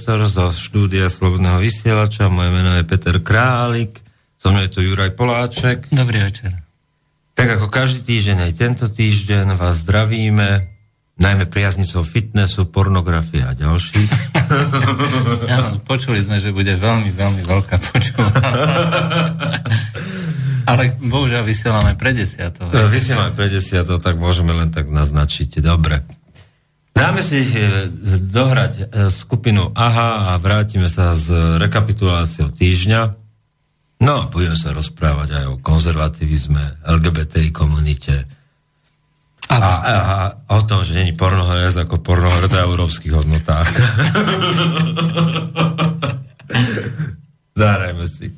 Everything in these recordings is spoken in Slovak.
Medzipriestor zo štúdia Slobodného vysielača. Moje meno je Peter Králik, so mnou je tu Juraj Poláček. Dobrý večer. Tak ako každý týždeň, aj tento týždeň vás zdravíme, najmä priaznicou fitnessu, pornografie a ďalších. Áno, počuli sme, že bude veľmi, veľmi veľká počúva. Ale bohužiaľ vysielame pre desiato. E, Vysielame pre desiato, tak môžeme len tak naznačiť. Dobre. Dáme si e, dohrať e, skupinu AHA a vrátime sa s rekapituláciou týždňa. No a budeme sa rozprávať aj o konzervativizme, LGBTI komunite a, a, a o tom, že není pornohrez ako pornohrez na európskych hodnotách. Zahrajme si.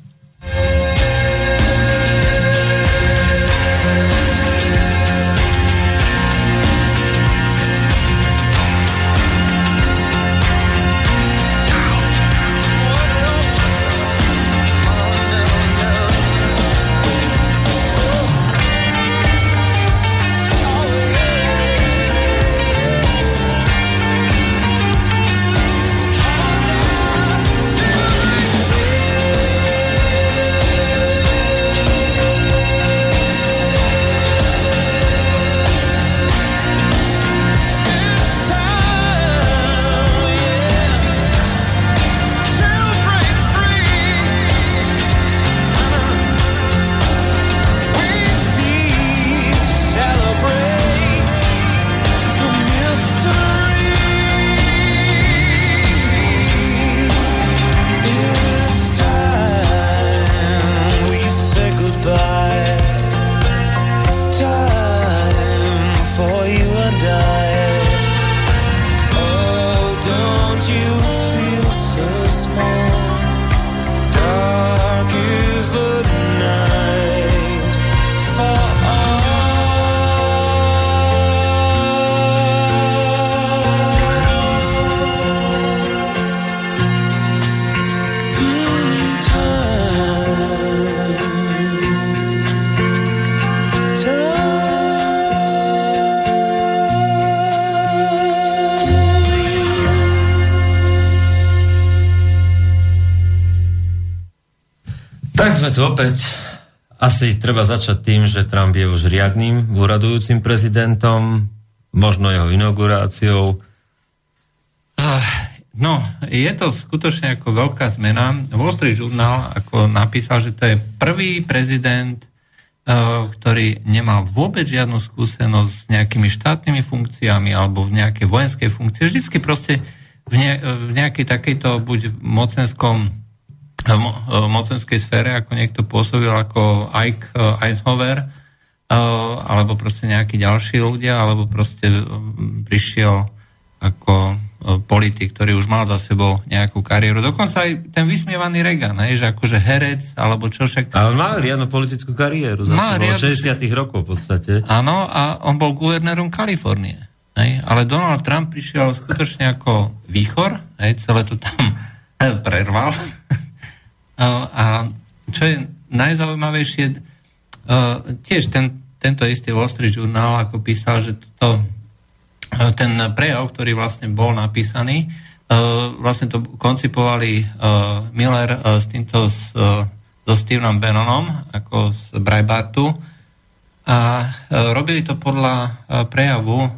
Opäť. Asi treba začať tým, že Trump je už riadným úradujúcim prezidentom, možno jeho inauguráciou. No, je to skutočne ako veľká zmena. Wall Street Journal ako napísal, že to je prvý prezident, eh, ktorý nemá vôbec žiadnu skúsenosť s nejakými štátnymi funkciami alebo v nejakej vojenskej funkcii. Vždycky proste v, ne, v nejakej takejto buď mocenskom v mo- v mocenskej sfére, ako niekto pôsobil ako Ike eh, Eisenhower, eh, alebo proste nejakí ďalší ľudia, alebo proste prišiel ako politik, ktorý už mal za sebou nejakú kariéru. Dokonca aj ten vysmievaný Reagan, hej, že akože herec, alebo čo však... Ale mal riadnu politickú kariéru. Za Mal sebou, od riadnu- 60 rokov v podstate. Áno, a on bol guvernérom Kalifornie. Hej? Ale Donald Trump prišiel skutočne ako výchor, hej? celé to tam prerval. A, čo je najzaujímavejšie, uh, tiež ten, tento istý Wall Street Journal ako písal, že to, uh, ten prejav, ktorý vlastne bol napísaný, uh, vlastne to koncipovali Miller s týmto s, so Stevenom Bannonom, ako z Breitbartu, a e, robili to podľa e, prejavu e,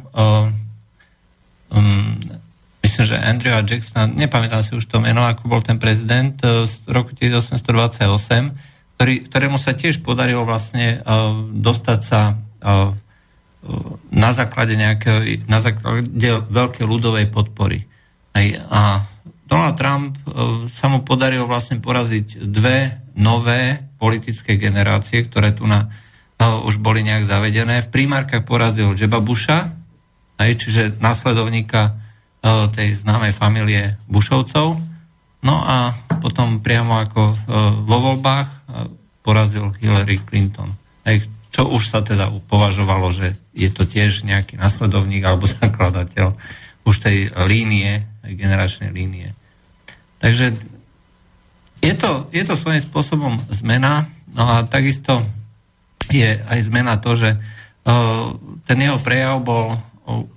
myslím, že Andrewa Jacksona, nepamätám si už to meno, ako bol ten prezident e, z roku 1828, ktorý, ktorému sa tiež podarilo vlastne e, dostať sa e, na základe nejakého, na základe veľkej ľudovej podpory. Aj, a Donald Trump e, sa mu podarilo vlastne poraziť dve nové politické generácie, ktoré tu na, uh, už boli nejak zavedené. V primárkach porazil Jeba Busha, aj, čiže následovníka uh, tej známej familie Bushovcov. No a potom priamo ako uh, vo voľbách uh, porazil Hillary Clinton. Čo už sa teda považovalo, že je to tiež nejaký nasledovník alebo zakladateľ už tej línie, generačnej línie. Takže je to, je to svojím spôsobom zmena, no a takisto je aj zmena to, že ten jeho prejav bol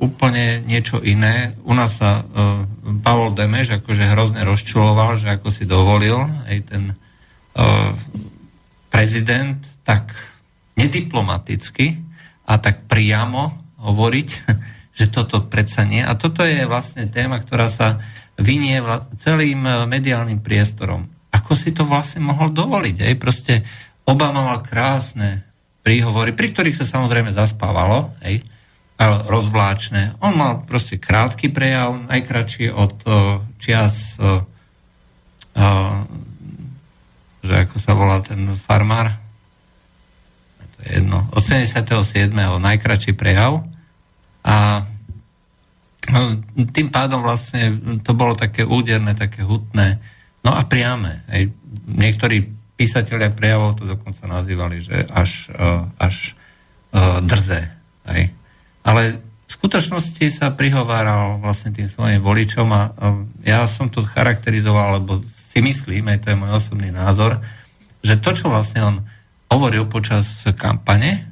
úplne niečo iné. U nás sa uh, Pavol Demeš akože hrozne rozčuloval, že ako si dovolil aj ten uh, prezident tak nediplomaticky a tak priamo hovoriť, že toto predsa nie. A toto je vlastne téma, ktorá sa vynie celým mediálnym priestorom ako si to vlastne mohol dovoliť. Aj? Proste Obama mal krásne príhovory, pri ktorých sa samozrejme zaspávalo, aj? Rozvláčne. On mal proste krátky prejav, najkračší od uh, čias, uh, uh, že ako sa volá ten farmár, to je jedno, od 77. najkračší prejav a tým pádom vlastne to bolo také úderné, také hutné, No a priame. Hej. Niektorí písatelia prejavov to dokonca nazývali, že až, až drze. Hej. Ale v skutočnosti sa prihováral vlastne tým svojim voličom a uh, ja som to charakterizoval, lebo si myslím, aj to je môj osobný názor, že to, čo vlastne on hovoril počas kampane,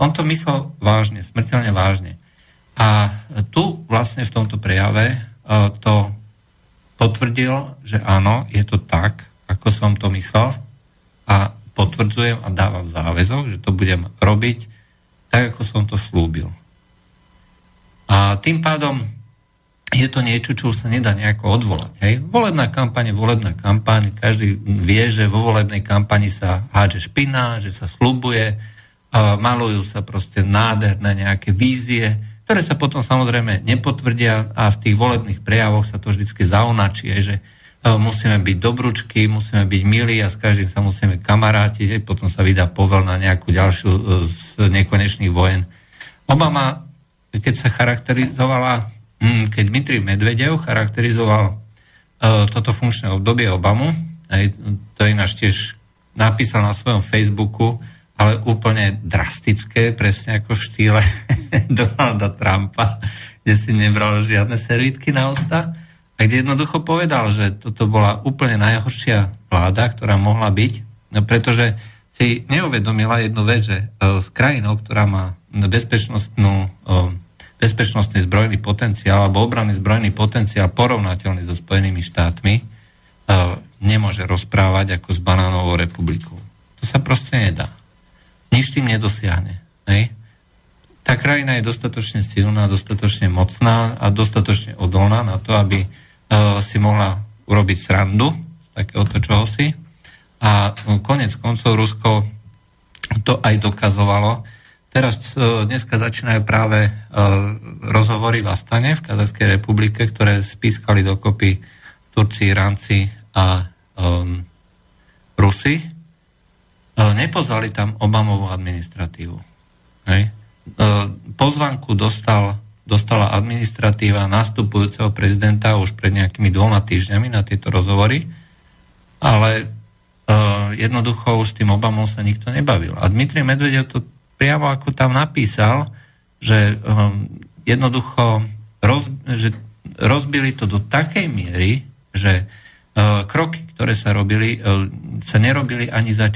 on to myslel vážne, smrteľne vážne. A tu vlastne v tomto prejave uh, to potvrdil, že áno, je to tak, ako som to myslel a potvrdzujem a dávam záväzok, že to budem robiť tak, ako som to slúbil. A tým pádom je to niečo, čo sa nedá nejako odvolať. Hej? Volebná kampaň je volebná kampaň, každý vie, že vo volebnej kampani sa hádže špina, že sa slúbuje, a malujú sa proste nádherné nejaké vízie, ktoré sa potom samozrejme nepotvrdia a v tých volebných prejavoch sa to vždy zaonačí, že musíme byť dobručky, musíme byť milí a s každým sa musíme kamarátiť, potom sa vydá povel na nejakú ďalšiu e, z nekonečných vojen. Obama, keď sa charakterizovala, hm, keď Dmitri Medvedev charakterizoval e, toto funkčné obdobie Obamu, to ináč tiež napísal na svojom Facebooku, ale úplne drastické, presne ako v štýle Donalda Trumpa, kde si nebral žiadne servítky na ústa a kde jednoducho povedal, že toto bola úplne najhoršia vláda, ktorá mohla byť, no pretože si neuvedomila jednu vec, že e, s krajinou, ktorá má bezpečnostnú, e, bezpečnostný zbrojný potenciál alebo obranný zbrojný potenciál porovnateľný so Spojenými štátmi, e, nemôže rozprávať ako s banánovou republikou. To sa proste nedá nič tým nedosiahne. Hej? Tá krajina je dostatočne silná, dostatočne mocná a dostatočne odolná na to, aby si mohla urobiť srandu z takéhoto čohosi. A uh, konec koncov Rusko to aj dokazovalo. Teraz uh, dneska začínajú práve uh, rozhovory v Astane, v Kazajskej republike, ktoré spískali dokopy Turci, Iránci a um, Rusi nepozvali tam Obamovú administratívu. Hej. Pozvanku dostal, dostala administratíva nastupujúceho prezidenta už pred nejakými dvoma týždňami na tieto rozhovory, ale uh, jednoducho už s tým Obamom sa nikto nebavil. A Dmitrij Medvedev to priamo ako tam napísal, že um, jednoducho roz, že rozbili to do takej miery, že uh, kroky, ktoré sa robili, uh, sa nerobili ani za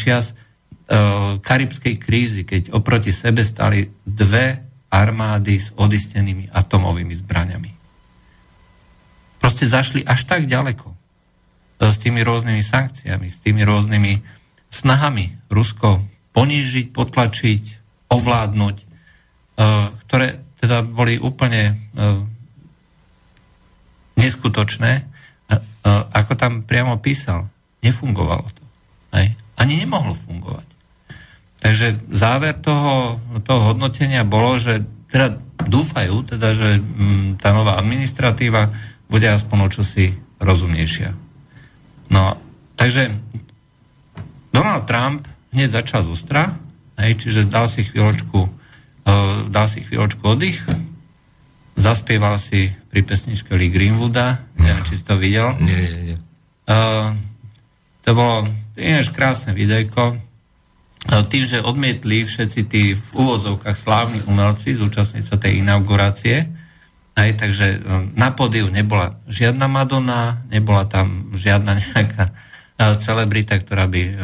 Eh, karibskej krízy, keď oproti sebe stali dve armády s odistenými atomovými zbraniami. Proste zašli až tak ďaleko eh, s tými rôznymi sankciami, s tými rôznymi snahami Rusko ponížiť, potlačiť, ovládnuť, eh, ktoré teda boli úplne neskutočné. Ako tam priamo písal, nefungovalo to. Ani nemohlo fungovať. Takže záver toho, toho hodnotenia bolo, že teda dúfajú, teda, že m, mm, tá nová administratíva bude aspoň čosi rozumnejšia. No, takže Donald Trump hneď začal z ústra, hej, čiže dal si chvíľočku, uh, dal si chvíľočku oddych, zaspieval si pri pesničke Lee Greenwooda, neviem, či si to videl. Nie, nie, nie. Uh, to bolo je krásne videjko, tým, že odmietli všetci tí v úvodzovkách slávni umelci zúčastniť sa tej inaugurácie, aj, takže e, na pódiu nebola žiadna Madonna, nebola tam žiadna nejaká e, celebrita, ktorá by e,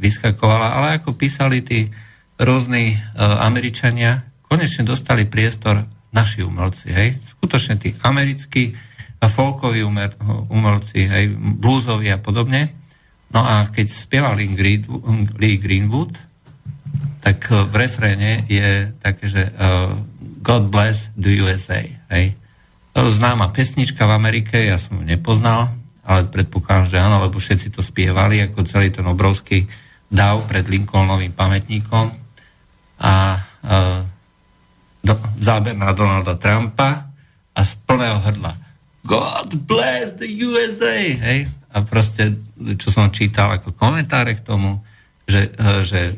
vyskakovala, ale ako písali tí rôzni Američania, konečne dostali priestor naši umelci, hej, skutočne tí americkí folkoví umelci, hej, bluesoví a podobne. No a keď spieval Lee Greenwood, tak v refréne je také, že uh, God bless the USA. Hej. Známa pesnička v Amerike, ja som ju nepoznal, ale predpokladám, že áno, lebo všetci to spievali, ako celý ten obrovský dav pred Lincolnovým pamätníkom a uh, do, záber na Donalda Trumpa a z plného hrdla God bless the USA, hej? A proste, čo som čítal ako komentáre k tomu, že, uh, že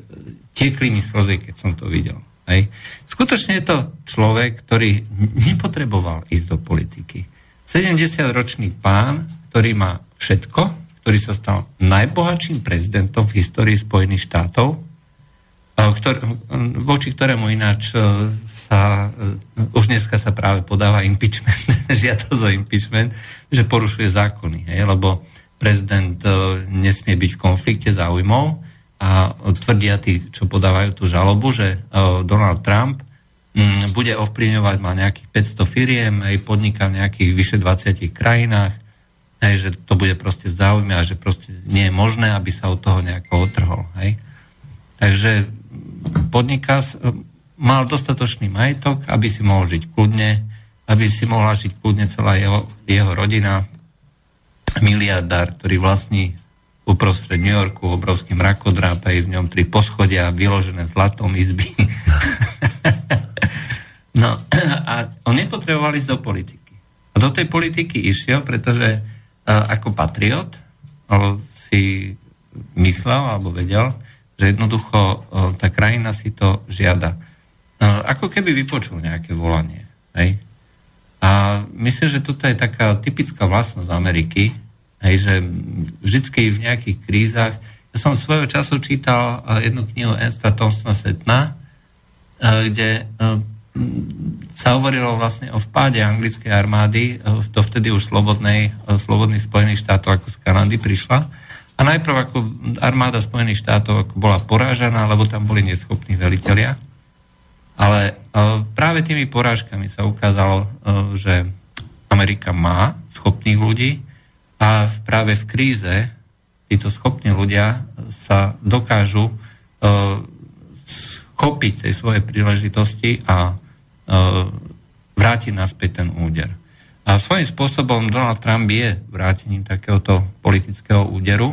tiekli mi slzy, keď som to videl. Hej. Skutočne je to človek, ktorý nepotreboval ísť do politiky. 70-ročný pán, ktorý má všetko, ktorý sa stal najbohatším prezidentom v histórii Spojených štátov, ktor, voči ktorému ináč e, sa, e, už dneska sa práve podáva impeachment, žiadosť o impeachment, že porušuje zákony, hej, lebo prezident e, nesmie byť v konflikte záujmov, a tvrdia tí, čo podávajú tú žalobu, že e, Donald Trump mm, bude ovplyvňovať, má nejakých 500 firiem, aj podniká v nejakých vyše 20 krajinách, aj, že to bude proste v záujme a že proste nie je možné, aby sa od toho nejako otrhol. Hej. Takže podniká, mal dostatočný majetok, aby si mohol žiť kľudne, aby si mohla žiť kľudne celá jeho, jeho rodina, miliardár, ktorý vlastní uprostred New Yorku, obrovský mrakodráp, aj v ňom tri poschodia, vyložené zlatom izby. no a on nepotreboval ísť do politiky. A do tej politiky išiel, pretože uh, ako patriot si myslel alebo vedel, že jednoducho uh, tá krajina si to žiada. Uh, ako keby vypočul nejaké volanie. Hej? A myslím, že toto je taká typická vlastnosť Ameriky, Hej, že vždy v nejakých krízach, ja som svojho času čítal eh, jednu knihu Ernsta Thompsona Setna, eh, kde eh, sa hovorilo vlastne o vpáde anglickej armády, to vtedy už slobodnej, slobodných Spojených štátov ako z Kanady prišla. A najprv ako armáda Spojených štátov ako bola porážaná, lebo tam boli neschopní velitelia. Ale práve tými porážkami sa ukázalo, že Amerika má schopných ľudí, a práve v kríze títo schopní ľudia sa dokážu uh, schopiť tej svojej príležitosti a vrátiť naspäť ten úder. A svojím spôsobom Donald Trump je vrátením takéhoto politického úderu.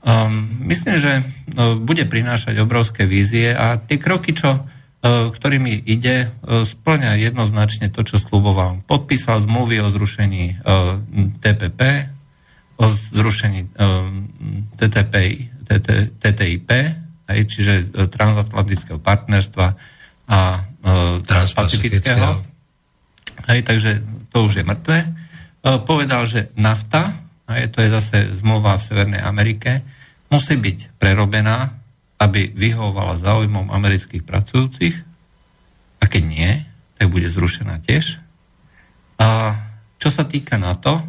Um, myslím, že uh, bude prinášať obrovské vízie a tie kroky, čo, ktorými ide, uh, splňa jednoznačne to, čo sluboval. Podpísal zmluvy o zrušení uh, TPP, o zrušení TTP, TT, TTIP, čiže e, transatlantického partnerstva a e, transpacifického. Hej, takže to už je mŕtve. E, povedal, že nafta, hej, to je zase zmluva v Severnej Amerike, musí byť prerobená, aby vyhovovala záujmom amerických pracujúcich a keď nie, tak bude zrušená tiež. A čo sa týka NATO,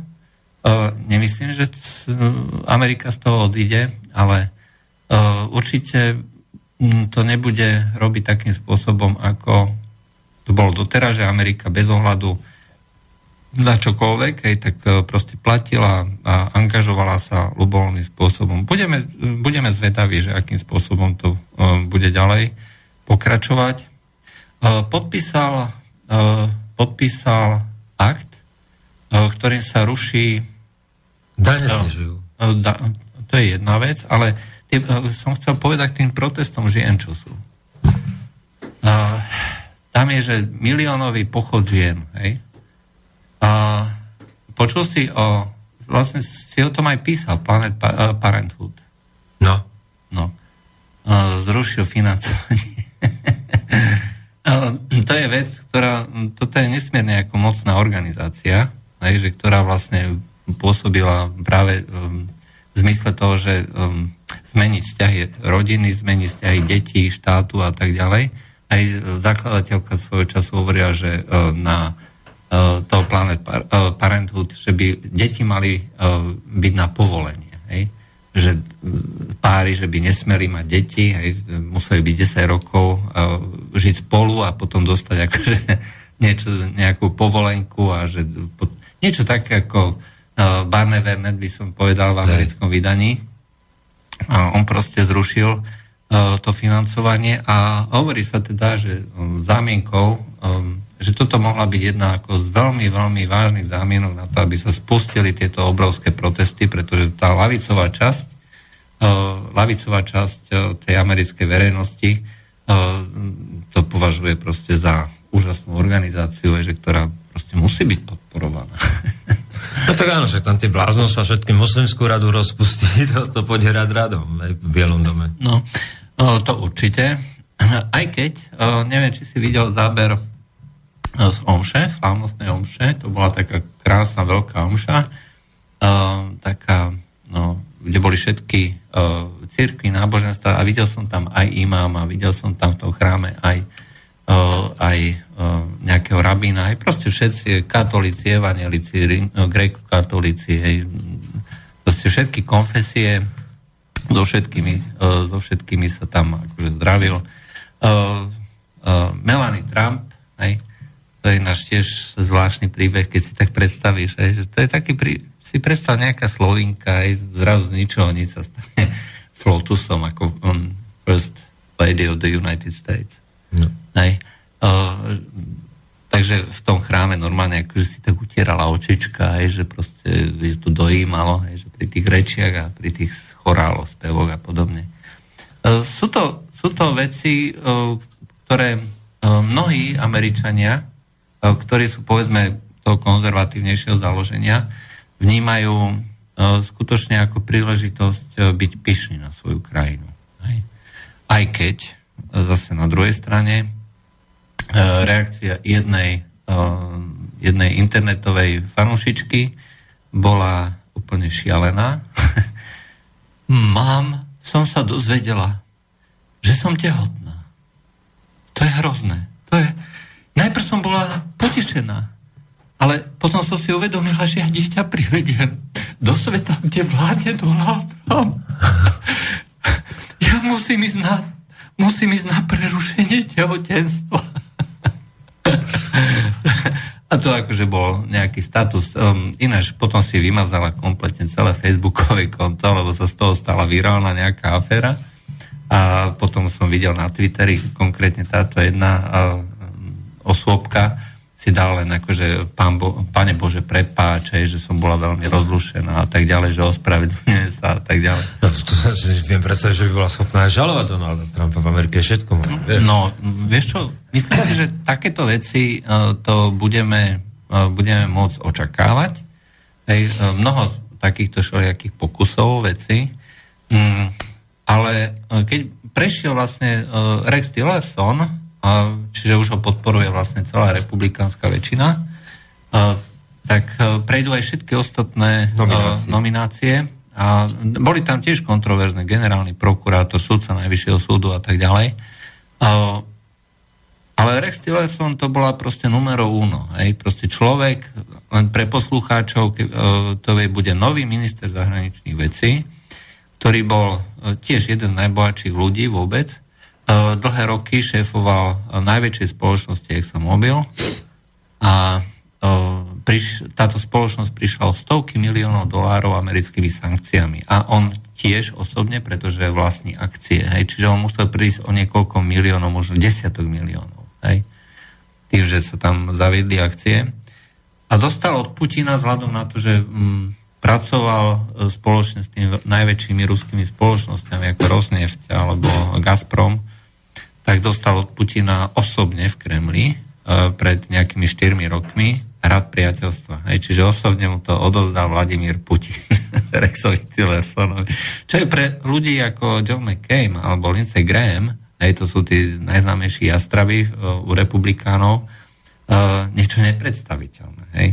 Nemyslím, že Amerika z toho odíde, ale určite to nebude robiť takým spôsobom, ako to bolo doteraz, že Amerika bez ohľadu na čokoľvek, hej, tak e, proste platila a angažovala sa ľubovoľným spôsobom. Budeme, budeme zvedaví, že akým spôsobom to uh, bude ďalej pokračovať. Podpísal, podpísal akt, ktorým sa ruší Dane znižujú. Da, to je jedna vec, ale tie, som chcel povedať k tým protestom žien, čo sú. Tam je, že miliónový pochod žien, hej? A počul si o, vlastne si o tom aj písal, Planet Parenthood. No. No. A, zrušil financovanie. to je vec, ktorá, toto je nesmierne ako mocná organizácia, že ktorá vlastne pôsobila práve um, v zmysle toho, že um, zmeniť vzťahy rodiny, zmeniť vzťahy detí, štátu a tak ďalej. Aj zakladateľka svojho času hovorila, že uh, na toho Planet Parenthood, že by deti mali uh, byť na povolenie. Hej? Že páry, že by nesmeli mať deti, hej? museli byť 10 rokov žiť spolu a potom dostať akože niečo, nejakú povolenku a že niečo také ako Barney Vernet by som povedal v americkom vydaní, a on proste zrušil to financovanie a hovorí sa teda, že zámienkou, že toto mohla byť jedna ako z veľmi, veľmi vážnych zámienok na to, aby sa spustili tieto obrovské protesty, pretože tá lavicová časť, uh, lavicová časť uh, tej americkej verejnosti uh, to považuje proste za úžasnú organizáciu, že ktorá proste musí byť podporovaná. No tak áno, že tam tie sa všetky muslimskú radu rozpustí, to, to pôjde rad radom aj v Bielom dome. No, to určite. Aj keď, neviem, či si videl záber z Omše, slávnostnej Omše, to bola taká krásna veľká Omša, taká, no, kde boli všetky církvy, náboženstva a videl som tam aj imáma, videl som tam v tom chráme aj aj nejakého rabína, aj proste všetci katolíci, evanelici, gréko-katolíci, hej, proste všetky konfesie, so všetkými, so všetkými sa tam akože zdravil. Melanie Trump, hej, to je náš tiež zvláštny príbeh, keď si tak predstavíš, hej, že to je taký, prí, si predstav nejaká slovinka, hej, zrazu z ničoho nič sa stane flotusom, ako on first lady of the United States. No. Hej. Uh, takže v tom chráme normálne akože si tak utierala očička, hej, že proste je to dojímalo, hej, že pri tých rečiach a pri tých choráloch, spevoch a podobne. Uh, sú, to, sú to veci, uh, ktoré uh, mnohí Američania, ktorí sú povedzme toho konzervatívnejšieho založenia, vnímajú uh, skutočne ako príležitosť uh, byť pyšný na svoju krajinu. Aj keď zase na druhej strane E, reakcia jednej, e, jednej internetovej fanúšičky bola úplne šialená. Mám, som sa dozvedela, že som tehotná. To je hrozné. To je... Najprv som bola potešená, ale potom som si uvedomila, že ja dieťa privediem do sveta, kde vládne Donald Trump. ja musím ísť na, musím ísť na prerušenie tehotenstva. A to akože bol nejaký status. Um, ináč potom si vymazala kompletne celé facebookové konto, lebo sa z toho stala virálna nejaká aféra. A potom som videl na Twitteri konkrétne táto jedna uh, osôbka, si dal len akože pán Bo, Pane Bože prepáč, že som bola veľmi rozlušená a tak ďalej, že ospravedlňuje sa a tak ďalej. No, to si viem predstaviť, že by bola schopná žalovať Donalda Trumpa v Amerike všetko. Vieš. No, vieš čo, myslím si, že takéto veci uh, to budeme, uh, budeme môcť očakávať. Hej, uh, mnoho takýchto všelijakých pokusov veci, mm, ale keď prešiel vlastne Rex Tillerson, a, čiže už ho podporuje vlastne celá republikánska väčšina, a, tak a, prejdú aj všetky ostatné nominácie. A, nominácie a boli tam tiež kontroverzné generálny prokurátor, súdca Najvyššieho súdu a tak ďalej. A, ale Rex Tillerson to bola proste numero uno. Hej? Proste človek, len pre poslucháčov, ke, to je, bude nový minister zahraničných vecí, ktorý bol tiež jeden z najbohatších ľudí vôbec, dlhé roky šéfoval najväčšej spoločnosti ExxonMobil a eh, táto spoločnosť prišla o stovky miliónov dolárov americkými sankciami. A on tiež osobne, pretože vlastní akcie. Hej, čiže on musel prísť o niekoľko miliónov, možno desiatok miliónov. Hej, tým, že sa tam zaviedli akcie. A dostal od Putina vzhľadom na to, že mm, pracoval eh, spoločne s tými najväčšími ruskými spoločnosťami ako Rosneft alebo Gazprom, tak dostal od Putina osobne v Kremli e, pred nejakými 4 rokmi rad priateľstva. Hej, čiže osobne mu to odozdal Vladimír Putin Rexovi Tillersonovi. Čo je pre ľudí ako John McCain alebo Lindsey Graham, hej, to sú tí najznámejší jastraby uh, u republikánov, uh, niečo nepredstaviteľné. Hej.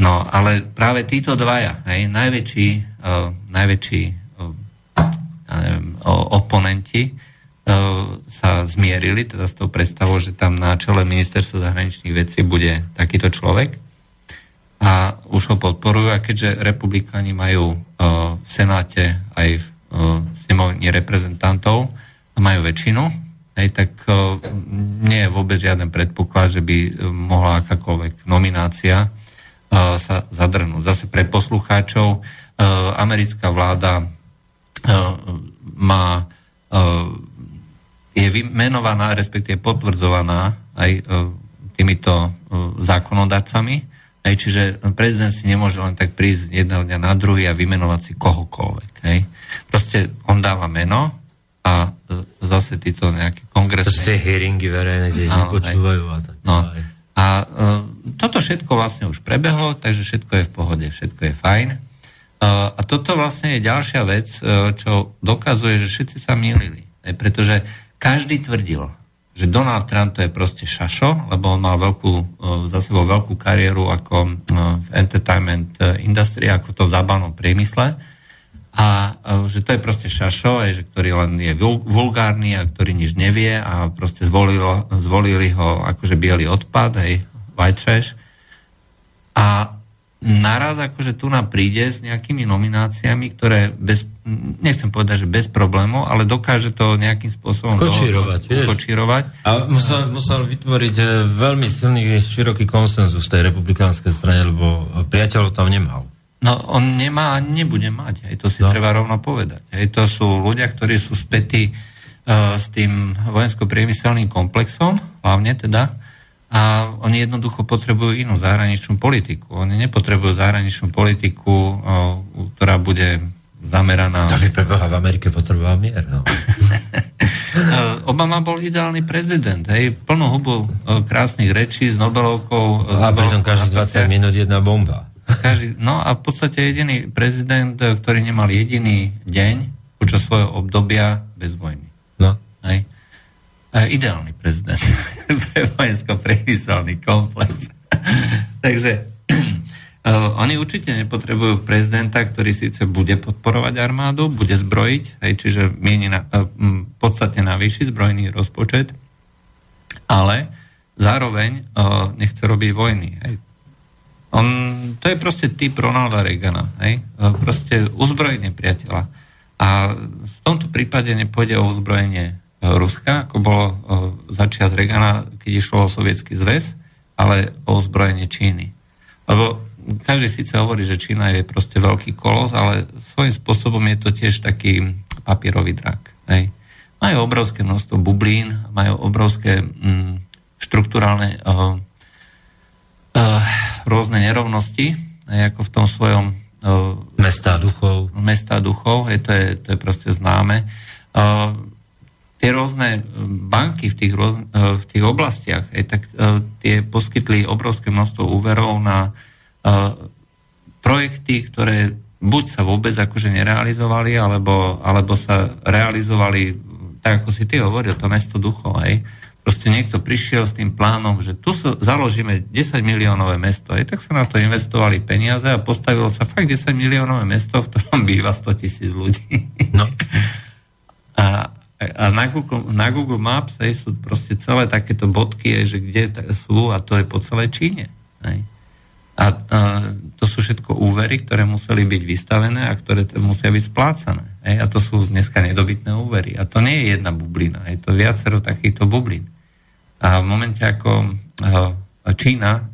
No, ale práve títo dvaja, hej, najväčší, najväčší ja neviem, oponenti sa zmierili teda s tou predstavou, že tam na čele ministerstva zahraničných vecí bude takýto človek a už ho podporujú a keďže republikáni majú uh, v Senáte aj v uh, snemovni reprezentantov a majú väčšinu, hej, tak nie je vôbec žiaden predpoklad, že by mohla akákoľvek nominácia sa zadrhnúť. Zase pre poslucháčov americká vláda má, je vymenovaná, respektíve potvrdzovaná aj týmito zákonodárcami, aj čiže prezident si nemôže len tak prísť jedného dňa na druhý a vymenovať si kohokoľvek. Hej. Proste on dáva meno a zase títo nejaké kongresy. To sú tie hearingy verejné, kde nepočúvajú a tak. No. A toto všetko vlastne už prebehlo, takže všetko je v pohode, všetko je fajn. A toto vlastne je ďalšia vec, e, čo dokazuje, že všetci sa mýlili. Pretože každý tvrdil, že Donald Trump to je proste šašo, lebo on mal veľkú, e, za sebou veľkú kariéru ako e, v entertainment industry, ako to v zábavnom priemysle a že to je proste šašo, že ktorý len je vulgárny a ktorý nič nevie a proste zvolilo, zvolili ho akože biely odpad, hej, white trash. A naraz akože tu nám príde s nejakými nomináciami, ktoré bez, nechcem povedať, že bez problémov, ale dokáže to nejakým spôsobom kočírovať. Do, kočírovať. A musel, musel vytvoriť eh, veľmi silný, široký konsenzus tej republikánskej strane, lebo priateľov tam nemal. No on nemá a nebude mať, aj to si no. treba rovno povedať. Aj to sú ľudia, ktorí sú spätí uh, s tým vojensko-priemyselným komplexom, hlavne teda, a oni jednoducho potrebujú inú zahraničnú politiku. Oni nepotrebujú zahraničnú politiku, ktorá bude zameraná... Tak preboha v Amerike potreboval mier, no. Obama bol ideálny prezident, hej, plnú hubu uh, krásnych rečí s Nobelovkou. A pritom každých 20 minút jedna bomba. Každý, no a v podstate jediný prezident, ktorý nemal jediný deň počas svojho obdobia bez vojny. No. Hej. A ideálny prezident pre vojensko-priemyselný komplex. Takže uh, oni určite nepotrebujú prezidenta, ktorý síce bude podporovať armádu, bude zbrojiť, hej, čiže mieni na, uh, podstatne navýšiť zbrojný rozpočet, ale zároveň nechce robiť vojny. Hej on, to je proste typ Ronalda Reagana. Hej? E, proste uzbrojenie priateľa. A v tomto prípade nepôjde o uzbrojenie e, Ruska, ako bolo e, začias Reagana, keď išlo o sovietský zväz, ale o uzbrojenie Číny. Lebo každý síce hovorí, že Čína je proste veľký kolos, ale svojím spôsobom je to tiež taký papierový drak. Hej? Majú obrovské množstvo bublín, majú obrovské mm, štruktúrálne uh, uh, rôzne nerovnosti, aj ako v tom svojom uh, mesta duchov. Mesta duchov, je, to, je, to je proste známe. Uh, tie rôzne banky v tých, rôz, uh, v tých oblastiach, aj tak uh, tie poskytli obrovské množstvo úverov na projekty, ktoré buď sa vôbec akože nerealizovali, alebo, alebo sa realizovali, tak ako si ty hovoril, to mesto duchov, hej, proste niekto prišiel s tým plánom, že tu sa založíme 10 miliónové mesto. Aj tak sa na to investovali peniaze a postavilo sa fakt 10 miliónové mesto, v ktorom býva 100 tisíc ľudí. No. a, a na, Google, na Google Maps aj sú proste celé takéto bodky, aj, že kde sú a to je po celej Číne. Aj. A, a to sú všetko úvery, ktoré museli byť vystavené a ktoré musia byť splácané. Aj. A to sú dneska nedobytné úvery. A to nie je jedna bublina, je to viacero takýchto bublín. A v momente, ako eh, Čína eh,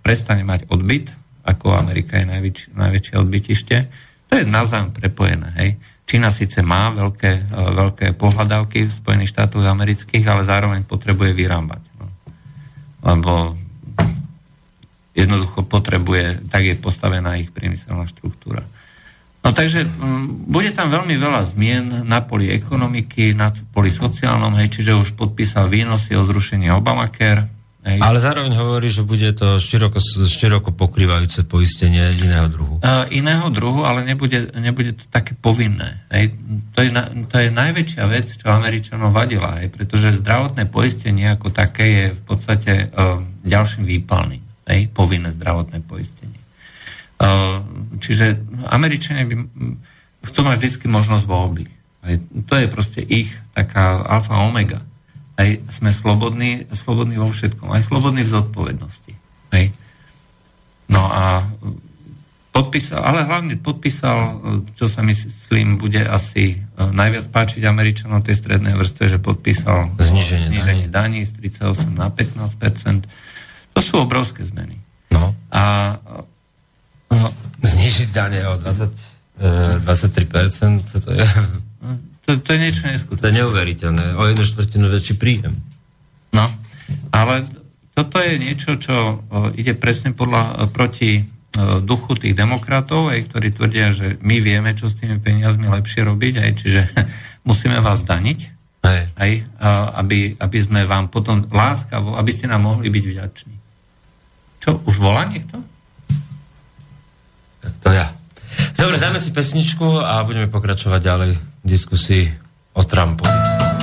prestane mať odbyt, ako Amerika je najväč, najväčšie odbytište, to je navzájom prepojené. Hej. Čína síce má veľké, eh, veľké pohľadávky v Spojených štátoch amerických, ale zároveň potrebuje vyrábať. No. Lebo jednoducho potrebuje, tak je postavená ich priemyselná štruktúra. No takže m, bude tam veľmi veľa zmien na poli ekonomiky, na poli sociálnom, hej, čiže už podpísal výnosy o zrušení Obamacare. Hej. Ale zároveň hovorí, že bude to široko, široko pokrývajúce poistenie iného druhu. Uh, iného druhu, ale nebude, nebude to také povinné. Hej. To, je na, to je najväčšia vec, čo Američanov vadila, hej, pretože zdravotné poistenie ako také je v podstate uh, ďalším výpalným. Hej, povinné zdravotné poistenie. čiže Američania by, chcú mať vždy možnosť voľby. Aj, to je proste ich taká alfa omega. Aj sme slobodní, slobodní vo všetkom, aj slobodní v zodpovednosti. Aj. No a podpísal, ale hlavne podpísal, čo sa myslím bude asi e, najviac páčiť Američanom tej strednej vrstve, že podpísal zniženie, zniženie daní z 38 na 15% To sú obrovské zmeny. No. A no, znižiť dane o 20, 23%, to je... To, to je niečo neskutočné. To je neuveriteľné. O jednu štvrtinu väčší príjem. No, ale toto je niečo, čo ide presne podľa, proti duchu tých demokratov, aj ktorí tvrdia, že my vieme, čo s tými peniazmi lepšie robiť, aj čiže musíme vás daniť, aj, aj aby, aby sme vám potom láskavo, aby ste nám mohli byť vďační. Čo, už volá niekto? To ja. Dobre, dáme si pesničku a budeme pokračovať ďalej diskusii o Trumpovi.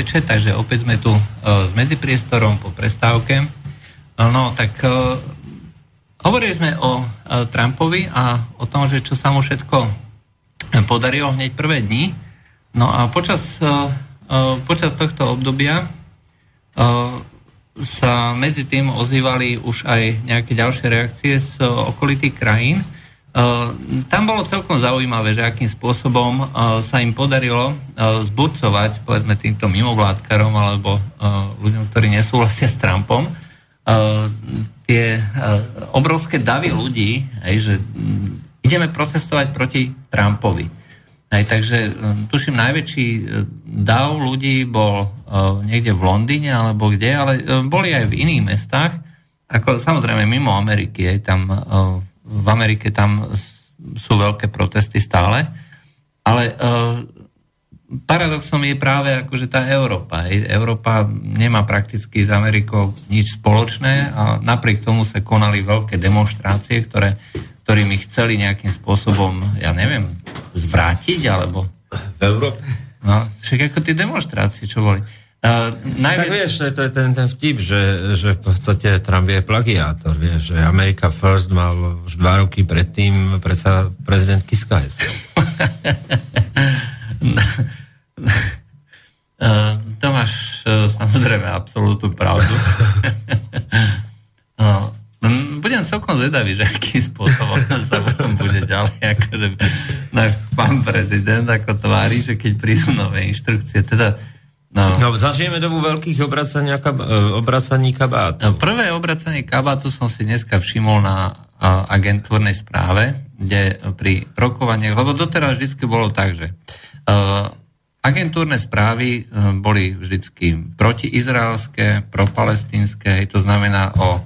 Večer, takže opäť sme tu uh, s medzipriestorom po prestávke. Uh, no, tak uh, hovorili sme o Trumpovi a o tom, že čo sa mu všetko podarilo hneď prvé dni. No a počas, počas tohto obdobia sa medzi tým ozývali už aj nejaké ďalšie reakcie z okolitých krajín. Uh, tam bolo celkom zaujímavé, že akým spôsobom uh, sa im podarilo uh, zburcovať, povedzme, týmto mimovládkarom alebo ľuďom, ktorí nesúhlasia s Trumpom, tie obrovské davy ľudí, že mm, ideme protestovať proti Trumpovi. Aj, takže tuším, najväčší dav ľudí bol niekde v Londýne alebo kde, ale boli aj v iných mestách, ako samozrejme mimo Ameriky, aj tam v Amerike tam sú veľké protesty stále, ale uh, paradoxom je práve akože tá Európa. Európa nemá prakticky s Amerikou nič spoločné a napriek tomu sa konali veľké demonstrácie, ktoré, ktorými chceli nejakým spôsobom, ja neviem, zvrátiť, alebo... V Európe? No, však ako tie demonstrácie, čo boli. Uh, najvi... Tak vieš, to je ten, ten vtip, že, že v podstate Trump je plagiátor, vieš, že America First mal už dva roky predtým predsa prezident Kiskajs. uh, to máš uh, samozrejme absolútnu pravdu. uh, budem celkom zvedavý, že akým spôsobom sa bude ďalej, akože náš pán prezident ako tvári, že keď prídu nové inštrukcie, teda No. no, zažijeme dobu veľkých obracaní, kab- e, obracaní kabátu. No, prvé obracanie kabátu som si dneska všimol na uh, agentúrnej správe, kde pri rokovaniach, lebo doteraz vždycky bolo tak, že uh, agentúrne správy uh, boli vždycky protiizraelské, propalestínske, to znamená o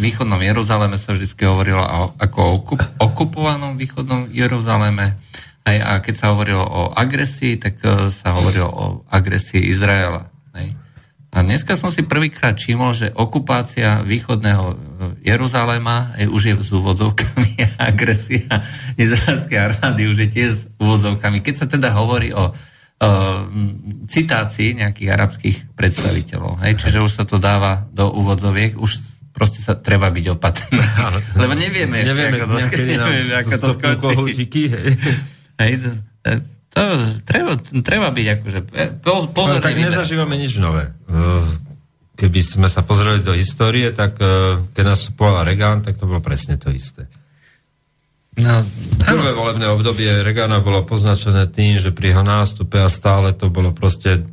východnom Jeruzaleme sa vždy hovorilo ako o okupovanom východnom Jeruzaleme, Hej, a keď sa hovorilo o agresii, tak uh, sa hovorilo o agresii Izraela. Hej. A dneska som si prvýkrát všimol, že okupácia východného e, Jeruzaléma je, už je s úvodzovkami agresia izraelskej armády už je tiež s úvodzovkami. Keď sa teda hovorí o uh, citácii nejakých arabských predstaviteľov. Hej, čiže už sa to dáva do úvodzoviek, už proste sa treba byť opatrný. Lebo nevieme ešte, nevieme, ako to, nevieme, ako to skončí. Hej, to, treba, treba byť akože pozorný. No, tak nezažívame nič nové. Keby sme sa pozreli do histórie, tak keď nastupoval Reagan, tak to bolo presne to isté. No, Prvé volebné obdobie Regana bolo poznačené tým, že pri jeho nástupe a stále to bolo proste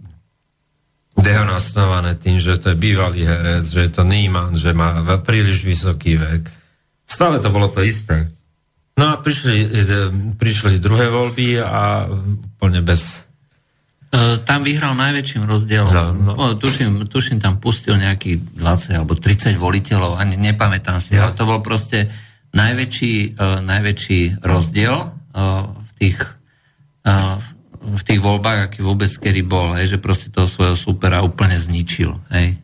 dehonastované tým, že to je bývalý herec, že je to Neiman, že má príliš vysoký vek. Stále to bolo to isté. No a prišli, prišli druhé voľby a úplne bez... E, tam vyhral najväčším rozdielom. No, no. Tuším, tuším, tam pustil nejakých 20 alebo 30 voliteľov, ani nepamätám si, no. ale to bol proste najväčší, uh, najväčší rozdiel v tých v tých voľbách, aký vôbec kedy bol, hej, že proste toho svojho supera úplne zničil. Hej.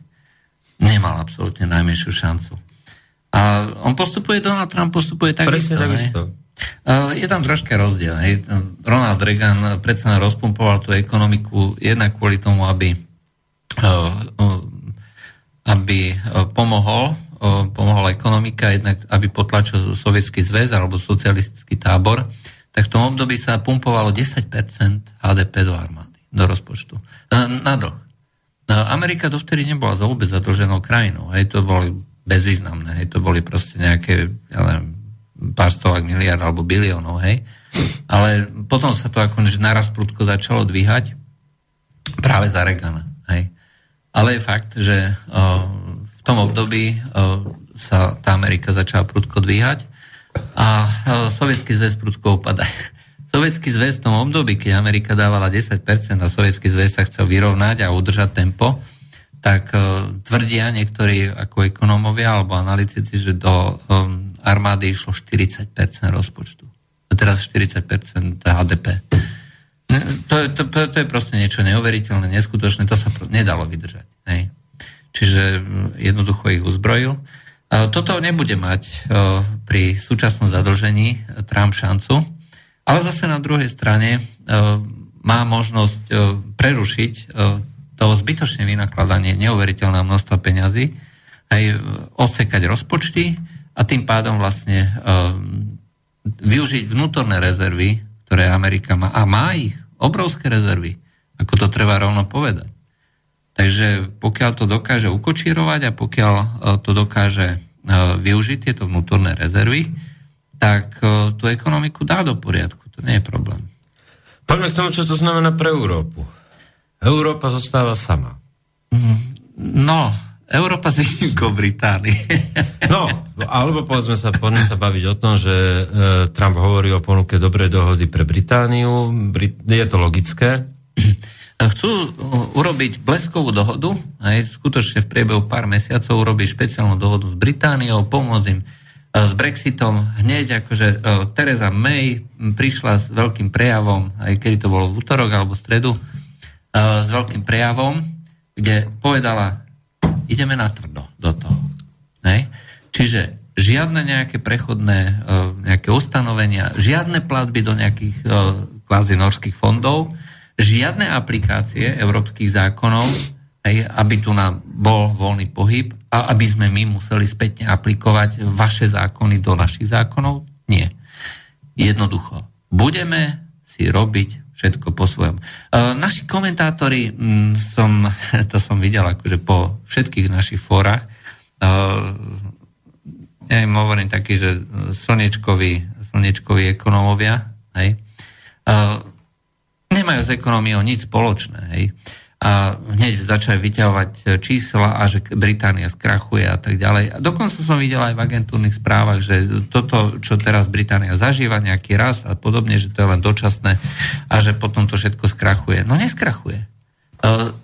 Nemal absolútne najmenšiu šancu. A on postupuje, Donald Trump postupuje takisto. takisto. Je tam troška rozdiel. Hej. Ronald Reagan predsa rozpumpoval tú ekonomiku jednak kvôli tomu, aby, aby pomohol, pomohol ekonomika, jednak aby potlačil sovietský zväz alebo socialistický tábor, tak v tom období sa pumpovalo 10% HDP do armády, do rozpočtu. Na dlh. Amerika dovtedy nebola za vôbec zadlženou krajinou. Hej, to boli bezvýznamné. Hej. To boli proste nejaké, ja neviem, pár stovák miliard alebo biliónov, hej. Ale potom sa to ako naraz prudko začalo dvíhať práve za Regana, hej. Ale je fakt, že o, v tom období o, sa tá Amerika začala prudko dvíhať a Sovietský zväz prudko upadá. Sovietský zväz v tom období, keď Amerika dávala 10% a Sovietský zväz sa chcel vyrovnať a udržať tempo, tak uh, tvrdia niektorí ako ekonómovia alebo analytici, že do um, armády išlo 40% rozpočtu. A teraz 40% HDP. To, to, to, je proste niečo neuveriteľné, neskutočné, to sa nedalo vydržať. Hej. Čiže jednoducho ich uzbrojil. Toto nebude mať pri súčasnom zadlžení Trump šancu, ale zase na druhej strane má možnosť prerušiť to zbytočné vynakladanie neuveriteľného množstva peňazí, aj odsekať rozpočty a tým pádom vlastne využiť vnútorné rezervy, ktoré Amerika má. A má ich, obrovské rezervy, ako to treba rovno povedať. Takže pokiaľ to dokáže ukočírovať a pokiaľ to dokáže využiť tieto vnútorné rezervy, tak tú ekonomiku dá do poriadku. To nie je problém. Poďme k tomu, čo to znamená pre Európu. Európa zostáva sama. No, Európa s výnimkou Británie. No, alebo povedzme sa, poďme sa baviť o tom, že e, Trump hovorí o ponuke dobrej dohody pre Britániu. Brit- je to logické? Chcú urobiť bleskovú dohodu, aj skutočne v priebehu pár mesiacov urobiť špeciálnu dohodu s Britániou, pomôcť im E, s Brexitom hneď akože e, Teresa May prišla s veľkým prejavom, aj keď to bolo v útorok alebo v stredu, e, s veľkým prejavom, kde povedala, ideme na tvrdo do toho. Hej? Čiže žiadne nejaké prechodné nejaké ustanovenia, žiadne platby do nejakých kvázi norských fondov, žiadne aplikácie európskych zákonov, hej, aby tu nám bol voľný pohyb a aby sme my museli spätne aplikovať vaše zákony do našich zákonov? Nie. Jednoducho. Budeme si robiť všetko po svojom. E, naši komentátori, m, som, to som videl akože po všetkých našich fórach, e, ja im hovorím taký, že slnečkoví, slnečkoví ekonómovia, hej, e, nemajú s ekonomiou nič spoločné, hej. A hneď začali vyťahovať e, čísla a že Británia skrachuje a tak ďalej. A dokonca som videl aj v agentúrnych správach, že toto, čo teraz Británia zažíva, nejaký raz a podobne, že to je len dočasné a že potom to všetko skrachuje. No neskrachuje. E,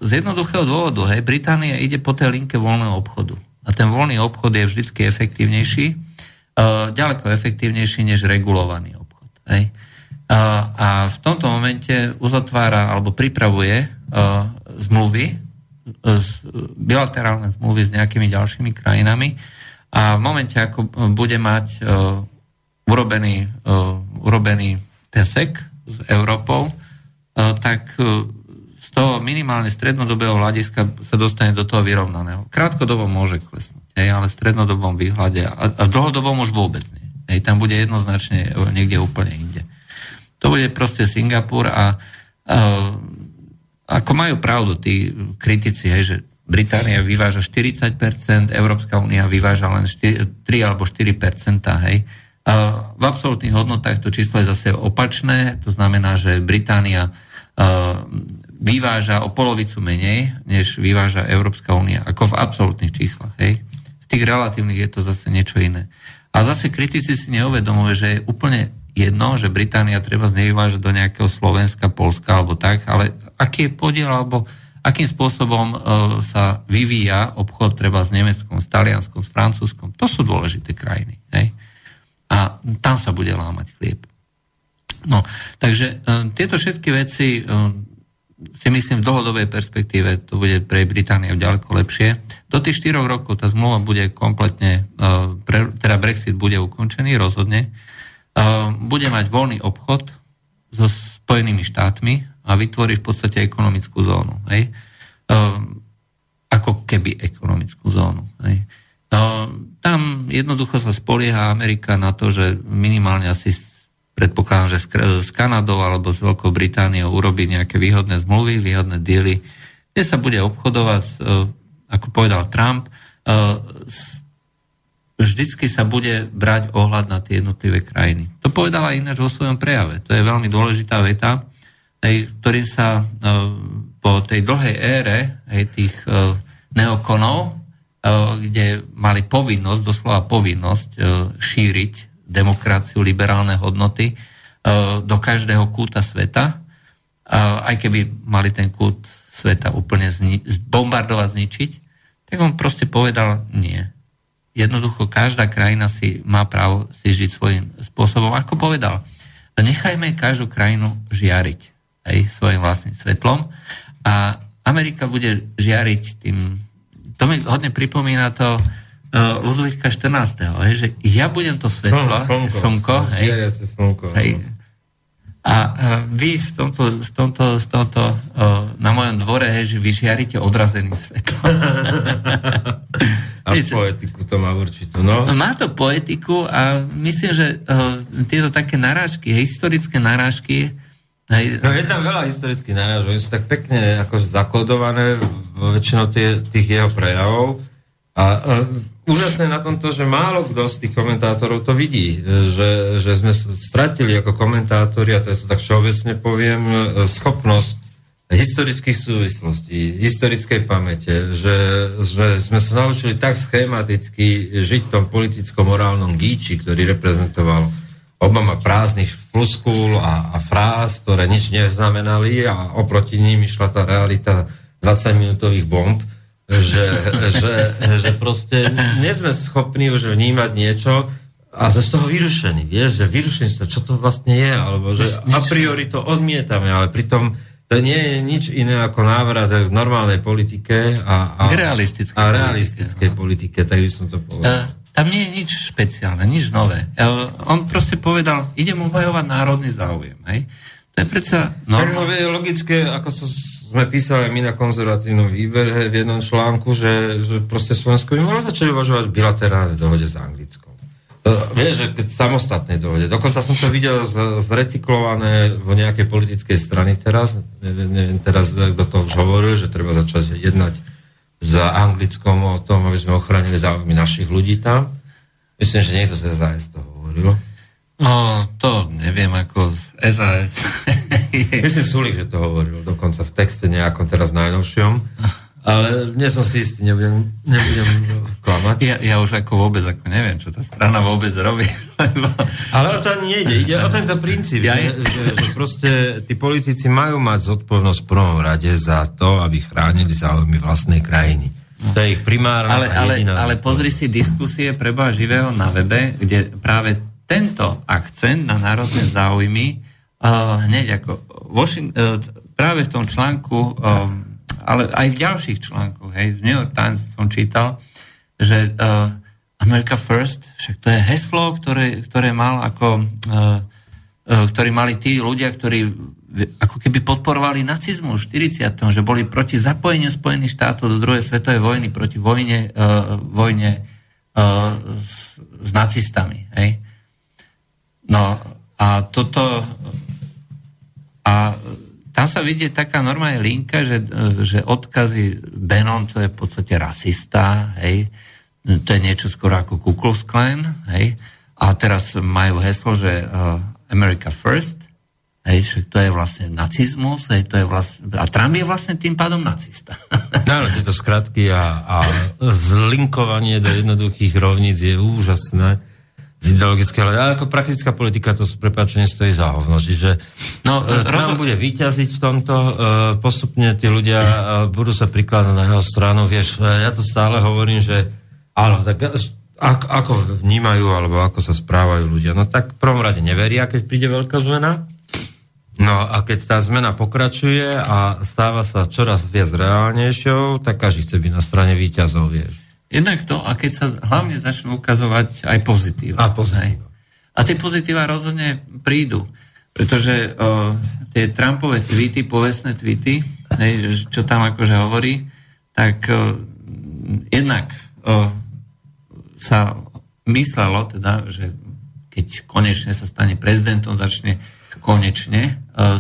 z jednoduchého dôvodu, hej, Británia ide po tej linke voľného obchodu. A ten voľný obchod je vždy efektívnejší, e, ďaleko efektívnejší než regulovaný obchod. Hej. A v tomto momente uzatvára alebo pripravuje zmluvy, bilaterálne zmluvy s nejakými ďalšími krajinami a v momente, ako bude mať urobený, urobený ten sek s Európou, tak z toho minimálne strednodobého hľadiska sa dostane do toho vyrovnaného. Krátkodobo môže klesnúť, hej, ale v strednodobom výhľade a, v dlhodobom už vôbec nie. Hej, tam bude jednoznačne niekde úplne inde. To bude proste Singapur a, a ako majú pravdu tí kritici, hej, že Británia vyváža 40%, Európska únia vyváža len 4, 3 alebo 4%, hej. A v absolútnych hodnotách to číslo je zase opačné, to znamená, že Británia vyváža o polovicu menej, než vyváža Európska únia, ako v absolútnych číslach. Hej. V tých relatívnych je to zase niečo iné. A zase kritici si neuvedomujú, že je úplne jedno, že Británia treba znevyvážať do nejakého Slovenska, Polska alebo tak, ale aký je podiel alebo akým spôsobom uh, sa vyvíja obchod treba s Nemeckom, s Talianskom, s Francúzskom. To sú dôležité krajiny. Hej? A tam sa bude lámať chlieb. No, takže uh, tieto všetky veci uh, si myslím v dlhodobej perspektíve to bude pre Britániu ďaleko lepšie. Do tých 4 rokov tá zmluva bude kompletne, pre, teda Brexit bude ukončený rozhodne bude mať voľný obchod so Spojenými štátmi a vytvorí v podstate ekonomickú zónu. Hej? Ako keby ekonomickú zónu. Hej? Tam jednoducho sa spolieha Amerika na to, že minimálne asi predpokladám, že s Kanadou alebo s Veľkou Britániou urobí nejaké výhodné zmluvy, výhodné diely, kde sa bude obchodovať, ako povedal Trump, s vždycky sa bude brať ohľad na tie jednotlivé krajiny. To povedala ináč vo svojom prejave. To je veľmi dôležitá veta, ktorý sa e, po tej dlhej ére tých e, neokonov, e, kde mali povinnosť, doslova povinnosť šíriť demokraciu, liberálne hodnoty do každého kúta sveta, aj keby mali ten kút sveta úplne zni- bombardovať, zničiť, tak on proste povedal nie jednoducho každá krajina si má právo si žiť svojím spôsobom. Ako povedal, nechajme každú krajinu žiariť aj svojim vlastným svetlom a Amerika bude žiariť tým, to mi hodne pripomína to uh, Ludvíka 14. Hej, že ja budem to svetlo, slnko, slnko, hej, slnko, hej, A vy v tomto, v tomto, v tomto na mojom dvore, hej, že vy žiarite odrazený svet. a poetiku to má určite, no. Má to poetiku a myslím, že uh, tieto také narážky, historické narážky, Hej. No je tam veľa historických narážok, sú tak pekne akože zakodované vo väčšinou tie, tých jeho prejavov a úžasné na tom to, že málo kto z tých komentátorov to vidí, že, že sme stratili ako komentátori, a to sa tak všeobecne poviem, schopnosť historických súvislostí, historickej pamäte, že, že sme sa naučili tak schematicky žiť v tom politicko-morálnom gíči, ktorý reprezentoval Obama prázdnych fluskúl a, a fráz, ktoré nič neznamenali a oproti ním išla tá realita 20-minútových bomb, že, že, že proste nie sme schopní už vnímať niečo a sme z toho vyrušení, vieš, že vyrušení z toho, čo to vlastne je, alebo že a priori to odmietame, ale pritom to nie je nič iné ako návrat k normálnej politike a, a, k realistickej, a realistickej politike, tak by som to povedal. Uh, tam nie je nič špeciálne, nič nové. Uh, on proste povedal, idem obhajovať národný záujem. Hej? To je predsa... Normál... Tak je logické, ako so, sme písali my na konzervatívnom výbere v jednom článku, že, že proste Slovensko by mohlo začať uvažovať v bilaterálnej dohode s Anglickom. To, vieš, že keď samostatnej dohode. Dokonca som to videl z, zrecyklované v nejakej politickej strany teraz. Neviem, neviem teraz, kto to už hovoril, že treba začať jednať za Anglickom o tom, aby sme ochránili záujmy našich ľudí tam. Myslím, že niekto z SAS to hovoril. No, to neviem, ako SAS. Myslím, Sulik, že to hovoril, dokonca v texte nejakom teraz najnovšom. Ale nie som si istý, nebudem, nebudem klamať. Ja, ja už ako vôbec ako neviem, čo tá strana vôbec robí. Ale o to ani nejde. Ide o tento princíp, ja že, že, že proste tí politici majú mať zodpovednosť v prvom rade za to, aby chránili záujmy vlastnej krajiny. To je ich primárna ale, ale, ale pozri si diskusie preba živého na webe, kde práve tento akcent na národné záujmy uh, hneď ako Washington, uh, práve v tom článku uh, ale aj v ďalších článkoch, hej, v New York Times som čítal, že uh, America First, však to je heslo, ktoré, ktoré mal ako, ktorí mali tí ľudia, ktorí ako keby podporovali nacizmu v 40. že boli proti zapojeniu Spojených štátov do druhej svetovej vojny, proti vojne, uh, vojne s, s nacistami. Hej? No a toto a tam sa vidie taká normálna linka, že, že odkazy Benon to je v podstate rasista, hej, to je niečo skoro ako Ku Klux Klan, hej, a teraz majú heslo, že uh, America First, hej, že to je vlastne nacizmus, hej, to je vlastne, a Trump je vlastne tým pádom nacista. Áno, tieto skratky a, a zlinkovanie do jednoduchých rovníc je úžasné z ideologického, ale ako praktická politika to prepáčenie stojí za hovno. Čiže no, e, Trump rozho- bude vyťaziť v tomto, e, postupne tí ľudia e, budú sa prikladať na jeho stranu. Vieš, ja to stále hovorím, že áno, tak ako, ako vnímajú alebo ako sa správajú ľudia. No tak v prvom rade neveria, keď príde veľká zmena. No a keď tá zmena pokračuje a stáva sa čoraz viac reálnejšou, tak každý chce byť na strane výťazov, vieš. Jednak to, a keď sa hlavne začnú ukazovať aj pozitíva. A pozitíva. A tie pozitíva rozhodne prídu. Pretože uh, tie Trumpové tweety, povestné tweety, hej, čo tam akože hovorí, tak uh, jednak uh, sa myslelo teda, že keď konečne sa stane prezidentom, začne konečne uh,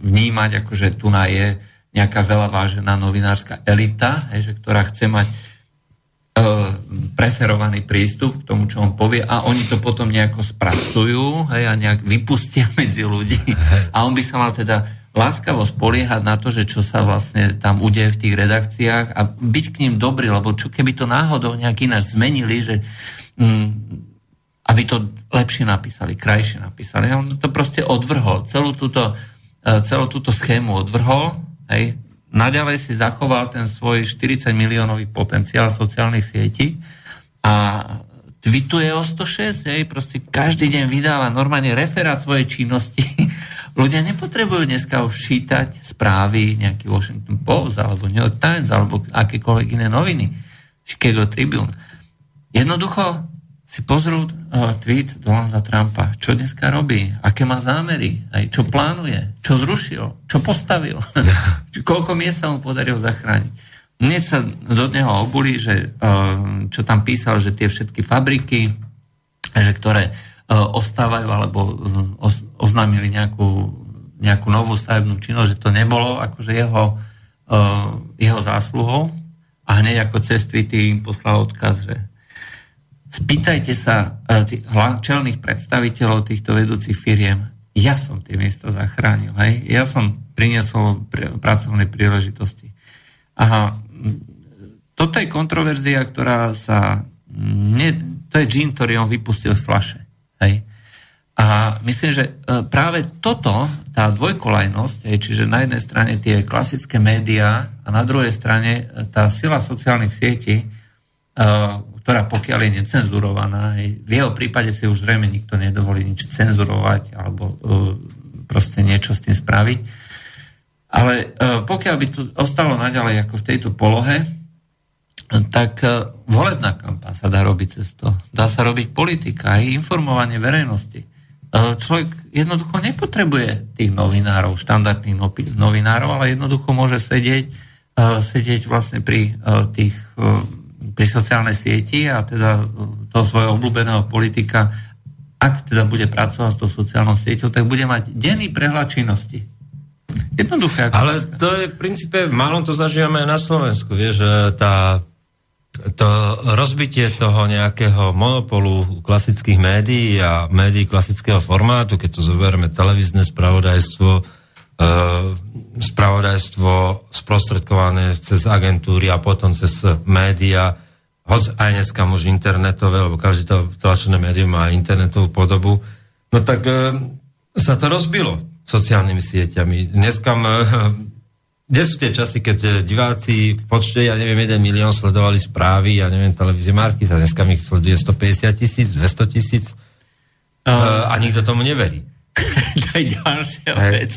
vnímať, akože tu je nejaká veľa vážená novinárska elita, hej, že, ktorá chce mať preferovaný prístup k tomu, čo on povie a oni to potom nejako spracujú hej, a nejak vypustia medzi ľudí. A on by sa mal teda láskavo spoliehať na to, že čo sa vlastne tam udeje v tých redakciách a byť k ním dobrý, lebo čo keby to náhodou nejak ináč zmenili, že mm, aby to lepšie napísali, krajšie napísali. On to proste odvrhol. Celú túto, e, celú túto schému odvrhol, hej, naďalej si zachoval ten svoj 40 miliónový potenciál sociálnych sietí a tweetuje o 106, hej, proste každý deň vydáva normálne referát svojej činnosti. Ľudia nepotrebujú dneska už čítať správy, nejaký Washington Post, alebo New York Times, alebo akékoľvek iné noviny, Chicago Tribune. Jednoducho si pozrú uh, tweet Donalda Trumpa, čo dneska robí, aké má zámery, aj čo plánuje, čo zrušil, čo postavil, koľko miest sa mu podarilo zachrániť. Mne sa do neho obuli, že, uh, čo tam písal, že tie všetky fabriky, že ktoré uh, ostávajú alebo os, oznámili nejakú, nejakú novú stavebnú činnosť, že to nebolo akože jeho, jeho zásluhou. A hneď ako cez tweety im poslal odkaz, že spýtajte sa e, tých čelných predstaviteľov týchto vedúcich firiem, ja som tie miesta zachránil, hej? ja som priniesol pr- pracovné príležitosti. A toto je kontroverzia, ktorá sa... Ne, to je džín, ktorý on vypustil z flaše. Hej? A myslím, že e, práve toto, tá dvojkolajnosť, čiže na jednej strane tie klasické médiá a na druhej strane e, tá sila sociálnych sietí, ktorá pokiaľ je necenzurovaná, v jeho prípade si už zrejme nikto nedovolí nič cenzurovať alebo uh, proste niečo s tým spraviť. Ale uh, pokiaľ by to ostalo naďalej ako v tejto polohe, tak uh, volebná kampaň sa dá robiť cez to. Dá sa robiť politika, aj informovanie verejnosti. Človek jednoducho nepotrebuje tých novinárov, štandardných novinárov, ale jednoducho môže sedieť, sedieť vlastne pri tých pri sociálnej sieti a teda toho svojho obľúbeného politika, ak teda bude pracovať s tou sociálnou sieťou, tak bude mať denný prehľad činnosti. Jednoduché. Ako Ale to je v princípe, malom to zažívame aj na Slovensku, vieš, že tá, to rozbitie toho nejakého monopolu klasických médií a médií klasického formátu, keď to zoberieme televízne spravodajstvo, e, spravodajstvo sprostredkované cez agentúry a potom cez médiá, hoď aj dneska už internetové, lebo každý to tlačené médium má internetovú podobu, no tak e, sa to rozbilo sociálnymi sieťami. Dneska e, kde sú tie časy, keď e, diváci v počte, ja neviem, 1 milión sledovali správy, ja neviem, televízie Marky, a dneska mi sleduje 150 tisíc, 200 tisíc uh, a nikto tomu neverí. to je ďalšia vec.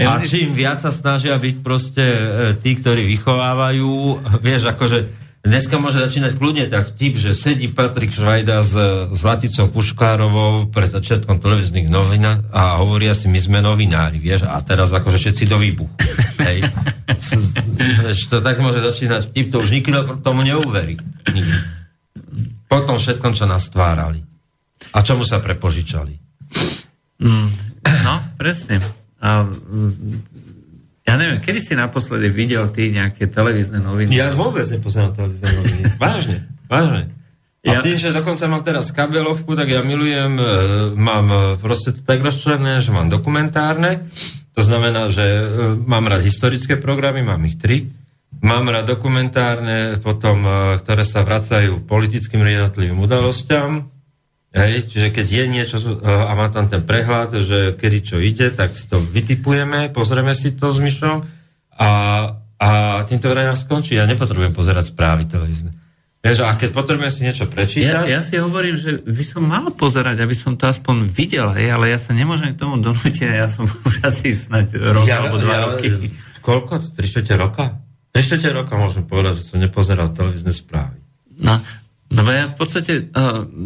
A čím viac sa snažia byť proste tí, ktorí vychovávajú, vieš, akože Dneska môže začínať kľudne tak typ, že sedí Patrik Švajda s, s Laticou Puškárovou pre začiatkom televíznych novín a hovoria si, my sme novinári, vieš, a teraz akože všetci do výbuchu. Hej. to tak môže začínať typ, to už nikto tomu neuverí. Nikdy. Po tom všetkom, čo nás stvárali. A čomu sa prepožičali. Presne. A ja neviem, kedy si naposledy videl ty nejaké televízne noviny? Ja vôbec nepozerám televízne noviny. vážne, vážne. A ja... tým, že dokonca mám teraz kabelovku, tak ja milujem, e, mám e, proste to tak rozčlené, že mám dokumentárne, to znamená, že e, mám rád historické programy, mám ich tri, mám rád dokumentárne, potom, ktoré sa vracajú politickým jednotlivým udalosťam, Hej, čiže keď je niečo a má tam ten prehľad, že kedy čo ide, tak si to vytipujeme, pozrieme si to s myšom a, a tým to vraj skončí. Ja nepotrebujem pozerať správy televízne. Vieš, a keď potrebujem si niečo prečítať... Ja, ja si hovorím, že by som mal pozerať, aby som to aspoň videl, hej, ale ja sa nemôžem k tomu donútiť, ja som už asi snať rok ja, alebo dva ja, roky. Koľko? 3 roka? 3 roka môžem povedať, že som nepozeral televízne správy. No, No ja v podstate,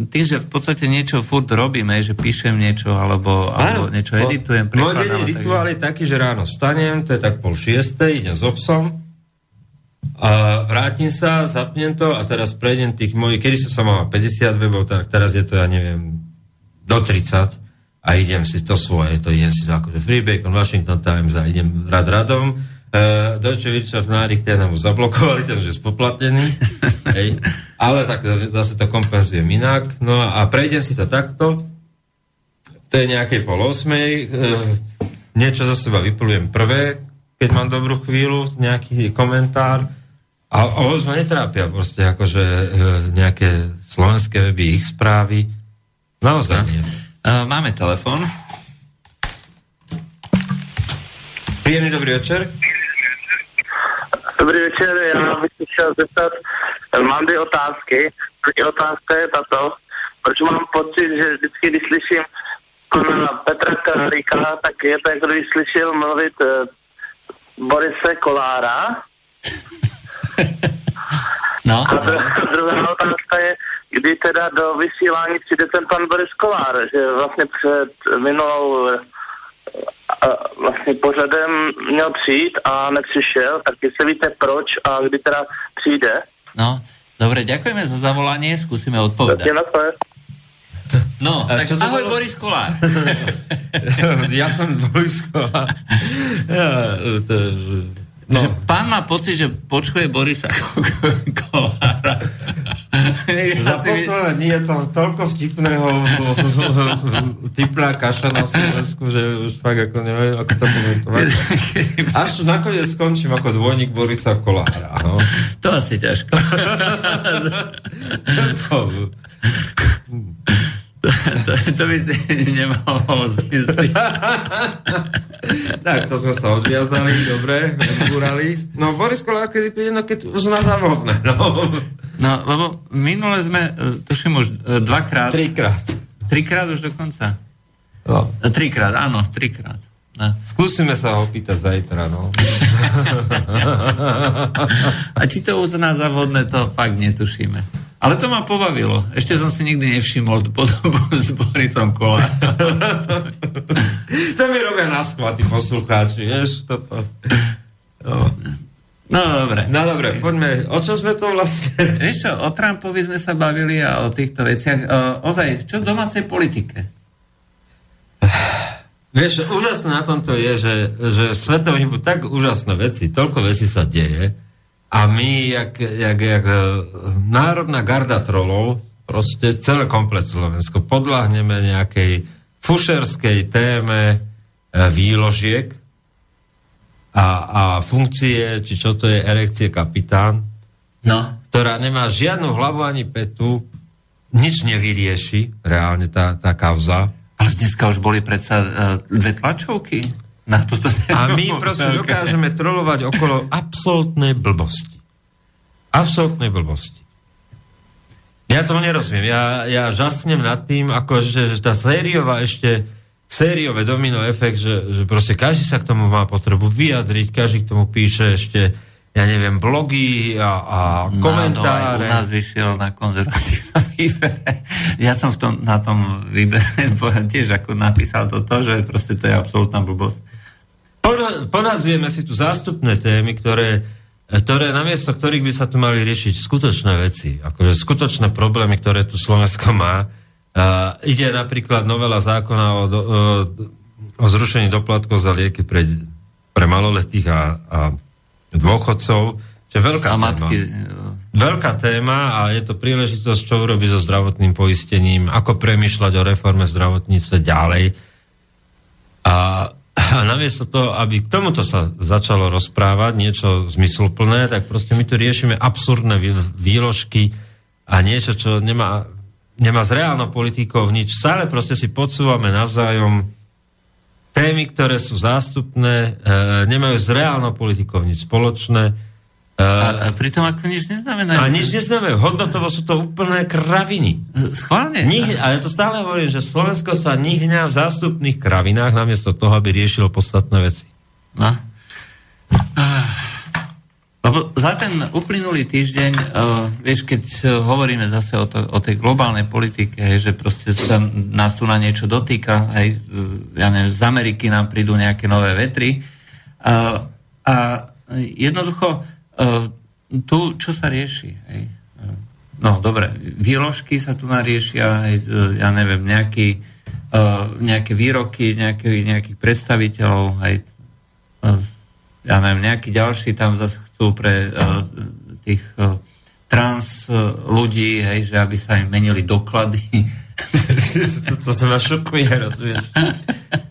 tým, že v podstate niečo furt robím, že píšem niečo, alebo, alebo niečo editujem, Môj denný rituál je taký, že ráno vstanem, to je tak pol šiestej, idem s obsom, a vrátim sa, zapnem to a teraz prejdem tých mojich, kedy som mal 50 webov, tak teraz je to, ja neviem, do 30 a idem si to svoje, to idem si akože Free Bacon, Washington Times a idem rad radom. Uh, Deutsche Wirtschaft Nárik, ten nám zablokovali, ten už je spoplatnený. Hej ale tak zase to kompenzujem inak. No a prejdem si to takto, to je nejakej pol osmej, e, niečo za seba vyplujem prvé, keď mám dobrú chvíľu, nejaký komentár, a, a vôbec ma netrápia proste akože e, nejaké slovenské weby, ich správy. Naozaj nie. Máme telefon. Príjemný dobrý večer. Dobrý večer, já bych chtěl zeptat, mám dvě otázky. První otázka je tato, proč mám pocit, že vždycky, když slyším Petra Karlíka, tak je to, když slyšel mluvit uh, Borise Kolára. No. A druhá, otázka je, kdy teda do vysílání přijde ten pan Boris Kolár, že vlastně před minulou eh, eh, vlastně pořadem měl přijít a nepřišel, tak jestli víte proč a kdy teda přijde. No, dobre, ďakujeme za zavolanie, skúsime odpovedať. No, A tak čo to ahoj bolo? Boris Kolár. ja som Borisko. ja, to, no, Že pán má pocit, že počuje Borisa Kolára. za posledné dní je to toľko vtipného typná kaša na Slovensku, že už fakt ako neviem, ako to komentovať. Až nakoniec skončím ako dvojník Borisa Kolára. No. To asi ťažko. To, to, by si nemohol zistiť. tak, to sme sa odviazali, dobre, odbúrali. No, Boris Kolár, kedy príde, no keď už na závodné, no. No, lebo minule sme, e, tuším už e, dvakrát, Trikrát. trikrát už dokonca. No. E, Trikrát, áno, trikrát. No. Skúsime sa ho pýtať zajtra, no. A či to uzná za vhodné, to fakt netušíme. Ale to ma pobavilo. Ešte som si nikdy nevšimol podobu s Borisom Kolárom. to mi robia na schvát, tí poslucháči, vieš, toto. No. No dobre. no dobre, poďme, o čo sme to vlastne... Vieš čo, o Trumpovi sme sa bavili a o týchto veciach. Ozaj, čo v domácej politike? Vieš, úžasné na tomto je, že, že svetový budú tak úžasné veci, toľko vecí sa deje a my, jak, jak, jak e, národná garda trolov, proste celé komplet Slovensko, podľahneme nejakej fušerskej téme e, výložiek a, a funkcie, či čo to je erekcie kapitán, No, ktorá nemá žiadnu hlavu ani petu, nič nevyrieši, reálne tá, tá kauza. ale dneska už boli predsa uh, dve tlačovky na túto A my proste dokážeme trolovať okolo absolútnej blbosti. Absolútnej blbosti. Ja to nerozumiem. Ja, ja žasnem nad tým, ako že, že tá sériová ešte sériové domino efekt, že, že proste každý sa k tomu má potrebu vyjadriť, každý k tomu píše ešte ja neviem, blogy a, a No, komentáre. No, aj u nás vyšiel na konzervatívnom výbere. Ja som v tom, na tom výbere tiež ako napísal toto, že proste to je absolútna blbosť. Podadzujeme si tu zástupné témy, ktoré, ktoré namiesto ktorých by sa tu mali riešiť skutočné veci, akože skutočné problémy, ktoré tu Slovensko má. Uh, ide napríklad novela zákona o, do, o, o zrušení doplatkov za lieky pre, pre maloletých a, a dôchodcov, čo je veľká A téma. matky, Veľká téma a je to príležitosť, čo urobiť so zdravotným poistením, ako premyšľať o reforme zdravotníctve ďalej. A, a namiesto toho, aby k tomuto sa začalo rozprávať niečo zmysluplné, tak proste my tu riešime absurdné vý- výložky a niečo, čo nemá, nemá s reálnou politikou nič. Stále proste si podsúvame navzájom témy, ktoré sú zástupné, e, nemajú s reálnou politikou nič spoločné. E, a, a pritom ako nič neznamená. a nič neznamenajú. Hodnotovo sú to úplné kraviny. Schválne. Nih, a ja to stále hovorím, že Slovensko sa nihňa v zástupných kravinách namiesto toho, aby riešilo podstatné veci. No. Lebo za ten uplynulý týždeň, uh, vieš, keď hovoríme zase o, to, o tej globálnej politike, hej, že proste sa nás tu na niečo dotýka, z- ja neviem, z Ameriky nám prídu nejaké nové vetry. Uh, a jednoducho, tu, čo sa rieši? Hej? Uh, No, dobre, výložky sa tu nariešia, hej, uh, ja neviem, nejaký, nejaké výroky nejaký, nejakých predstaviteľov, hej, ja neviem, nejakí ďalší tam zase chcú pre tých trans ľudí, hej, že aby sa im menili doklady. to, to sa ma šokuje, rozumieš?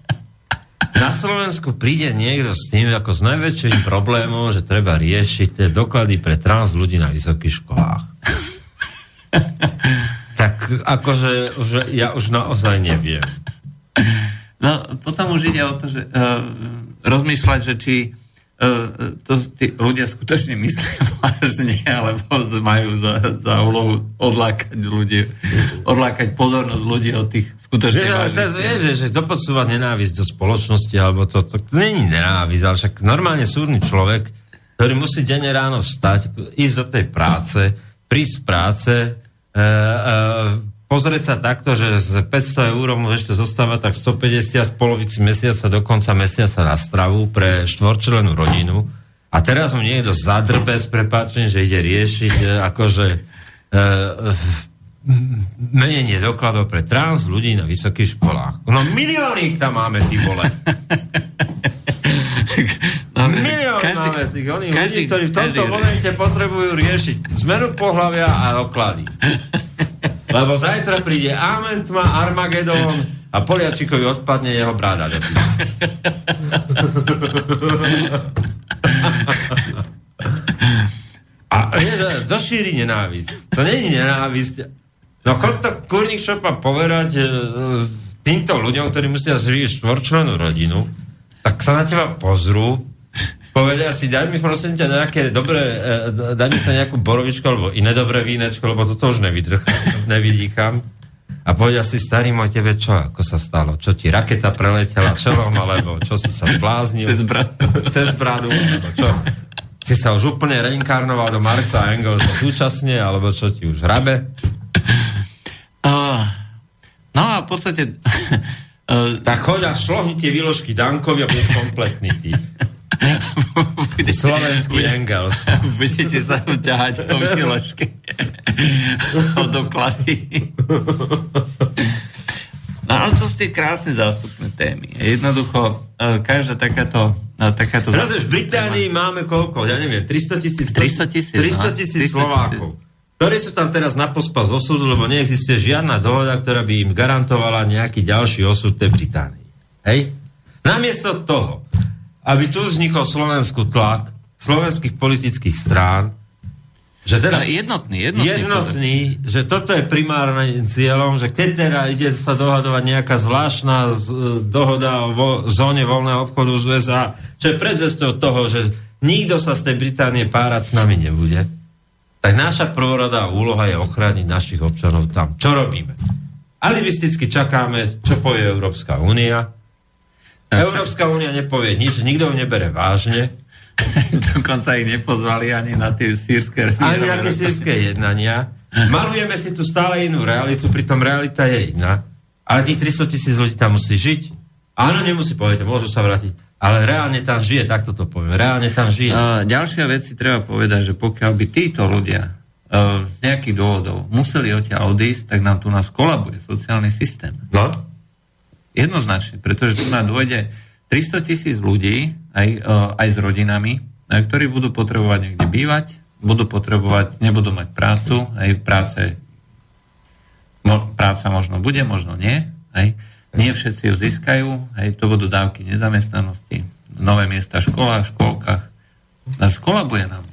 Na Slovensku príde niekto s tým ako s najväčším problémom, že treba riešiť tie doklady pre trans ľudí na vysokých školách. tak akože že ja už naozaj neviem. No, potom už ide o to, že uh, rozmýšľať, že či to tí ľudia skutočne myslia vážne, alebo majú za, za úlohu odlákať ľudí, odlákať pozornosť ľudí od tých skutočne Že, ale to, vážnych. je, že, že dopodsúvať nenávisť do spoločnosti, alebo to, to, to není nenávisť, ale však normálne súdny človek, ktorý musí denne ráno vstať, ísť do tej práce, prísť z práce, e, pozrieť sa takto, že z 500 eur mu ešte zostáva tak 150 v polovici mesiaca do konca mesiaca na stravu pre štvorčlenú rodinu a teraz mu niekto zadrbe s prepáčením, že ide riešiť e, akože e, menenie dokladov pre trans ľudí na vysokých školách. No milióny ich tam máme, ty vole. Milión každý, máme tých oni každý, ľudí, ktorí v tomto každý, momente potrebujú riešiť zmenu pohľavia a doklady. Lebo zajtra príde Amen tma, Armagedon a Poliačikovi odpadne jeho bráda. A je, to šíri nenávisť. To není nenávisť. No chod to kurník šopa povedať e, týmto ľuďom, ktorí musia zrieť štvorčlenú rodinu, tak sa na teba pozrú, povedia si, daj mi prosím ťa nejaké dobré, e, daj mi sa nejakú borovičku alebo iné dobré vínečko, lebo toto už nevydýcham. A povedia si, starý môj tebe, čo, ako sa stalo? Čo ti, raketa preletela čelom, alebo čo si sa zbláznil? Cez bradu. Cez bradu, alebo čo? Si sa už úplne reinkarnoval do Marxa a Engelsa súčasne, alebo čo ti už hrabe? Uh, no a v podstate... Uh, tak choď a šlohni tie výložky Dankovi a budeš kompletný ty. Budete, Slovenský bude, Engels. Budete sa ťahať o výložky. o doklady. No ale to sú tie krásne zástupné témy. Jednoducho, e, každá takáto No, takáto Teraz v Británii téma. máme koľko? Ja neviem, 300 tisíc 300 tisíc 300 tisíc Slovákov. Ktorí sú tam teraz na pospas osudu, lebo neexistuje žiadna dohoda, ktorá by im garantovala nejaký ďalší osud tej Británii. Hej? Namiesto toho, aby tu vznikol slovenskú tlak slovenských politických strán, že teda, jednotný, jednotný. Jednotný, že toto je primárnym cieľom, že keď teda ide sa dohadovať nejaká zvláštna z, dohoda o vo, zóne voľného obchodu z USA, čo je predzestou toho, že nikto sa z tej Británie párať s nami nebude, tak naša prvoradá úloha je ochrániť našich občanov tam. Čo robíme? Alibisticky čakáme, čo povie Európska únia. Európska únia nepovie nič, nikto ju nebere vážne Dokonca ich nepozvali ani na tie sírske... Ani na tie sírske jednania. Malujeme si tu stále inú realitu, pritom realita je iná. Ale tých 300 tisíc ľudí tam musí žiť. Áno, nemusí, povedať, môžu sa vrátiť. Ale reálne tam žije, takto to poviem. Reálne tam žije. Uh, ďalšia vec si treba povedať, že pokiaľ by títo ľudia uh, z nejakých dôvodov museli odtiaľ odísť, tak nám tu nás kolabuje sociálny systém. No? Jednoznačne, pretože tu nám dôjde 300 tisíc ľudí, aj, e, aj s rodinami, e, ktorí budú potrebovať niekde bývať, budú potrebovať, nebudú mať prácu, aj práce, práca možno bude, možno nie, aj, nie všetci ju získajú, aj to budú dávky nezamestnanosti, nové miesta v školách, školkách. A skolabuje nám.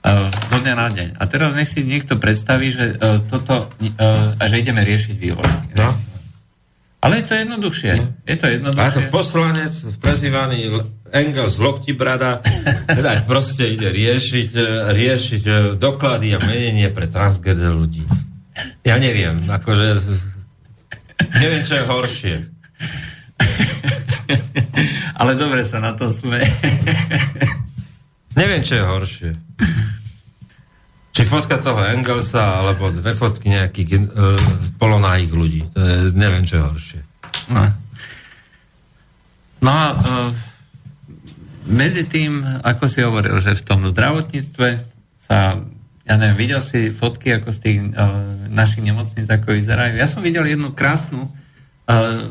Uh, zo dňa na deň. A teraz nech si niekto predstaví, že toto, že ideme riešiť výložky. No. Ale je to jednoduchšie. No. Je to jednoduchšie. A to poslanec, prezývaný Engels Lokti Brada, teda proste ide riešiť, e, riešiť e, doklady a menenie pre transgender ľudí. Ja neviem, akože neviem, čo je horšie. Ale dobre sa na to sme. neviem, čo je horšie. Či fotka toho Engelsa, alebo dve fotky nejakých uh, polonájich ľudí. To je, neviem, čo je horšie. No, no a uh, medzi tým, ako si hovoril, že v tom zdravotníctve sa, ja neviem, videl si fotky, ako z tých uh, našich nemocníc, ako vyzerajú. Ja som videl jednu krásnu uh,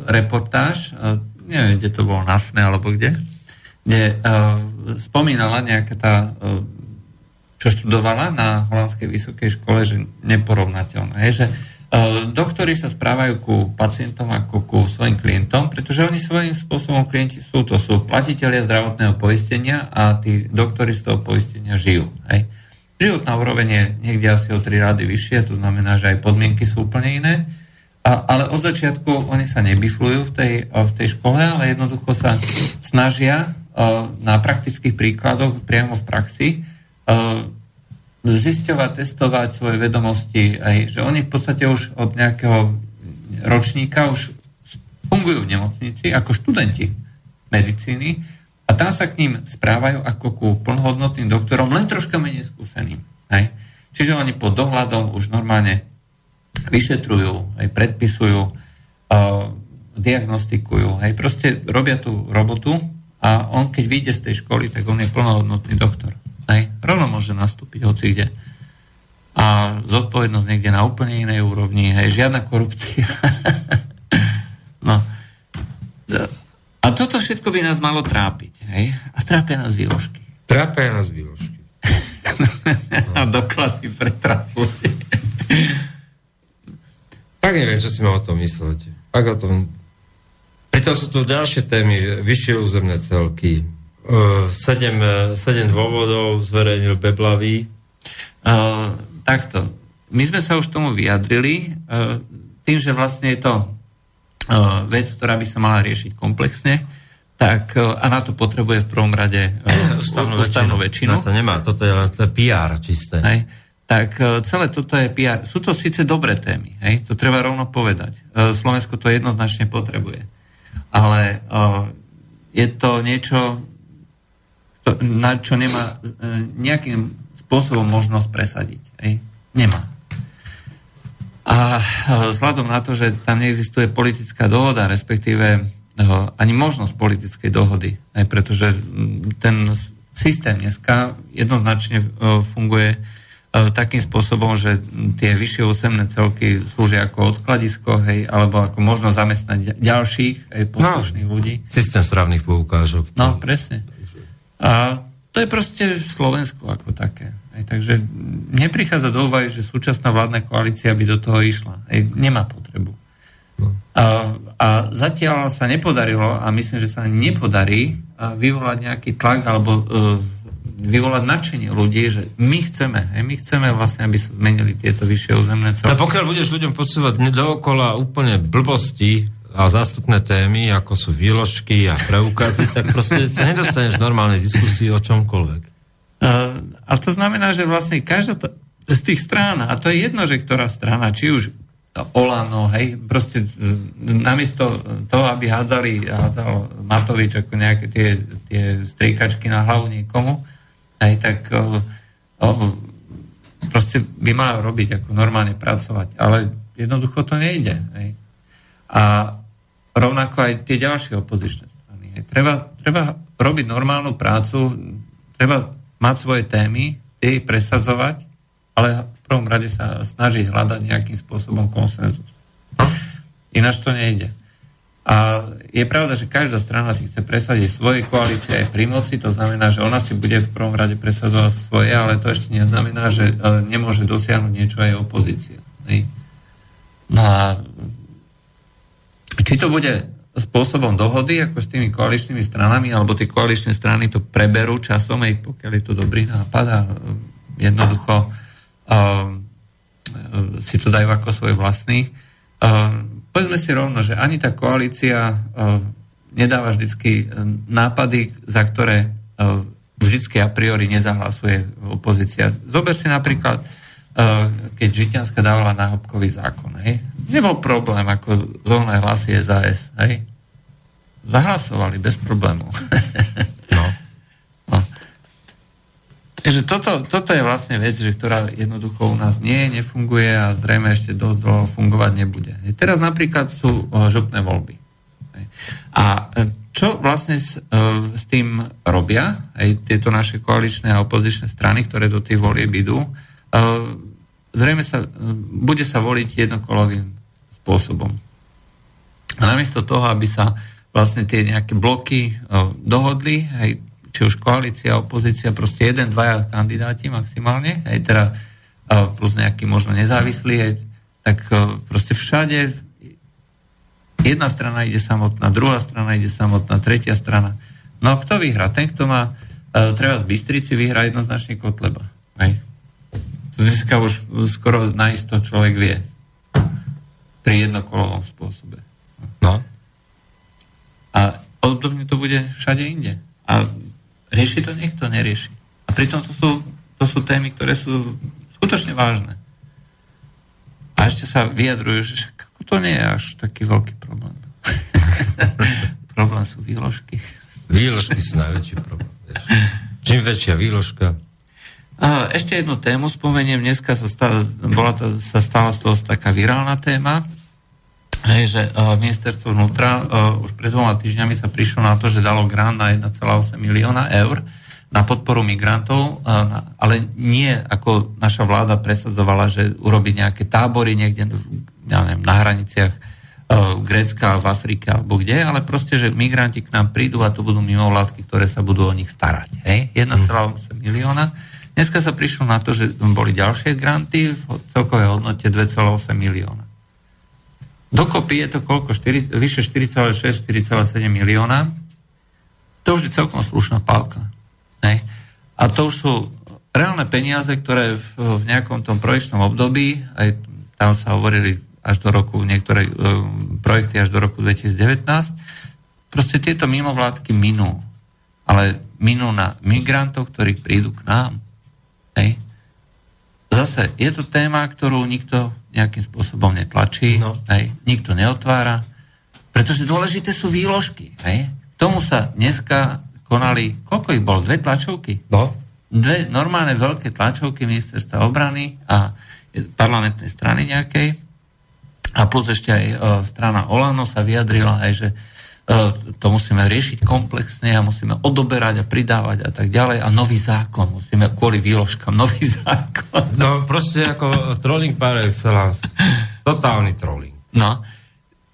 reportáž, uh, neviem, kde to bolo na SME, alebo kde, kde uh, spomínala nejaká tá uh, čo študovala na holandskej vysokej škole, že neporovnateľné. Je, že uh, doktori sa správajú ku pacientom ako ku svojim klientom, pretože oni svojím spôsobom klienti sú, to sú platiteľia zdravotného poistenia a tí doktori z toho poistenia žijú. Hej. Životná úroveň je niekde asi o tri rády vyššie, to znamená, že aj podmienky sú úplne iné. A, ale od začiatku oni sa nebiflujú v tej, v tej škole, ale jednoducho sa snažia uh, na praktických príkladoch priamo v praxi zisťovať, testovať svoje vedomosti, aj, že oni v podstate už od nejakého ročníka už fungujú v nemocnici ako študenti medicíny a tam sa k ním správajú ako ku plnohodnotným doktorom, len troška menej skúseným. Hej. Čiže oni pod dohľadom už normálne vyšetrujú, aj predpisujú, uh, diagnostikujú, hej, proste robia tú robotu a on keď vyjde z tej školy, tak on je plnohodnotný doktor. Hej, rovno môže nastúpiť hoci kde. A zodpovednosť niekde na úplne inej úrovni, hej, žiadna korupcia. no. A toto všetko by nás malo trápiť, hej? A trápia nás výložky. Trápia nás výložky. a doklady pre translúte. Tak neviem, čo si mám o tom mysleť. Ak o tom... Pritom sú tu ďalšie témy, vyššie územné celky. Uh, sedem, sedem dôvodov zverejnil Beblavý. Uh, takto. My sme sa už tomu vyjadrili uh, tým, že vlastne je to uh, vec, ktorá by sa mala riešiť komplexne, tak uh, a na to potrebuje v prvom rade uh, ústavnú, ústavnú väčšinu. No to nemá, toto je to je PR čisté. Hej tak e, celé toto je PR. Sú to síce dobré témy, hej, to treba rovno povedať. E, Slovensko to jednoznačne potrebuje. Ale uh, je to niečo, to, na čo nemá uh, nejakým spôsobom možnosť presadiť. Hej. Nemá. A uh, vzhľadom na to, že tam neexistuje politická dohoda, respektíve uh, ani možnosť politickej dohody, aj pretože ten systém dneska jednoznačne funguje E, takým spôsobom, že tie vyššie úsemné celky slúžia ako odkladisko, hej, alebo ako možno zamestnať ďalších hej, poslušných no, ľudí. Systém správnych poukážok. No, presne. A to je proste v Slovensku ako také. Hej, takže neprichádza do úvahy, že súčasná vládna koalícia by do toho išla. Hej, nemá potrebu. A, a zatiaľ sa nepodarilo, a myslím, že sa nepodarí vyvolať nejaký tlak alebo uh, vyvolať nadšenie ľudí, že my chceme, hej, my chceme vlastne, aby sa zmenili tieto vyššie územné celky. A pokiaľ budeš ľuďom podsúvať dookola úplne blbosti a zástupné témy, ako sú výložky a preukazy, tak proste sa nedostaneš normálnej diskusii o čomkoľvek. Uh, a to znamená, že vlastne každá t- z tých strán, a to je jedno, že ktorá strana, či už Olano, hej, proste namiesto toho, aby hádzali, hádzal Matovič ako nejaké tie, tie strikačky na hlavu niekomu, aj tak o, o, proste by mal robiť, ako normálne pracovať. Ale jednoducho to nejde. Aj. A rovnako aj tie ďalšie opozičné strany. Treba, treba robiť normálnu prácu, treba mať svoje témy, tie presadzovať, ale v prvom rade sa snažiť hľadať nejakým spôsobom konsenzus. Ináč to nejde. A je pravda, že každá strana si chce presadiť svoje koalície aj pri moci, to znamená, že ona si bude v prvom rade presadzovať svoje, ale to ešte neznamená, že e, nemôže dosiahnuť niečo aj opozícia. No a či to bude spôsobom dohody, ako s tými koaličnými stranami, alebo tie koaličné strany to preberú časom, aj pokiaľ je to dobrý nápad a e, jednoducho uh, si to dajú ako svoj vlastný. Uh, povedzme si rovno, že ani tá koalícia uh, nedáva vždycky nápady, za ktoré uh, vždycky a priori nezahlasuje opozícia. Zober si napríklad, uh, keď Žitňanská dávala náhobkový zákon, hej? Nebol problém ako zóna hlasy SAS, hej? Zahlasovali bez problémov. no. no. Takže toto, toto je vlastne vec, že ktorá jednoducho u nás nie, nefunguje a zrejme ešte dosť dlho fungovať nebude. Teraz napríklad sú eh, župné voľby. A eh, čo vlastne s, eh, s tým robia aj tieto naše koaličné a opozičné strany, ktoré do tých volieb idú? Zrejme sa, bude sa voliť jednokolovým spôsobom. A namiesto toho, aby sa vlastne tie nejaké bloky dohodli, aj či už koalícia, opozícia, proste jeden, dvaja kandidáti maximálne, aj teda plus nejaký možno nezávislý, aj, tak e, proste všade jedna strana ide samotná, druhá strana ide samotná, tretia strana. No a kto vyhrá? Ten, kto má treba z Bystrici, vyhrá jednoznačne Kotleba. Hej. To dneska už skoro naisto človek vie. Pri jednokolovom spôsobe. No. A podobne to bude všade inde. A Rieši to niekto? Nerieši. A pritom to sú, to sú témy, ktoré sú skutočne vážne. A ešte sa vyjadrujú, že to nie je až taký veľký problém. problém sú výložky. Výložky sú najväčší problém. Vieš. Čím väčšia výložka. Ešte jednu tému spomeniem. Dneska sa stala, bola to, sa stala z toho taká virálna téma, že uh, ministerstvo vnútra uh, už pred dvoma týždňami sa prišlo na to, že dalo grant na 1,8 milióna eur na podporu migrantov, uh, ale nie ako naša vláda presadzovala, že urobiť nejaké tábory niekde ja neviem, na hraniciach uh, Grécka, v Afrike alebo kde, ale proste, že migranti k nám prídu a to budú mimovládky, ktoré sa budú o nich starať. Hej? 1,8 milióna Dneska sa prišlo na to, že boli ďalšie granty v celkovej hodnote 2,8 milióna. Dokopy je to koľko? 4, vyše 4,6, 4,7 milióna. To už je celkom slušná pálka. Ne? A to už sú reálne peniaze, ktoré v, v nejakom tom projekčnom období, aj tam sa hovorili až do roku, niektoré e, projekty až do roku 2019, proste tieto mimovládky minú. Ale minú na migrantov, ktorí prídu k nám. Hej. Zase, je to téma, ktorú nikto nejakým spôsobom netlačí, no. hej, nikto neotvára, pretože dôležité sú výložky. Hej. K tomu sa dneska konali, koľko ich bolo? Dve tlačovky? No. Dve normálne veľké tlačovky ministerstva obrany a parlamentnej strany nejakej. A plus ešte aj e, strana Olano sa vyjadrila aj, že to musíme riešiť komplexne a musíme odoberať a pridávať a tak ďalej. A nový zákon, musíme kvôli výložkám nový zákon. No proste ako trolling par excellence. Totálny trolling. No.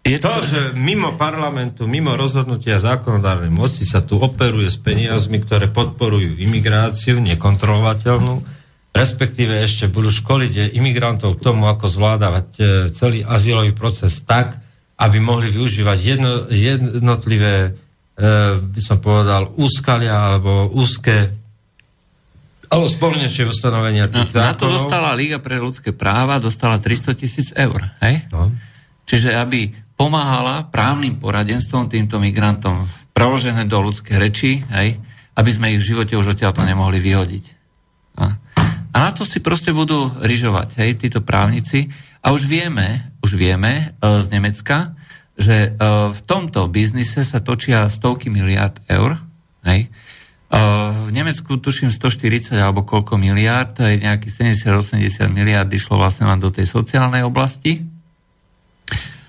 Je to, to, že mimo parlamentu, mimo rozhodnutia zákonodárnej moci sa tu operuje s peniazmi, ktoré podporujú imigráciu nekontrolovateľnú, respektíve ešte budú školiť imigrantov k tomu, ako zvládať e, celý azylový proces tak, aby mohli využívať jedno, jednotlivé, e, by som povedal, úskalia alebo úzke alebo spolnejšie ustanovenia tých na, na to dostala Liga pre ľudské práva, dostala 300 tisíc eur. Hej? No. Čiže aby pomáhala právnym poradenstvom týmto migrantom preložené do ľudské reči, hej? aby sme ich v živote už odtiaľto nemohli vyhodiť. A, a na to si proste budú ryžovať hej, títo právnici. A už vieme, už vieme uh, z Nemecka, že uh, v tomto biznise sa točia stovky miliard eur. Hej. Uh, v Nemecku tuším 140 alebo koľko miliard, to je nejakých 70-80 miliard išlo vlastne len do tej sociálnej oblasti.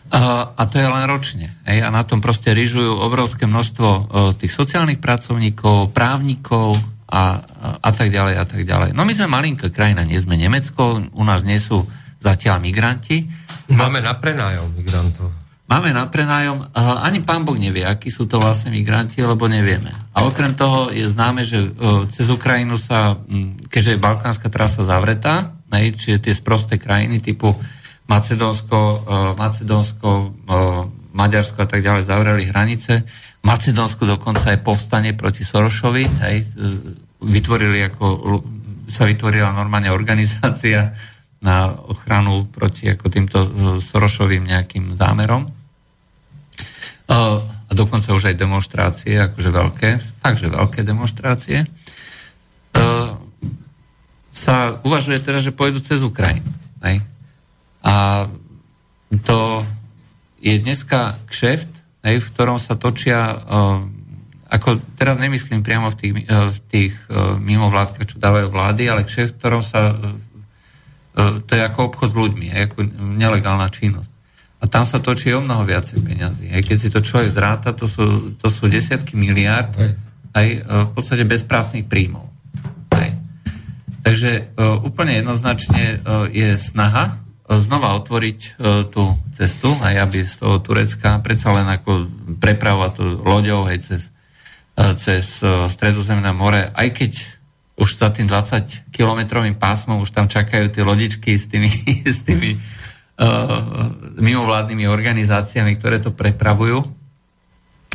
Uh, a to je len ročne. Hej. A na tom proste ryžujú obrovské množstvo uh, tých sociálnych pracovníkov, právnikov a, a, tak ďalej a tak ďalej. No my sme malinká krajina, nie sme Nemecko, u nás nie sú zatiaľ migranti. Máme na prenájom migrantov. Máme na prenájom, ani pán Boh nevie, akí sú to vlastne migranti, lebo nevieme. A okrem toho je známe, že e, cez Ukrajinu sa, keďže je balkánska trasa zavretá, čiže tie sprosté krajiny typu Macedónsko, e, Macedónsko, e, Maďarsko a tak ďalej zavreli hranice. Macedónsku dokonca aj povstanie proti Sorošovi, hej, vytvorili ako, sa vytvorila normálne organizácia na ochranu proti ako týmto e, Sorošovým nejakým zámerom. E, a dokonca už aj demonstrácie, akože veľké, takže veľké demonstrácie. E, sa uvažuje teda, že pôjdu cez Ukrajinu. Hej? A to je dneska kšeft, hej, v ktorom sa točia, ako teraz nemyslím priamo v tých, v tých mimovládkach, čo dávajú vlády, ale kšeft, v ktorom sa to je ako obchod s ľuďmi, ako nelegálna činnosť. A tam sa točí o mnoho viacej peniazy. Aj keď si to človek zráta, to sú, to sú desiatky miliárd aj e, v podstate bezprácných príjmov. Aj. Takže uh, úplne jednoznačne je snaha znova otvoriť tú cestu, aj aby z toho Turecka predsa len ako preprava to loďou aj cez, cez Stredozemné more, aj keď už za tým 20 kilometrovým pásmom už tam čakajú tie lodičky s tými, s tými uh, mimovládnymi organizáciami, ktoré to prepravujú,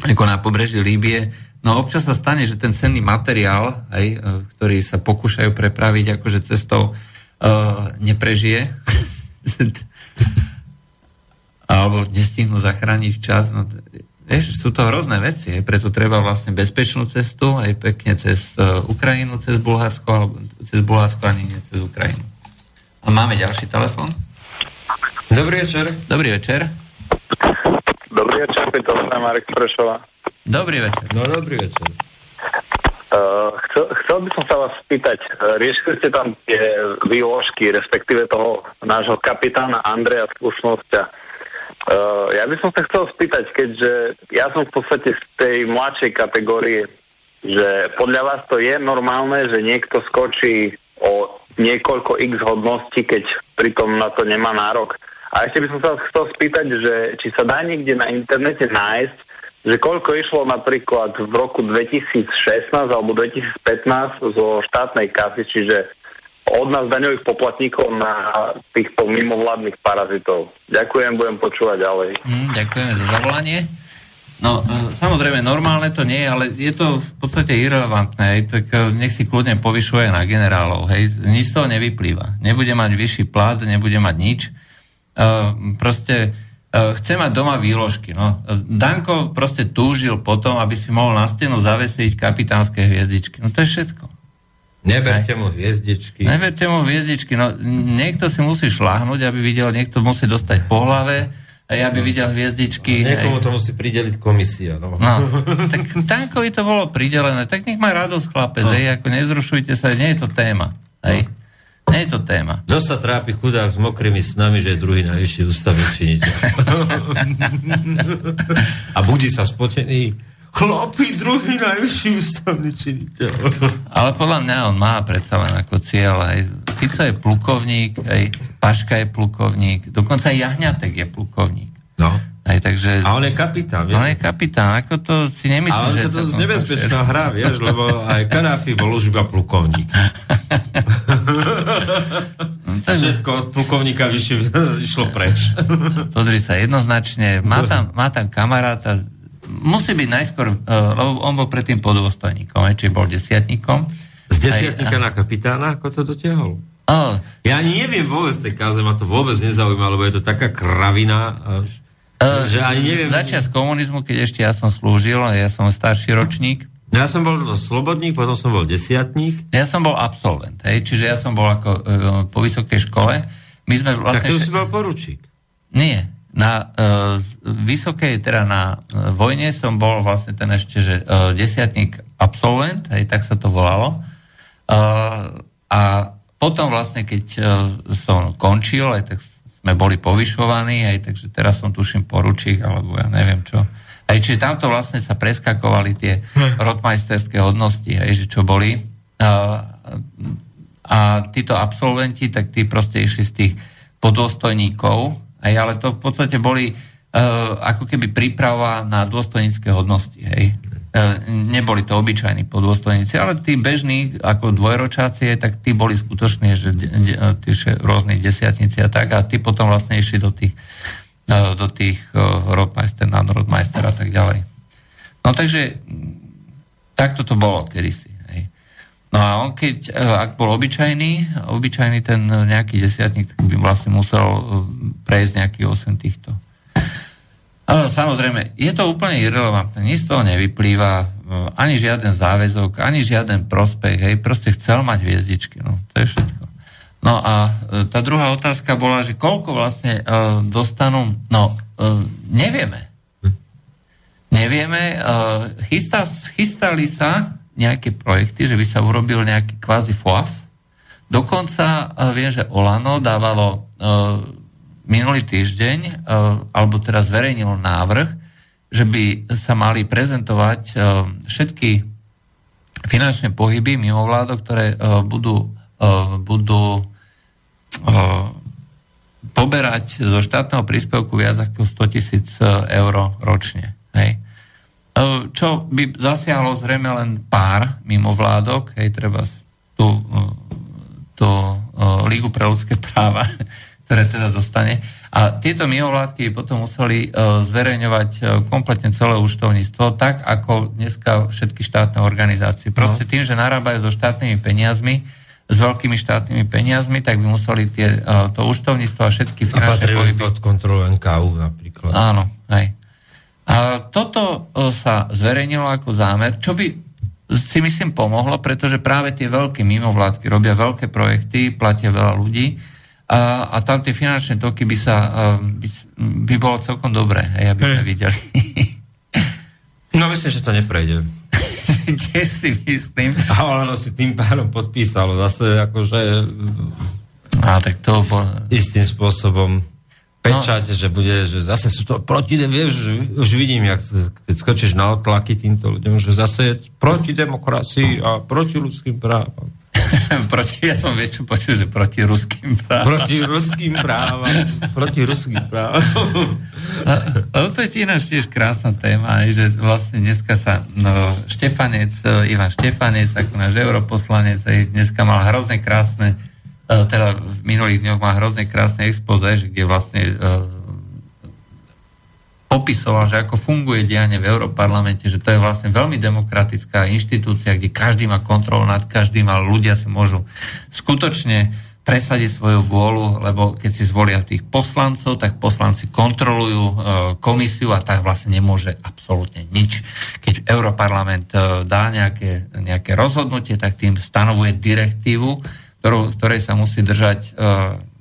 ako na pobreží Líbie. No občas sa stane, že ten cenný materiál, aj, uh, ktorý sa pokúšajú prepraviť akože cestou, uh, neprežije. alebo nestihnú zachrániť čas. No, Vieš, sú to hrozné veci, aj preto treba vlastne bezpečnú cestu, aj pekne cez uh, Ukrajinu, cez Bulharsko, alebo cez Bulharsko ani nie cez Ukrajinu. A máme ďalší telefon. Dobrý večer. Dobrý večer. Dobrý večer, Peter, Marek Prešova. Dobrý večer. No, dobrý večer. Uh, chcel chcel, chcel by som sa vás spýtať, e, riešili ste tam tie výložky, respektíve toho nášho kapitána Andreja Slušnosť a uh, ja by som sa chcel spýtať, keďže ja som v podstate z tej mladšej kategórie, že podľa vás to je normálne, že niekto skočí o niekoľko x hodností, keď pritom na to nemá nárok. A ešte by som sa chcel spýtať, že či sa dá niekde na internete nájsť, že koľko išlo napríklad v roku 2016 alebo 2015 zo štátnej kasy, čiže od nás daňových poplatníkov na týchto mimovládnych parazitov. Ďakujem, budem počúvať ďalej. Mm, ďakujeme za zavolanie. No, e, samozrejme, normálne to nie je, ale je to v podstate irrelevantné, hej, tak e, nech si kľudne povyšuje na generálov, hej, nič z toho nevyplýva. Nebude mať vyšší plat, nebude mať nič. Uh, proste uh, chce mať doma výložky. No. Danko proste túžil potom, aby si mohol na stenu zavesiť kapitánske hviezdičky. No to je všetko. Neberte mu hviezdičky. Neberte mu hviezdičky. No, niekto si musí šláhnuť, aby videl, niekto musí dostať po hlave, aj aby videl hviezdičky. Niekomu aj... to musí prideliť komisia. No. no. tak Dankovi to bolo pridelené. Tak nech má radosť chlapec, no. hej, ako nezrušujte sa, nie je to téma. Hej. No. Nie je to téma. Kto sa trápi chudák s mokrými snami, že je druhý najvyšší ústavný činiteľ. A budí sa spotený chlapi, druhý najvyšší ústavný činiteľ. Ale podľa mňa on má predsa len ako cieľ. Aj Fico je plukovník, aj Paška je plukovník, dokonca aj Jahňatek je plukovník. No. Aj, takže, a on je kapitán. Vieš? On je kapitán, ako to si nemyslím, že... Ale to je nebezpečná hra, vieš, lebo aj Kadáfi bol už iba plukovník. takže... Všetko od plukovníka vyšli, išlo preč. Pozri sa, jednoznačne, má tam, má tam kamaráta, musí byť najskôr, uh, lebo on bol predtým podôstojníkom, či bol desiatníkom. Z desiatníka aj, na kapitána, ako to dotiahol? Oh. Ja ani neviem vôbec tej káze, ma to vôbec nezaujíma, lebo je to taká kravina, uh, že ani neviem... Začias komunizmu, keď ešte ja som slúžil, ja som starší ročník. No ja som bol slobodník, potom som bol desiatník. Ja som bol absolvent, hej, čiže ja som bol ako uh, po vysokej škole. My sme vlastne... Tak to si bol poručík. Nie. Na uh, vysokej, teda na uh, vojne som bol vlastne ten ešte, že uh, desiatník absolvent, hej, tak sa to volalo. Uh, a potom vlastne, keď uh, som končil, aj tak sme boli povyšovaní, aj takže teraz som tuším poručík, alebo ja neviem čo. Aj čiže tamto vlastne sa preskakovali tie hm. rotmajsterské hodnosti, aj že čo boli. Uh, a títo absolventi, tak tí proste išli z tých podôstojníkov, aj, ale to v podstate boli uh, ako keby príprava na dôstojnícke hodnosti. Hej. E, neboli to obyčajní podôstojníci, ale tí bežní, ako dvojročácie, tak tí boli skutočne, že de, de, tí rôzni desiatníci a tak, a tí potom vlastne išli do tých, e, do tých uh, rodmajster, nadrodmajster a tak ďalej. No takže takto to bolo kedysi. No a on keď, ak bol obyčajný, obyčajný ten nejaký desiatník, tak by vlastne musel prejsť nejaký 8 týchto Samozrejme, je to úplne irrelevantné, nič z toho nevyplýva, e, ani žiaden záväzok, ani žiaden prospech, hej, proste chcel mať hviezdičky, no, to je všetko. No a tá druhá otázka bola, že koľko vlastne uh, dostanú, no, uh, nevieme. Nevieme, uh, chystá, chystali sa nejaké projekty, že by sa urobil nejaký kvázi FOAF. Dokonca uh, viem, že Olano dávalo uh, minulý týždeň, e, alebo teraz zverejnil návrh, že by sa mali prezentovať e, všetky finančné pohyby mimovládok, ktoré e, budú, budú poberať zo štátneho príspevku viac ako 100 tisíc eur ročne. Hej. Čo by zasiahlo zrejme len pár mimovládok, hej, treba tú, tú Lígu pre ľudské práva, ktoré teda dostane. A tieto mimovládky potom museli zverejňovať kompletne celé účtovníctvo, tak ako dneska všetky štátne organizácie. Proste no. tým, že narábajú so štátnymi peniazmi, s veľkými štátnymi peniazmi, tak by museli tie, to účtovníctvo a všetky finančné pohyby... pod kontrolu NKU napríklad. Áno, hej. A toto uh, sa zverejnilo ako zámer, čo by si myslím pomohlo, pretože práve tie veľké mimovládky robia veľké projekty, platia veľa ľudí a, a tam tie finančné toky by sa by, by bolo celkom dobré, hej, aby sme hey. videli. no myslím, že to neprejde. tiež si myslím. A ono si tým pádom podpísalo zase akože A tak to bol... istým spôsobom pečať, no. že bude, že zase sú to proti, vieš, už vidím, jak, keď skočíš na otlaky týmto ľuďom, že zase je proti demokracii a proti ľudským právam. proti, ja som vieš čo počul, že proti ruským právam. Proti ruským právam. proti ruským právam. To je ináč tiež krásna téma, že vlastne dneska sa no, Štefanec, e, Ivan Štefanec, ako náš europoslanec, dneska mal hrozne krásne, teda v minulých dňoch má hrozne krásne expoze, kde vlastne e, popisoval, že ako funguje dianie v Európarlamente, že to je vlastne veľmi demokratická inštitúcia, kde každý má kontrolu nad každým a ľudia si môžu skutočne presadiť svoju vôľu, lebo keď si zvolia tých poslancov, tak poslanci kontrolujú e, komisiu a tak vlastne nemôže absolútne nič. Keď Európarlament e, dá nejaké, nejaké rozhodnutie, tak tým stanovuje direktívu, ktorú, ktorej sa musí držať e,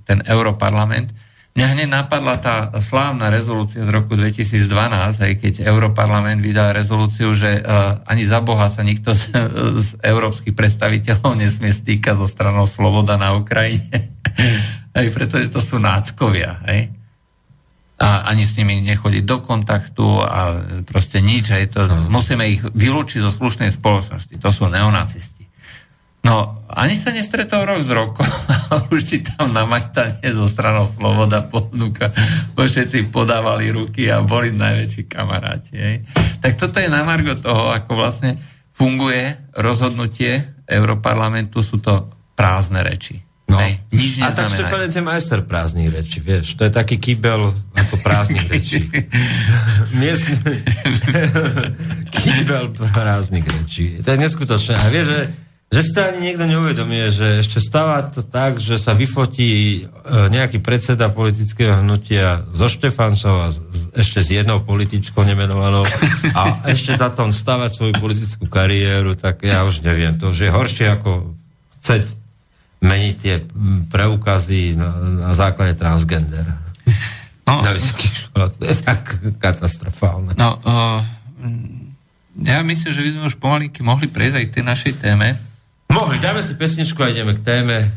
ten Európarlament Mňa hneď napadla tá slávna rezolúcia z roku 2012, aj keď Európarlament vydal rezolúciu, že uh, ani za Boha sa nikto z, z európskych predstaviteľov nesmie stýkať zo stranou Sloboda na Ukrajine. aj pretože to sú náckovia. Hej? A ani s nimi nechodiť do kontaktu a proste nič. Hej? To, no. Musíme ich vylúčiť zo slušnej spoločnosti. To sú neonacisti. No, ani sa nestretol rok z roku. Už si tam na Majtane zo stranou Sloboda ponúka. Bo všetci podávali ruky a boli najväčší kamaráti. Hej. Tak toto je na margo toho, ako vlastne funguje rozhodnutie Európarlamentu. Sú to prázdne reči. No. Hej, nič a tak Štefanec je majster prázdnych rečí, vieš. To je taký kýbel ako prázdnych rečí. Miestný kýbel prázdnych rečí. To je neskutočné. A vieš, že že si to ani niekto neuvedomuje, že ešte stáva to tak, že sa vyfotí e, nejaký predseda politického hnutia zo Štefancov a ešte s jednou političkou nemenovanou a ešte na tom stavať svoju politickú kariéru, tak ja už neviem. To už je horšie ako chceť meniť tie preukazy na, na základe transgender. No, na vysokých školách. To je tak katastrofálne. No, uh, ja myslím, že by sme už pomalinky mohli prejsť aj k tej našej téme. Mohli, dáme si pesničku a ideme k téme.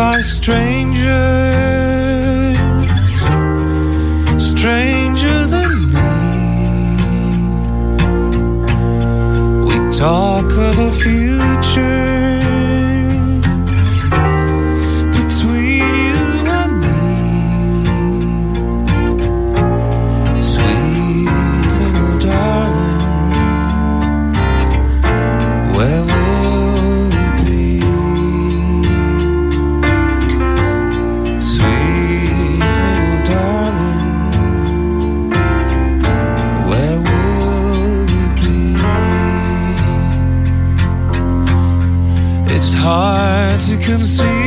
By strangers, stranger than me. We talk of the future. Hard to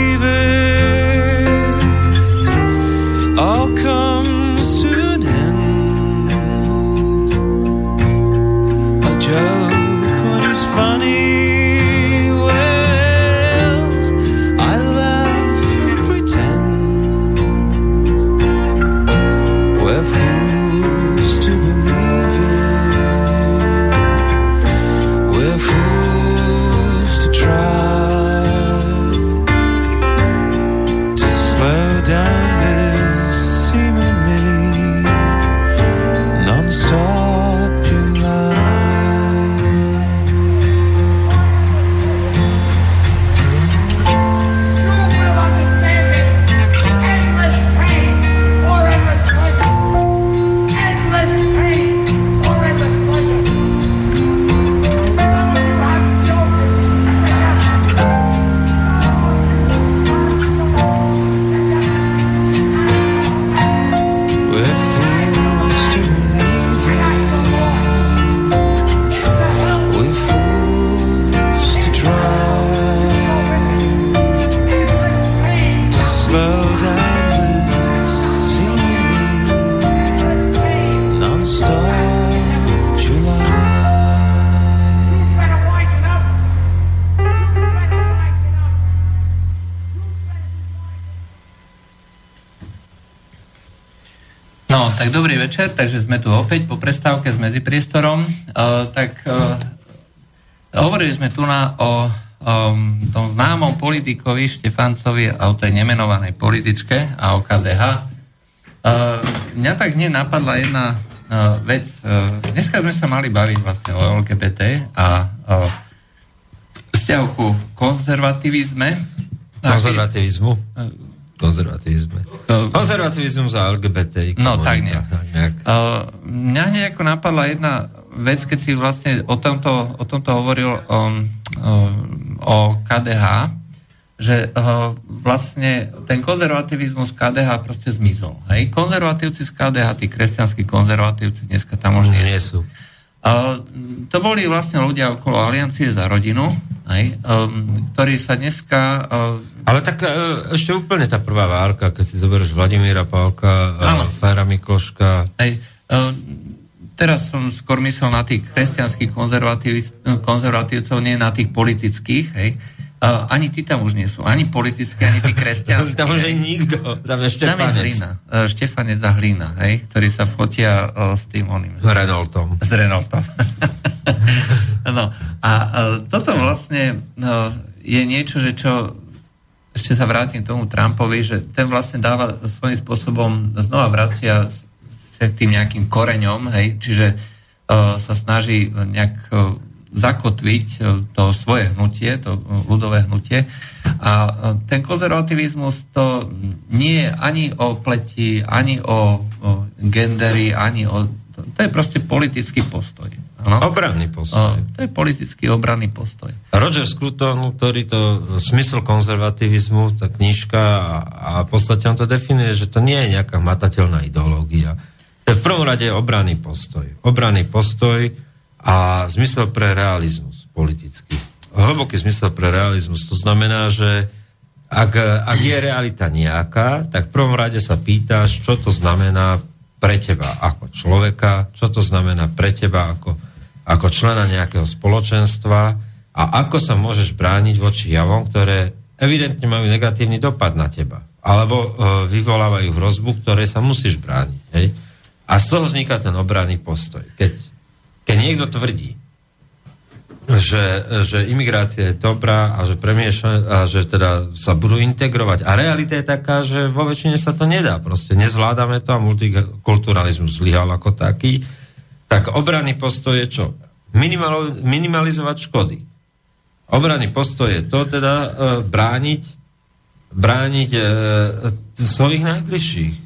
večer, takže sme tu opäť po prestávke s medzipriestorom. Uh, tak uh, hovorili sme tu na o um, tom známom politikovi Štefancovi a o tej nemenovanej političke a o KDH. Uh, mňa tak hneď napadla jedna uh, vec. Uh, dneska sme sa mali baviť vlastne o LGBT a uh, vzťahu ku konzervativizme. Konzervativizmu? Konzervativizme. Konzervativizmus a LGBT. No tak nie. Nejak. Uh, mňa nejako napadla jedna vec, keď si vlastne o tomto, o tomto hovoril um, um, o KDH, že uh, vlastne ten konzervativizmus KDH proste zmizol. Hej? Konzervatívci z KDH, tí kresťanskí konzervatívci dneska tam už nie, nie sú. Uh, to boli vlastne ľudia okolo Aliancie za rodinu, hej, um, ktorí sa dneska... Uh, Ale tak uh, ešte úplne tá prvá várka, keď si zoberieš Vladimíra Pálka, uh, Féra Mikloška... Hej, uh, teraz som skôr myslel na tých kresťanských konzervatívcov, nie na tých politických, hej, Uh, ani tí tam už nie sú, ani politické, ani tí kresťanskí. tam už je nikto, tam je Štefanec. Tam je Hlina, uh, Štefanec a Hlina, hej, ktorí sa fotia uh, s tým oným. S Renaultom. S Renaultom. no, a uh, toto vlastne uh, je niečo, že čo ešte sa vrátim k tomu Trumpovi, že ten vlastne dáva svojím spôsobom, znova vracia sa k tým nejakým koreňom, hej, čiže uh, sa snaží nejak uh, zakotviť e, to svoje hnutie, to ľudové hnutie. A e, ten konzervativizmus to nie je ani o pleti, ani o, gendery, ani o... To je proste politický postoj. Ano? Obranný postoj. O, to je politický obranný postoj. Roger Scruton, ktorý to smysl konzervativizmu, tá knižka a, a v podstate on to definuje, že to nie je nejaká matateľná ideológia. To je v prvom rade obranný postoj. Obranný postoj, a zmysel pre realizmus politický. Hlboký zmysel pre realizmus. To znamená, že ak, ak je realita nejaká, tak v prvom rade sa pýtaš, čo to znamená pre teba ako človeka, čo to znamená pre teba ako, ako člena nejakého spoločenstva a ako sa môžeš brániť voči javom, ktoré evidentne majú negatívny dopad na teba. Alebo e, vyvolávajú hrozbu, ktoré sa musíš brániť. Hej? A z toho vzniká ten obranný postoj. Keď keď niekto tvrdí, že, že imigrácia je dobrá a že premieša, a že teda sa budú integrovať. A realita je taká, že vo väčšine sa to nedá. Proste nezvládame to a multikulturalizmus zlyhal ako taký. Tak obranný postoj je čo? Minimal, minimalizovať škody. Obranný postoj je to teda e, brániť brániť e, svojich najbližších e,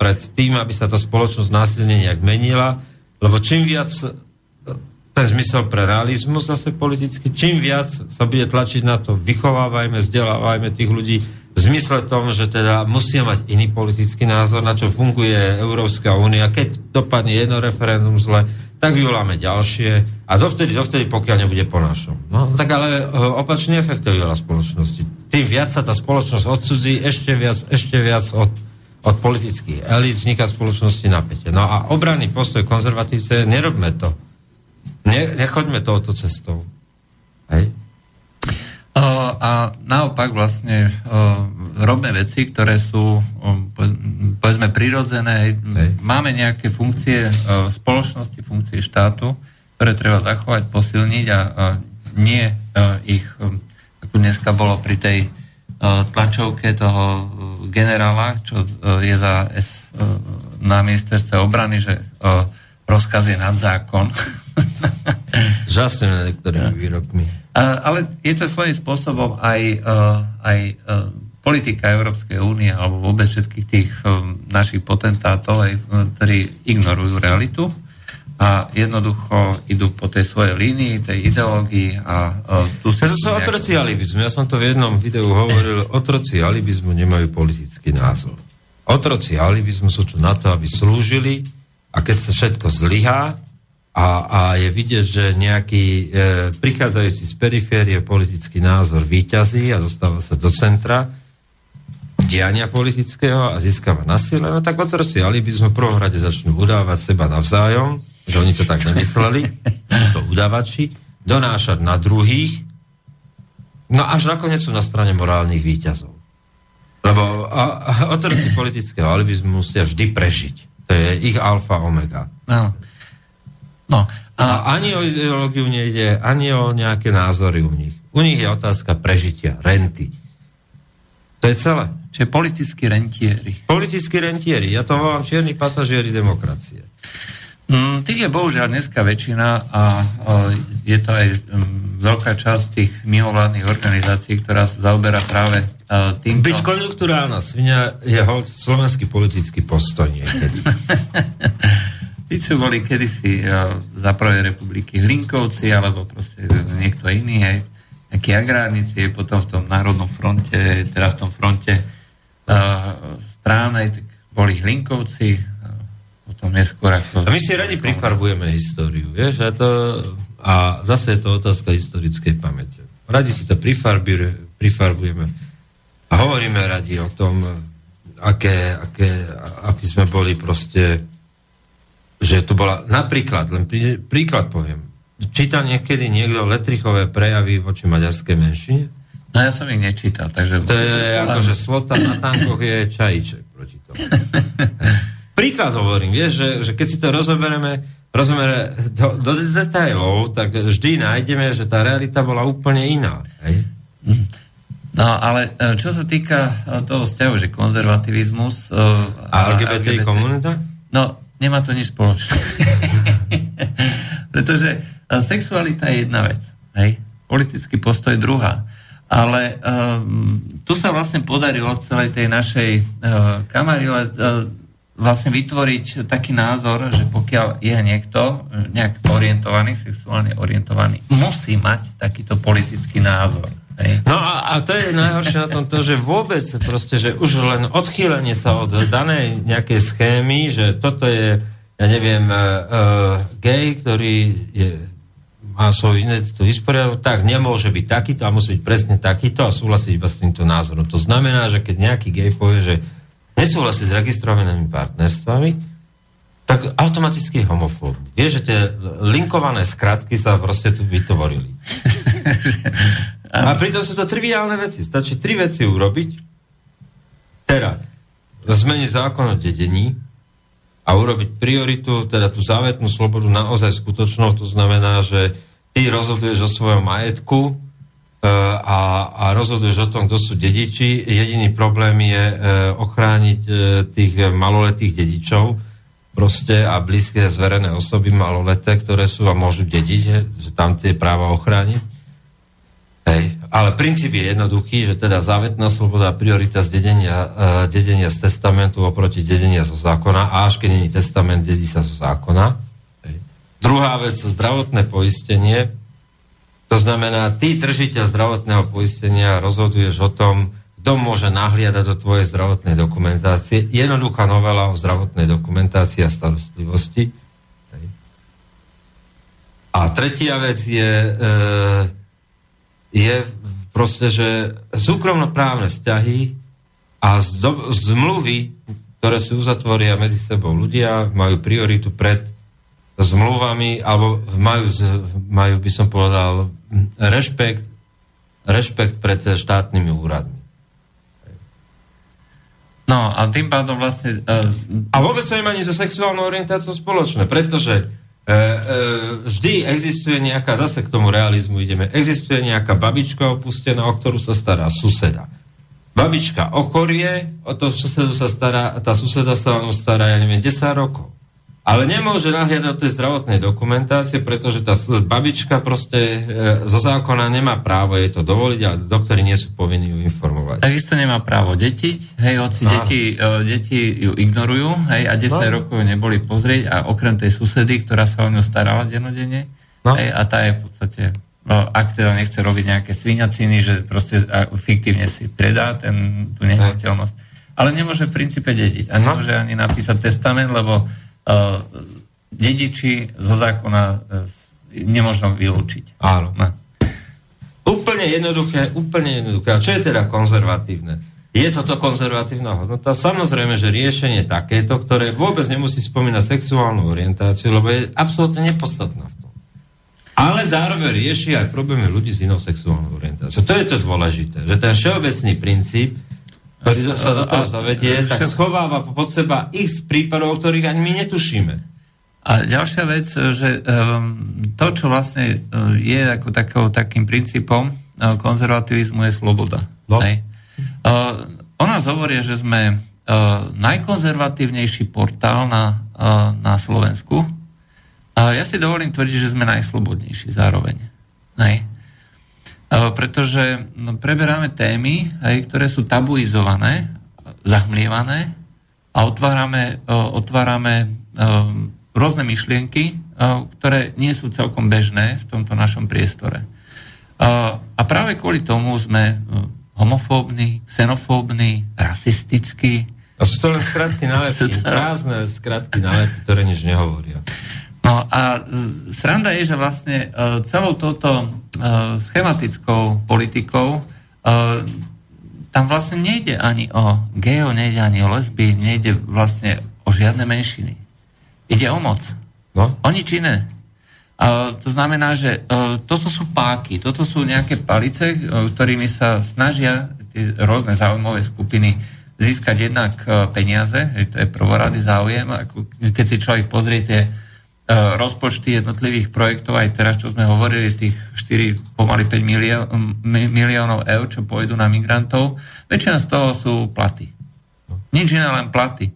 pred tým, aby sa to spoločnosť násilne nejak menila, lebo čím viac ten zmysel pre realizmus zase politicky. Čím viac sa bude tlačiť na to, vychovávajme, vzdelávajme tých ľudí v zmysle tom, že teda musia mať iný politický názor, na čo funguje Európska únia. Keď dopadne jedno referendum zle, tak vyvoláme ďalšie a dovtedy, dovtedy, pokiaľ nebude po našom. No, tak ale e, opačný efekt to vyvolá spoločnosti. Tým viac sa tá spoločnosť odsudzí, ešte viac, ešte viac od, od politických elít vzniká spoločnosti napätie. No a obranný postoj konzervatívce, nerobme to Ne, nechoďme touto cestou. Hej? A naopak vlastne uh, robíme veci, ktoré sú um, povedzme prirodzené. Hej. Máme nejaké funkcie uh, spoločnosti, funkcie štátu, ktoré treba zachovať, posilniť a nie uh, ich, um, ako dneska bolo pri tej tlačovke toho generála, čo je za S na ministerstve obrany, že rozkaz je nad zákon. Žasne niektorými výrokmi. Ale je to svojím spôsobom aj, uh, aj uh, politika Európskej únie alebo vôbec všetkých tých um, našich potentátov, aj, ktorí ignorujú realitu a jednoducho idú po tej svojej línii, tej ideológii a uh, tu sa... To sú otroci alibizmu. Ja som to v jednom videu hovoril, otroci alibizmu nemajú politický názor. Otroci alibizmu sú tu na to, aby slúžili a keď sa všetko zlyhá, a, a je vidieť, že nejaký e, prichádzajúci z periférie politický názor výťazí a dostáva sa do centra diania politického a získava na sile, no tak otroci alibizmu v prvom rade začnú udávať seba navzájom, že oni to tak nemysleli, to udávači, donášať na druhých, no až nakoniec sú na strane morálnych výťazov. Lebo a, a otroci politického alibizmu musia vždy prežiť To je ich alfa omega. No. No, a... a ani o ideológiu nejde, ani o nejaké názory u nich. U nich je otázka prežitia, renty. To je celé. Čiže politickí rentieri. Politickí rentieri. Ja to volám čierni pasažieri demokracie. Mm, tých je bohužiaľ dneska väčšina a, a je to aj um, veľká časť tých mimovládnych organizácií, ktorá sa zaoberá práve uh, týmto. Byť konjunkturálna svinia je hold slovenský politický postoj niekedy. Čo boli kedysi uh, za prvej republiky Hlinkovci, alebo proste niekto iný, aj nejakí agrárnici, potom v tom Národnom fronte, teda v tom fronte uh, stránej, tak boli Hlinkovci, potom neskôr ako... A my si radi prifarbujeme históriu, vieš, a, to, a zase je to otázka historickej pamäte. Radi si to prifarbujeme a hovoríme radi o tom, aké, aké, aký sme boli proste, že tu bola, napríklad, len prí, príklad poviem, čítal niekedy niekto letrichové prejavy voči maďarskej menšine? No ja som ich nečítal, takže... To je ako, že slota na tankoch je čajíček proti tomu. príklad hovorím, vieš, že, že keď si to rozoberieme, rozoberieme do, do detailov, tak vždy nájdeme, že tá realita bola úplne iná. Hej? No, ale e, čo sa týka e, toho vzťahu, že konzervativizmus... E, a LGBT, LGBT komunita? No, nemá to nič spoločné. Pretože sexualita je jedna vec, hej? Politický postoj druhá. Ale um, tu sa vlastne podarilo celej tej našej uh, kamarile uh, vlastne vytvoriť taký názor, že pokiaľ je niekto nejak orientovaný, sexuálne orientovaný, musí mať takýto politický názor. No a, a to je najhoršie na tom to, že vôbec proste, že už len odchýlenie sa od danej nejakej schémy, že toto je, ja neviem, uh, gay, ktorý je, má svoj identitu vysporiadok, tak nemôže byť takýto a musí byť presne takýto a súhlasiť iba s týmto názorom. To znamená, že keď nejaký gay povie, že nesúhlasí s registrovanými partnerstvami, tak automaticky homofób. Vieš, že tie linkované skratky sa proste tu vytvorili. A pritom sú to triviálne veci. Stačí tri veci urobiť. Teda, zmeniť zákon o dedení a urobiť prioritu, teda tú závetnú slobodu naozaj skutočnou. To znamená, že ty rozhoduješ o svojom majetku, E, a, a rozhoduješ o tom, kto sú dediči. Jediný problém je e, ochrániť e, tých maloletých dedičov proste a blízke zverené osoby maloleté, ktoré sú a môžu dediť, že tam tie práva ochrániť. Hej. Ale princíp je jednoduchý, že teda závetná sloboda a priorita z dedenia, uh, dedenia z testamentu oproti dedenia zo zákona a až keď není testament, dedí sa zo zákona. Hej. Druhá vec, zdravotné poistenie to znamená, ty držiteľ zdravotného poistenia rozhoduješ o tom, kto môže nahliadať do tvojej zdravotnej dokumentácie. Jednoduchá novela o zdravotnej dokumentácii a starostlivosti. A tretia vec je, e, je proste, že súkromnoprávne vzťahy a zmluvy, ktoré si uzatvoria medzi sebou ľudia, majú prioritu pred zmluvami, alebo majú, majú by som povedal, rešpekt, rešpekt pred štátnymi úradmi. No a tým pádom vlastne... Uh... A vôbec to nemá ani so sexuálnou orientáciou spoločné, pretože vždy existuje nejaká, zase k tomu realizmu ideme, existuje nejaká babička opustená, o ktorú sa stará suseda. Babička ochorie, o to susedu sa stará, tá suseda sa o stará, ja neviem, 10 rokov ale nemôže nahliadať do tej zdravotnej dokumentácie, pretože tá babička proste e, zo zákona nemá právo jej to dovoliť a doktori nie sú povinní ju informovať. Takisto nemá právo detiť, hej, hoci no. deti, e, deti ju ignorujú, hej, a 10 no. rokov neboli pozrieť a okrem tej susedy, ktorá sa o ňu starala denodene, no. hej, a tá je v podstate No, ak teda nechce robiť nejaké svinaciny, že proste fiktívne si predá ten, tú nehnuteľnosť. Ale nemôže v princípe dediť. A no. nemôže ani napísať testament, lebo dediči zo zákona uh, nemôžno vylúčiť. Áno. No. Úplne jednoduché, úplne jednoduché. A čo je teda konzervatívne? Je toto konzervatívna hodnota? Samozrejme, že riešenie takéto, ktoré vôbec nemusí spomínať sexuálnu orientáciu, lebo je absolútne nepodstatná v tom. Ale zároveň rieši aj problémy ľudí s inou sexuálnou orientáciou. To je to dôležité, že ten všeobecný princíp ktorý sa do toho zavedie, tak schováva pod seba x prípadov, ktorých ani my netušíme. A ďalšia vec, že um, to, čo vlastne uh, je ako takou, takým princípom uh, konzervativizmu, je sloboda. No. Hej. Uh, o nás hovoria, že sme najkonzervatívnejší portál na, na Slovensku. A ja si dovolím tvrdiť, že sme najslobodnejší zároveň. Hej. Uh, pretože no, preberáme témy, hej, ktoré sú tabuizované, zahmlievané a otvárame, uh, otvárame rôzne myšlienky, ktoré nie sú celkom bežné v tomto našom priestore. A práve kvôli tomu sme homofóbni, xenofóbni, rasistickí. A sú to len skratky nálepky, prázdne skratky nálepky, ktoré nič nehovoria. No a e, sranda je, že vlastne e, celou touto e, schematickou politikou tam vlastne nejde ani o geo, nejde ani o lesby, nejde vlastne o žiadne menšiny. Ide o moc. No? O nič iné. A to znamená, že toto sú páky, toto sú nejaké palice, ktorými sa snažia tie rôzne záujmové skupiny získať jednak peniaze, že to je prvorady záujem, keď si človek pozrie tie rozpočty jednotlivých projektov, aj teraz, čo sme hovorili, tých 4, pomaly 5 milió- mi- miliónov eur, čo pôjdu na migrantov, väčšina z toho sú platy. Nič iné, len platy.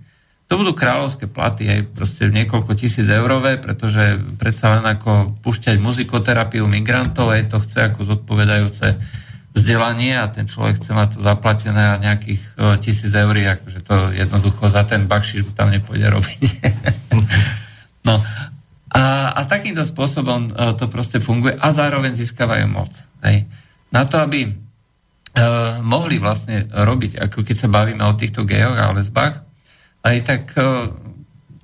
To budú kráľovské platy, aj proste niekoľko tisíc eurové, pretože predsa len ako púšťať muzikoterapiu migrantov, aj to chce ako zodpovedajúce vzdelanie a ten človek chce mať to zaplatené a nejakých o, tisíc eur, akože to jednoducho za ten bakšiš tam nepôjde robiť. no. A, a takýmto spôsobom o, to proste funguje a zároveň získavajú moc. Hej. Na to, aby uh, mohli vlastne robiť, ako keď sa bavíme o týchto gejoch a lesbách, aj tak uh,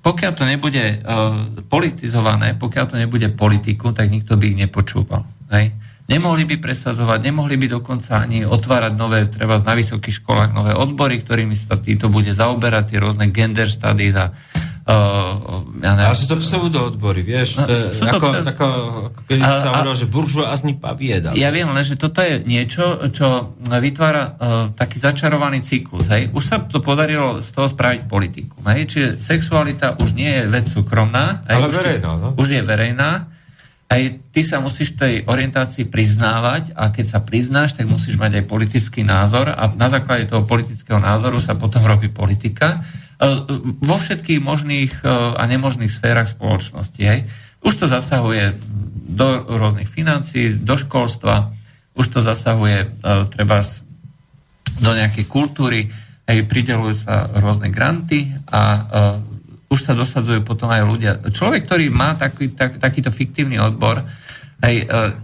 pokiaľ to nebude uh, politizované, pokiaľ to nebude politiku, tak nikto by ich nepočúval. Hej? Nemohli by presadzovať, nemohli by dokonca ani otvárať nové, treba na vysokých školách, nové odbory, ktorými sa týto bude zaoberať, tie rôzne gender studies a uh, ja neviem, Ale sú to pseudo odbory, vieš? No, to sú to ako, pseudo- tako, ako keď A- sa hovorilo, že buržoázny pavieda. Ja viem len, že toto je niečo, čo vytvára uh, taký začarovaný cyklus. Hej. Už sa to podarilo z toho spraviť politiku. Hej. Čiže sexualita už nie je vec súkromná. Hej. Ale už, verejná, no. už je verejná. Aj ty sa musíš tej orientácii priznávať a keď sa priznáš, tak musíš mať aj politický názor a na základe toho politického názoru sa potom robí politika vo všetkých možných uh, a nemožných sférach spoločnosti. Hej. Už to zasahuje do rôznych financií, do školstva, už to zasahuje uh, treba do nejakej kultúry, aj pridelujú sa rôzne granty a už sa dosadzujú potom aj ľudia. Človek, ktorý má taký, tak, takýto fiktívny odbor, uh,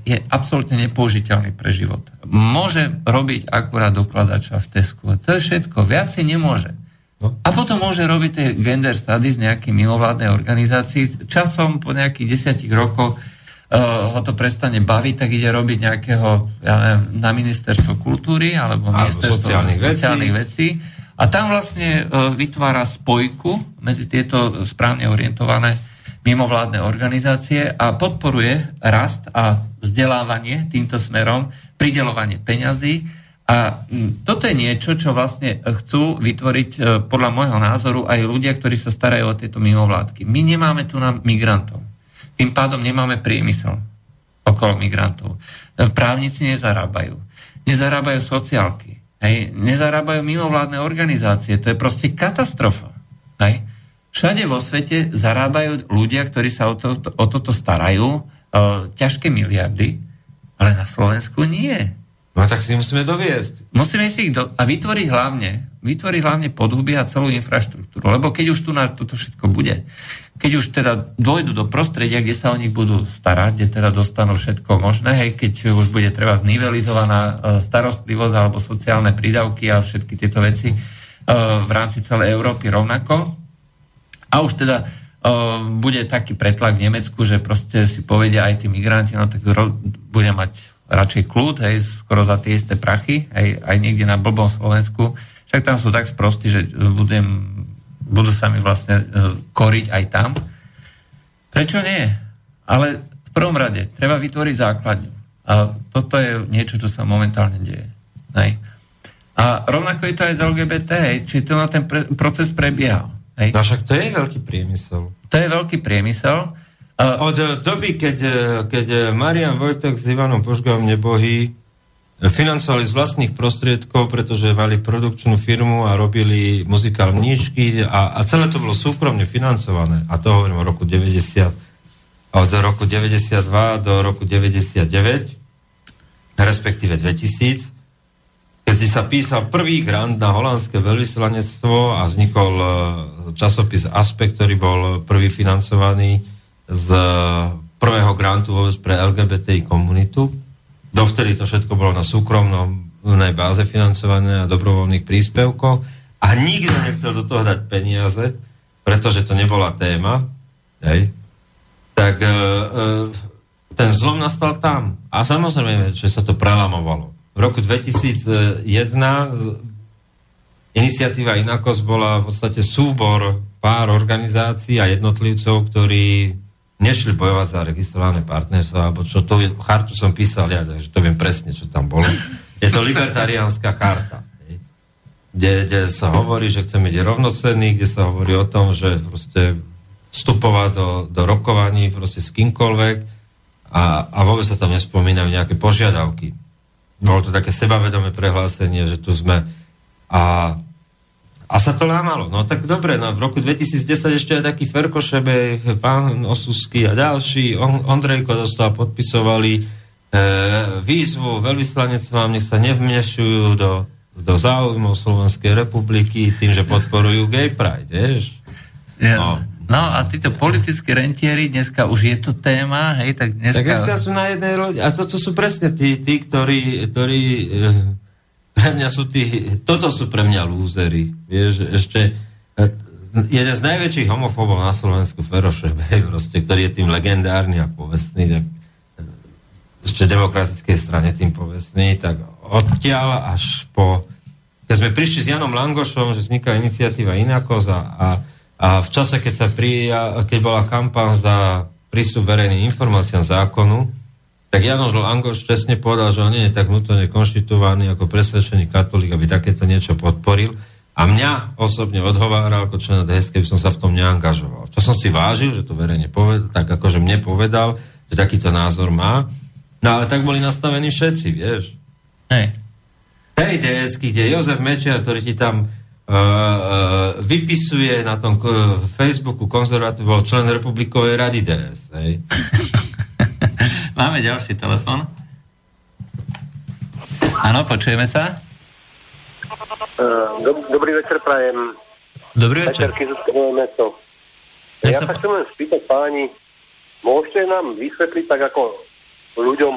je absolútne nepoužiteľný pre život. Môže robiť akurát dokladača v Tesku. To je všetko. Viacej nemôže. No. A potom môže robiť tie gender studies nejaký mimovládnej organizácii. Časom po nejakých desiatich rokoch uh, ho to prestane baviť, tak ide robiť nejakého, ja neviem, na ministerstvo kultúry alebo, ministerstvo sociálnych vecí. sociálnych vecí. A tam vlastne uh, vytvára spojku medzi tieto správne orientované mimovládne organizácie a podporuje rast a vzdelávanie týmto smerom, pridelovanie peňazí. A mm, toto je niečo, čo vlastne chcú vytvoriť e, podľa môjho názoru aj ľudia, ktorí sa starajú o tieto mimovládky. My nemáme tu na migrantov. Tým pádom nemáme priemysel okolo migrantov. E, Právnici nezarábajú. Nezarábajú sociálky. Hej. Nezarábajú mimovládne organizácie. To je proste katastrofa. Hej. Všade vo svete zarábajú ľudia, ktorí sa o, to, o toto starajú, e, ťažké miliardy, ale na Slovensku nie. No tak si musíme doviesť. Musíme si ich do, a vytvoriť hlavne, vytvoriť hlavne podhubie a celú infraštruktúru. Lebo keď už tu na toto všetko bude, keď už teda dojdu do prostredia, kde sa o nich budú starať, kde teda dostanú všetko možné, hej, keď už bude treba znivelizovaná e, starostlivosť alebo sociálne prídavky a všetky tieto veci e, v rámci celej Európy rovnako, a už teda uh, bude taký pretlak v Nemecku, že proste si povedia aj tí migranti, no tak ro- bude mať radšej kľud, hej, skoro za tie isté prachy, hej, aj niekde na blbom Slovensku. Však tam sú tak sprostí, že budem, budú sa mi vlastne uh, koriť aj tam. Prečo nie? Ale v prvom rade treba vytvoriť základňu. A toto je niečo, čo sa momentálne deje. Hej. A rovnako je to aj z LGBT, hej, či to na ten pre, proces prebiehal. Hej. No však to je veľký priemysel. To je veľký priemysel. Od doby, keď, eh, keď Marian Vojtek s Ivanom Požgom nebohý financovali z vlastných prostriedkov, pretože mali produkčnú firmu a robili muzikál mnížky a, a celé to bolo súkromne financované. A to hovorím o roku 90, od roku 92 do roku 99, respektíve 2000 keď si sa písal prvý grant na holandské veľvyslanectvo a vznikol e, časopis Aspekt, ktorý bol prvý financovaný z prvého grantu vôbec pre LGBTI komunitu. Dovtedy to všetko bolo na súkromnej báze financované a dobrovoľných príspevkoch a nikto nechcel do toho dať peniaze, pretože to nebola téma. Hej. Tak e, e, ten zlom nastal tam. A samozrejme, že sa to prelamovalo v roku 2001 iniciatíva Inakos bola v podstate súbor pár organizácií a jednotlivcov, ktorí nešli bojovať za registrované partnerstvo, alebo čo to, chartu som písal ja, takže to viem presne, čo tam bolo. Je to libertariánska charta, kde, kde sa hovorí, že chceme byť rovnocenní, kde sa hovorí o tom, že proste vstupovať do, do rokovaní proste s kýmkoľvek a, a vôbec sa tam nespomínajú nejaké požiadavky bolo to také sebavedomé prehlásenie, že tu sme. A, a sa to lámalo. No tak dobre, no v roku 2010 ešte aj taký Ferkošebe, pán Osusky a ďalší, on, Ondrejko dostal, podpisovali e, výzvu veľvyslanectvám, nech sa nevmešujú do, do záujmov Slovenskej republiky tým, že podporujú gay pride, vieš? Yeah. No. No a títo politickí rentieri, dneska už je to téma, hej, tak dneska... Tak dneska sú na jednej lodi. A to, to sú presne tí, tí ktorí, ktorí e, pre mňa sú tí, toto sú pre mňa lúzery. Vieš, ešte e, jeden z najväčších homofóbov na Slovensku, Ferošebe, proste, ktorý je tým legendárny a povestný, tak eh, ešte demokratickej strane tým povestný, tak odtiaľ až po... Keď sme prišli s Janom Langošom, že vzniká iniciatíva Inakos a, a a v čase, keď, sa prija, keď bola kampán za prístup verejným informáciám zákonu, tak Janoš Langoš čestne povedal, že on nie je tak vnútorne konštitovaný ako presvedčený katolík, aby takéto niečo podporil. A mňa osobne odhováral ako člena DS, keby som sa v tom neangažoval. Čo som si vážil, že to verejne povedal, tak akože mne povedal, že takýto názor má. No ale tak boli nastavení všetci, vieš. Hej. Tej ds kde Jozef Mečiar, ktorý ti tam Uh, uh, vypisuje na tom uh, Facebooku konzervatív, bol člen republikovej rady DS. Hej. Máme ďalší telefon. Áno, počujeme sa. Dob- dobrý večer, prajem. Dobrý večer. mesto. Ja sa chcem len spýtať páni, môžete nám vysvetliť tak ako ľuďom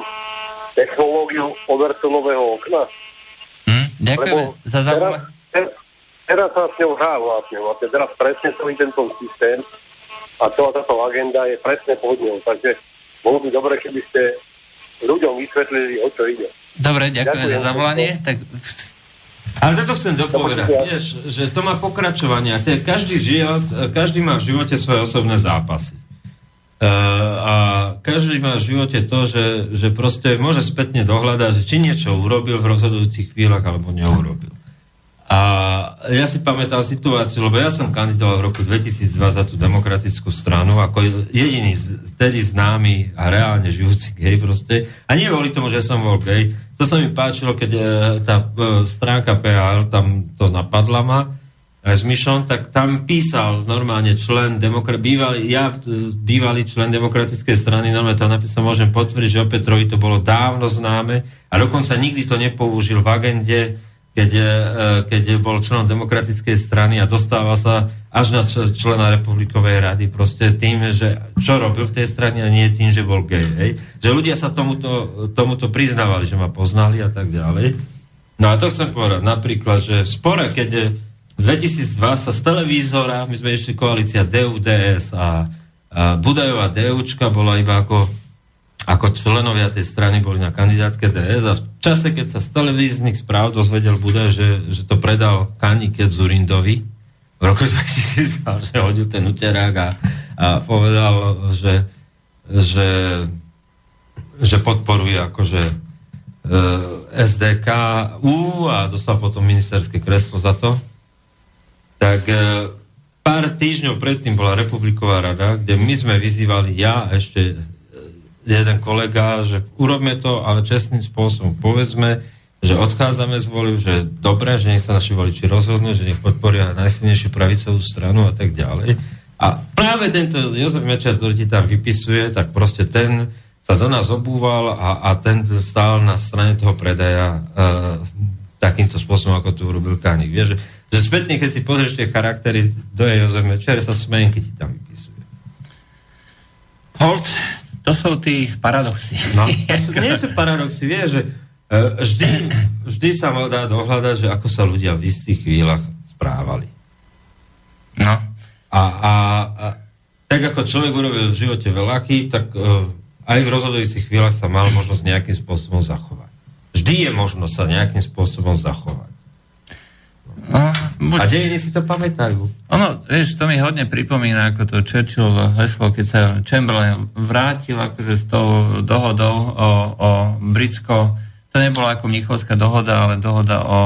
technológiu Overtonového okna? Hm, ďakujeme Lebo za zavolanie teraz sa s ňou hrá vlastne. Vlastne teraz presne celý tento systém a celá táto agenda je presne pod ňou. Takže bolo by dobre, keby ste ľuďom vysvetlili, o čo ide. Dobre, ďakujem, ďakujem za zavolanie. Tak... Ale to chcem dopovedať, vieš, že to má pokračovanie. Každý, život, každý má v živote svoje osobné zápasy. Uh, a každý má v živote to, že, že proste môže spätne dohľadať, že či niečo urobil v rozhodujúcich chvíľach alebo neurobil. A ja si pamätám situáciu, lebo ja som kandidoval v roku 2002 za tú demokratickú stranu, ako jediný vtedy známy a reálne žijúci gej proste. A nie kvôli tomu, že som bol gej. To sa mi páčilo, keď e, tá e, stránka PHL tam to napadla ma e, s Myšom, tak tam písal normálne člen demokra- bývalý, ja bývalý člen demokratickej strany, normálne to napísal, môžem potvrdiť, že o Petrovi to bolo dávno známe a dokonca nikdy to nepoužil v agende keď, e, keď bol členom demokratickej strany a dostával sa až na člena republikovej rady proste tým, že čo robil v tej strane a nie tým, že bol gay. Hej? Že ľudia sa tomuto, tomuto priznávali, že ma poznali a tak ďalej. No a to chcem povedať napríklad, že v spore, keď v 2002 sa z televízora, my sme išli koalícia DUDS a, a Budajová DUčka bola iba ako ako členovia tej strany boli na kandidátke DS a v čase, keď sa z televíznych správ dozvedel bude, že, že to predal Kanike Zurindovi v roku 2000, že hodil ten uterák a, a povedal, že, že, že podporuje akože e, SDK U a dostal potom ministerské kreslo za to, tak e, pár týždňov predtým bola Republiková rada, kde my sme vyzývali, ja ešte jeden kolega, že urobme to, ale čestným spôsobom. Povedzme, že odchádzame z voliu, že dobre, že nech sa naši voliči rozhodnú, že nech podporia najsilnejšiu pravicovú stranu a tak ďalej. A práve tento Jozef Mečer, ktorý ti tam vypisuje, tak proste ten sa do nás obúval a, a ten stál na strane toho predaja e, takýmto spôsobom, ako tu urobil Kánik. Vieš, že, že spätne, keď si pozrieš tie charaktery, do je Jozef Mečer, sa smejem, ti tam vypisuje. Hold, to sú tí paradoxy. No, to sú, nie sú paradoxy, vieš, že e, vždy, vždy sa dá dohľadať, že ako sa ľudia v istých chvíľach správali. No. A, a, a tak ako človek urobil v živote veľa chýb, tak uh, aj v rozhodujúcich chvíľach sa mal možnosť nejakým spôsobom zachovať. Vždy je možnosť sa nejakým spôsobom zachovať. No, buď... A dejiny si to pamätajú. Ono, vieš, to mi hodne pripomína ako to Churchill heslo, keď sa Chamberlain vrátil akože s tou dohodou o, o Britsko, to nebola ako Mnichovská dohoda, ale dohoda o, o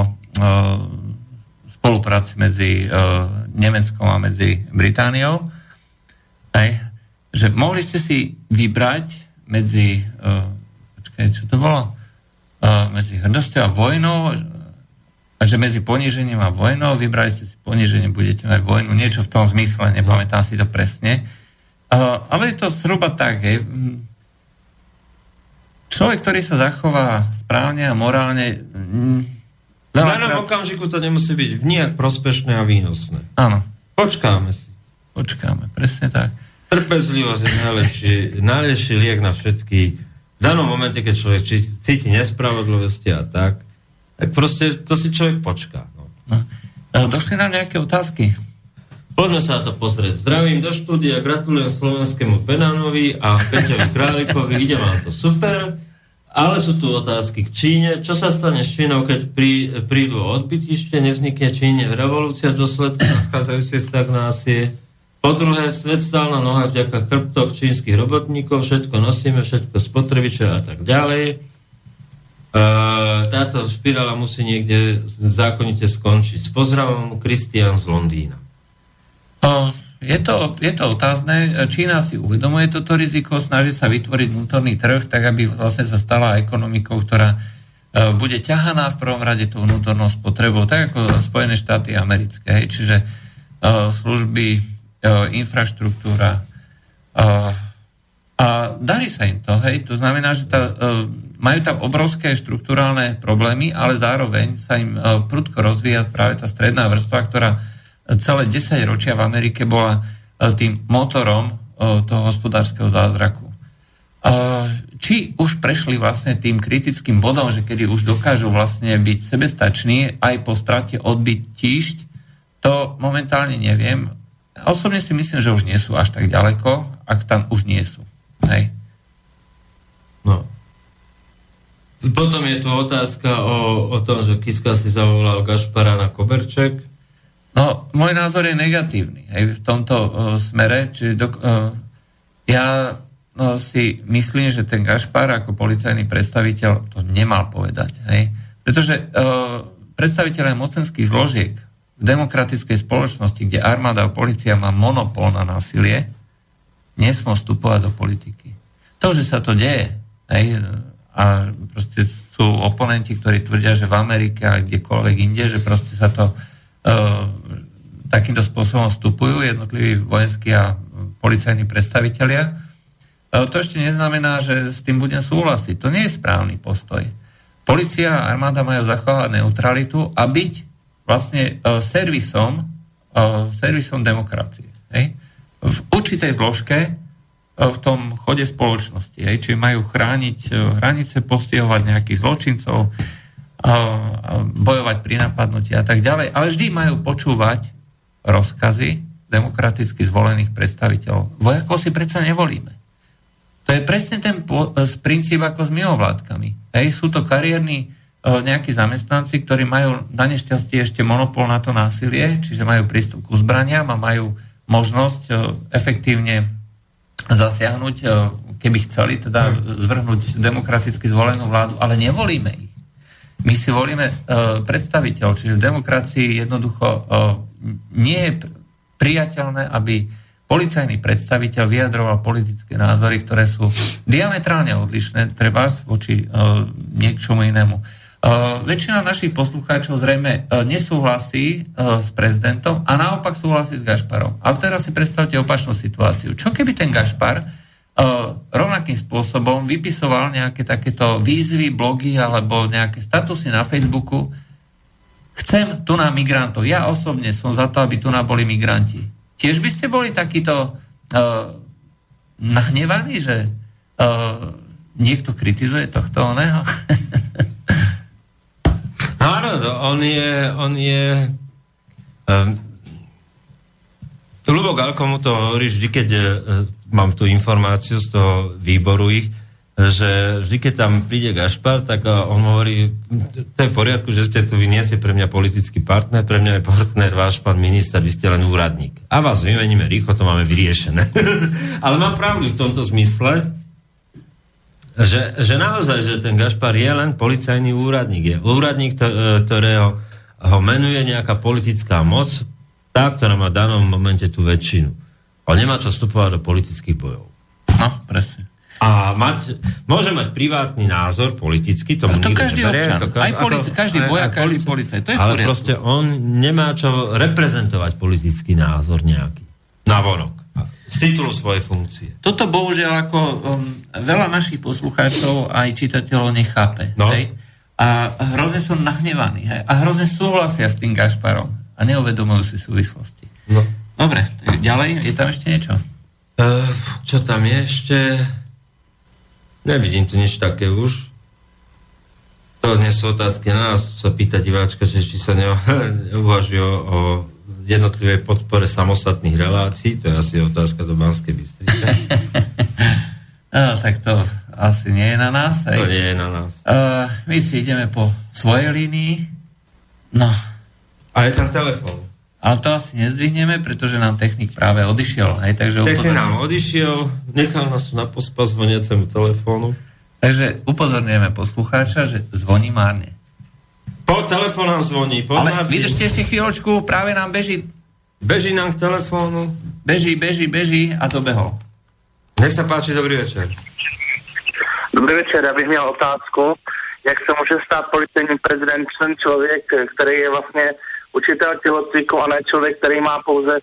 spolupráci medzi o, Nemeckom a medzi Britániou. Aj, že mohli ste si vybrať medzi, uh, počkaj, čo to bolo? Uh, medzi hrdosťou a vojnou a že medzi ponížením a vojnou vybrali ste si poníženie, budete mať vojnu, niečo v tom zmysle, nepamätám si to presne. Uh, ale je to zhruba tak, hej. Človek, ktorý sa zachová správne a morálne, v danom okamžiku to nemusí byť nijak prospešné a výnosné. Áno. Počkáme si. Počkáme, presne tak. Trpezlivosť je najlepší, najlepší liek na všetky. V danom momente, keď človek cíti nespravodlivosti a tak, tak proste to si človek počká. No. No. Došli nám nejaké otázky? Poďme sa na to pozrieť. Zdravím do štúdia, gratulujem slovenskému Benánovi a Peťovi Králikovi, ide vám to super, ale sú tu otázky k Číne. Čo sa stane s Čínou, keď prí, prídu odbytište, nevznikne Číne revolúcia v dôsledku nadchádzajúcej stagnácie? Po druhé, svet stál na nohách vďaka chrbtoch čínskych robotníkov, všetko nosíme, všetko spotrebiče a tak ďalej. E, táto špirála musí niekde zákonite skončiť. S pozdravom, Kristian z Londýna. Je to, je to otázne. Čína si uvedomuje toto riziko, snaží sa vytvoriť vnútorný trh, tak aby vlastne sa stala ekonomikou, ktorá e, bude ťahaná v prvom rade tou vnútornou spotrebou, tak ako Spojené štáty americké. Čiže e, služby, infraštruktúra. A, darí sa im to, hej. To znamená, že tá, e, majú tam obrovské štruktúrálne problémy, ale zároveň sa im e, prudko rozvíja práve tá stredná vrstva, ktorá celé 10 ročia v Amerike bola tým motorom toho hospodárskeho zázraku. Či už prešli vlastne tým kritickým bodom, že kedy už dokážu vlastne byť sebestační aj po strate odbytíšť, to momentálne neviem. Osobne si myslím, že už nie sú až tak ďaleko, ak tam už nie sú. Hej. No. Potom je tu otázka o, o tom, že Kiska si zavolal Gašpara na Koberček. No, môj názor je negatívny hej, v tomto uh, smere. Čiže do, uh, ja no, si myslím, že ten Gašpar ako policajný predstaviteľ to nemal povedať. Hej. Pretože uh, predstaviteľe mocenských zložiek v demokratickej spoločnosti, kde armáda a policia má monopol na násilie, nesmú vstupovať do politiky. To, že sa to deje, hej, a proste sú oponenti, ktorí tvrdia, že v Amerike a kdekoľvek inde, že proste sa to uh, takýmto spôsobom vstupujú jednotliví vojenskí a policajní predstavitelia. Uh, to ešte neznamená, že s tým budem súhlasiť. To nie je správny postoj. Polícia a armáda majú zachovať neutralitu a byť vlastne uh, servisom, uh, servisom demokracie. Hej? V určitej zložke uh, v tom chode spoločnosti. Hej? Čiže majú chrániť uh, hranice, postihovať nejakých zločincov, uh, bojovať pri napadnutí a tak ďalej, ale vždy majú počúvať rozkazy demokraticky zvolených predstaviteľov. Vojakov si predsa nevolíme. To je presne ten po, princíp ako s mimovládkami. Hej, sú to kariérni E, nejakí zamestnanci, ktorí majú na nešťastie ešte monopol na to násilie, čiže majú prístup k zbraniam a majú možnosť e, efektívne zasiahnuť, e, keby chceli teda zvrhnúť demokraticky zvolenú vládu, ale nevolíme ich. My si volíme uh, predstaviteľ, čiže v demokracii jednoducho nie je priateľné, aby policajný predstaviteľ vyjadroval politické názory, ktoré sú diametrálne odlišné, treba voči niečomu inému. Uh, väčšina našich poslucháčov zrejme uh, nesúhlasí uh, s prezidentom a naopak súhlasí s Gašparom. Ale teraz si predstavte opačnú situáciu. Čo keby ten Gašpar rovnakým spôsobom vypisoval nejaké takéto výzvy, blogy alebo nejaké statusy na Facebooku, chcem tu na migrantov. Ja osobne som za to, aby tu na boli migranti. Tiež by ste boli takýto nahnevaní, že niekto kritizuje tohto oného? No áno, on je, on je um, Lubo Galko mu to hovorí vždy, keď uh, mám tú informáciu z toho výboru ich, že vždy, keď tam príde Gašpar, tak uh, on hovorí, to je v poriadku, že ste tu, vy nie ste pre mňa politický partner, pre mňa je partner váš pán minister, vy ste len úradník. A vás vymeníme rýchlo, to máme vyriešené. Ale mám pravdu v tomto zmysle, že, že naozaj, že ten Gašpar je len policajný úradník. Je úradník, e, ktorého ho menuje nejaká politická moc, tá, ktorá má v danom momente tú väčšinu. On nemá čo vstupovať do politických bojov. No, presne. A mať, môže mať privátny názor politický, tomu to každý neberie, občan, to kaž- aj polici- každý bojak, každý polici- policajt, to je Ale proste on nemá čo reprezentovať politický názor nejaký. Na vonok. Z titulu svojej funkcie. Toto bohužiaľ ako um, veľa našich poslucháčov aj čitateľov nechápe. No. Hej? A hrozne sú nahnevaní. Hej? A hrozne súhlasia s tým Gašparom. A neuvedomujú si súvislosti. No. Dobre, ďalej, je tam ešte niečo? Uh, čo tam je ešte? Nevidím tu nič také už. To nie sú otázky na nás, sa pýta diváčka, že či sa ne, neuvažuje o, o jednotlivej podpore samostatných relácií, to je asi otázka do Banskej Bystrice. No, tak to asi nie je na nás. Hej? To nie je na nás. Uh, my si ideme po svojej línii. No, A je tam telefón. ale to asi nezdvihneme, pretože nám technik práve odišiel. Hej? Takže, Technik nám odišiel, nechal nás na pospa zvoniacemu telefónu. takže upozorňujeme poslucháča, že zvoní márne. Po telefón nám zvoní, po Ale Martin. vydržte ešte chvíľočku, práve nám beží, Beží nám k telefónu. beží, beží, beží a dobehol. Nech sa páči, dobrý večer. Dobrý večer, já bych měl otázku, jak se může stát policejním prezidentem člověk, který je vlastně učitel tělocviku a ne člověk, který má pouze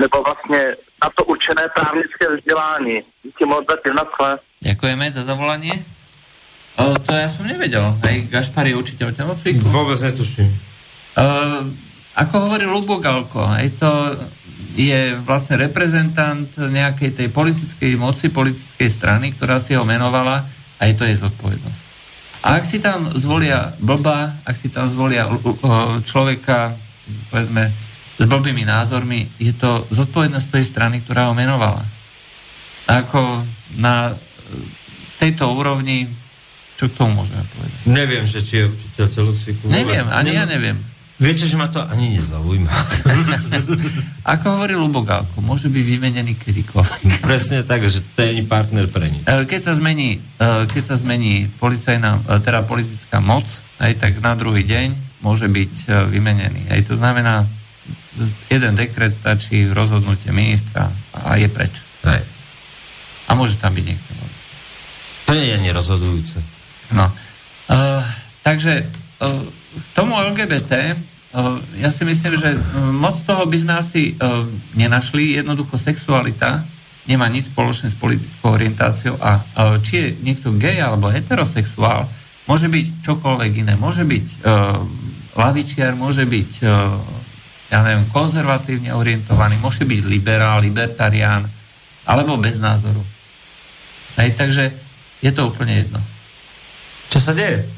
nebo vlastně na to učené právnické vzdělání. Díky moc za naschle. Ďakujeme za zavolanie. O, to ja som nevedel. Hej, Gašpar je učiteľ telocviku. Vôbec netuším. Uh, ako hovorí Lubo Galko, aj to je vlastne reprezentant nejakej tej politickej moci, politickej strany, ktorá si ho menovala a je to jej zodpovednosť. A ak si tam zvolia blba, ak si tam zvolia uh, človeka, povedzme, s blbými názormi, je to zodpovednosť tej strany, ktorá ho menovala. A ako na tejto úrovni, čo k tomu môžeme povedať? Neviem, že či je učiteľ telocviku. Neviem, ani ja Nemám- neviem. Viete, že ma to ani nezaujíma. Ako hovorí Lubogálko, môže byť vymenený kedykoľvek. Presne tak, že to je partner pre nič. E, Keď sa zmení, e, keď sa zmení policajná, e, teda politická moc, aj tak na druhý deň môže byť vymenený. Aj to znamená, jeden dekret stačí rozhodnutie ministra a je preč. Hej. A môže tam byť niekto. To nie je ani rozhodujúce. No. Uh, takže uh, tomu LGBT, uh, ja si myslím, že moc toho by sme asi nenašli. Jednoducho sexualita nemá nič spoločné s politickou orientáciou a či je niekto gay alebo heterosexuál, môže byť čokoľvek iné. Môže byť lavičiar, môže byť ja neviem, konzervatívne orientovaný, môže byť liberál, libertarián, alebo bez názoru. Hej, takže je to úplne jedno. Čo sa deje?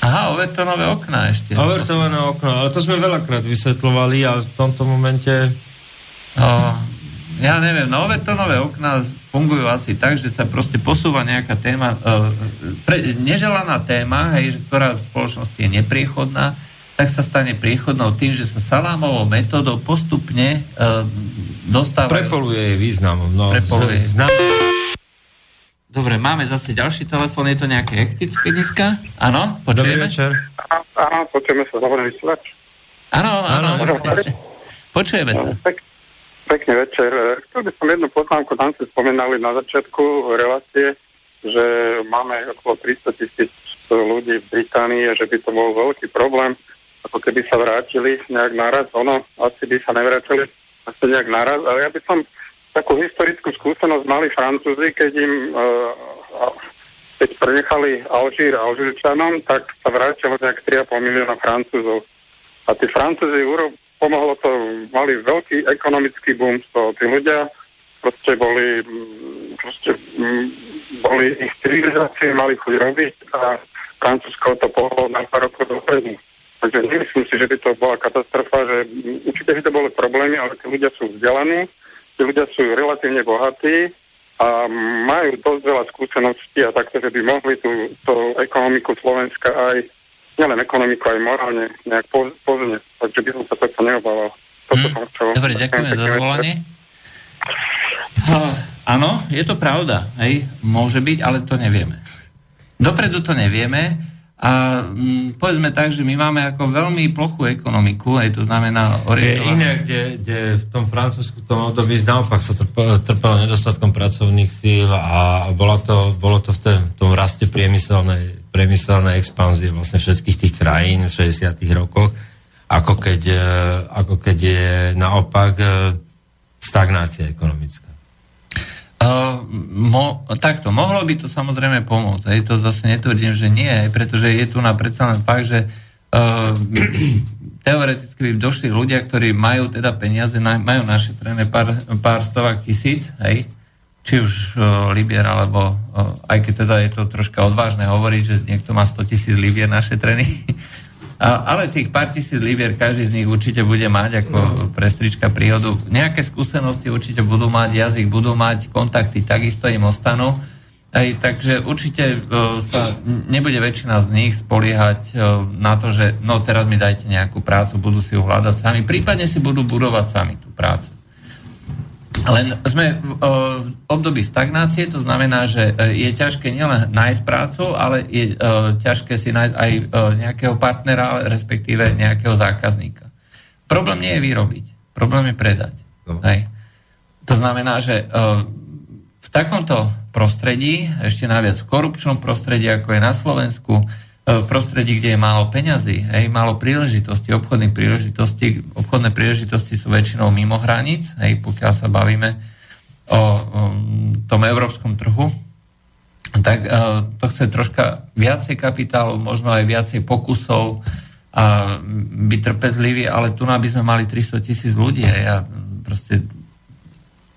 Aha, overtonové okná ešte. Overtované okno, ale to sme veľakrát vysvetľovali a v tomto momente No, ja neviem, no overtonové okná fungujú asi tak, že sa proste posúva nejaká téma, uh, pre, neželaná téma, hej, ktorá v spoločnosti je nepriechodná, tak sa stane priechodnou tým, že sa salámovou metódou postupne uh, dostávajú... Prepoluje jej význam. No, Prepoluje. z- Znam, Dobre, máme zase ďalší telefón, je to nejaké hektické dneska? Áno, Dobrý počujeme? večer. Áno, počujeme sa, dobre vysielač. Áno, áno, počujeme sa. Pek, pekný večer. Chcel by som jednu poznámku, tam ste spomínali na začiatku relácie, že máme okolo 300 tisíc ľudí v Británii a že by to bol veľký problém, ako keby sa vrátili nejak naraz. Ono, asi by sa nevrátili asi nejak naraz. Ale ja by som takú historickú skúsenosť mali Francúzi, keď im uh, keď prenechali Alžír Alžírčanom, tak sa vrátilo nejak 3,5 milióna Francúzov. A tí Francúzi pomohlo to, mali veľký ekonomický boom z. Tí ľudia proste boli, mm, proste, mm, boli ich civilizácie, mali chuť robiť a Francúzsko to pohlo na pár rokov dopredu. Takže nemyslím si, že by to bola katastrofa, že mm, určite by to boli problémy, ale tí ľudia sú vzdelaní, tí ľudia sú relatívne bohatí a majú dosť veľa skúseností a takto, že by mohli tú, tú ekonomiku Slovenska aj nielen ekonomiku, aj morálne nejak poz, poznieť. Takže by som sa takto neobával. Toto Hm, som chcel. Dobre, ďakujeme Pekný za večer. zavolanie. Áno, je to pravda. Hej, môže byť, ale to nevieme. Dopredu to nevieme a mm, povedzme tak, že my máme ako veľmi plochú ekonomiku, aj to znamená je orientovanú... iné, kde, kde v tom Francúzsku tom období naopak sa trpelo, trpelo nedostatkom pracovných síl a bola to, bolo to v tom, tom raste priemyselnej, priemyselnej expanzie vlastne všetkých tých krajín v 60 rokoch, ako keď, e, ako keď je naopak e, stagnácia ekonomická. Uh, mo, takto, mohlo by to samozrejme pomôcť. Hej, to zase netvrdím, že nie, hej, pretože je tu na predsa len fakt, že uh, teoreticky by došli ľudia, ktorí majú teda peniaze, na, majú našetrené pár, pár stovák tisíc, hej, či už uh, libier, alebo uh, aj keď teda je to troška odvážne hovoriť, že niekto má 100 tisíc libier našetrených, ale tých pár tisíc libier každý z nich určite bude mať ako prestrička príhodu. Nejaké skúsenosti určite budú mať, jazyk budú mať, kontakty takisto im ostanú. Aj, takže určite uh, sa nebude väčšina z nich spoliehať uh, na to, že no teraz mi dajte nejakú prácu, budú si ju hľadať sami, prípadne si budú budovať sami tú prácu. Len sme v, období stagnácie, to znamená, že e, je ťažké nielen nájsť prácu, ale je o, ťažké si nájsť aj o, nejakého partnera, respektíve nejakého zákazníka. Problém nie je vyrobiť, problém je predať. No. Hej. To znamená, že v takomto prostredí, ešte naviac v korupčnom prostredí, ako je na Slovensku, v prostredí, kde je málo peňazí, hej, málo príležitostí, obchodných príležitostí. Obchodné príležitosti sú väčšinou mimo hraníc, hej, pokiaľ sa bavíme o, o tom európskom trhu, tak uh, to chce troška viacej kapitálu, možno aj viacej pokusov a byť trpezlivý, ale tu by sme mali 300 tisíc ľudí hej, a proste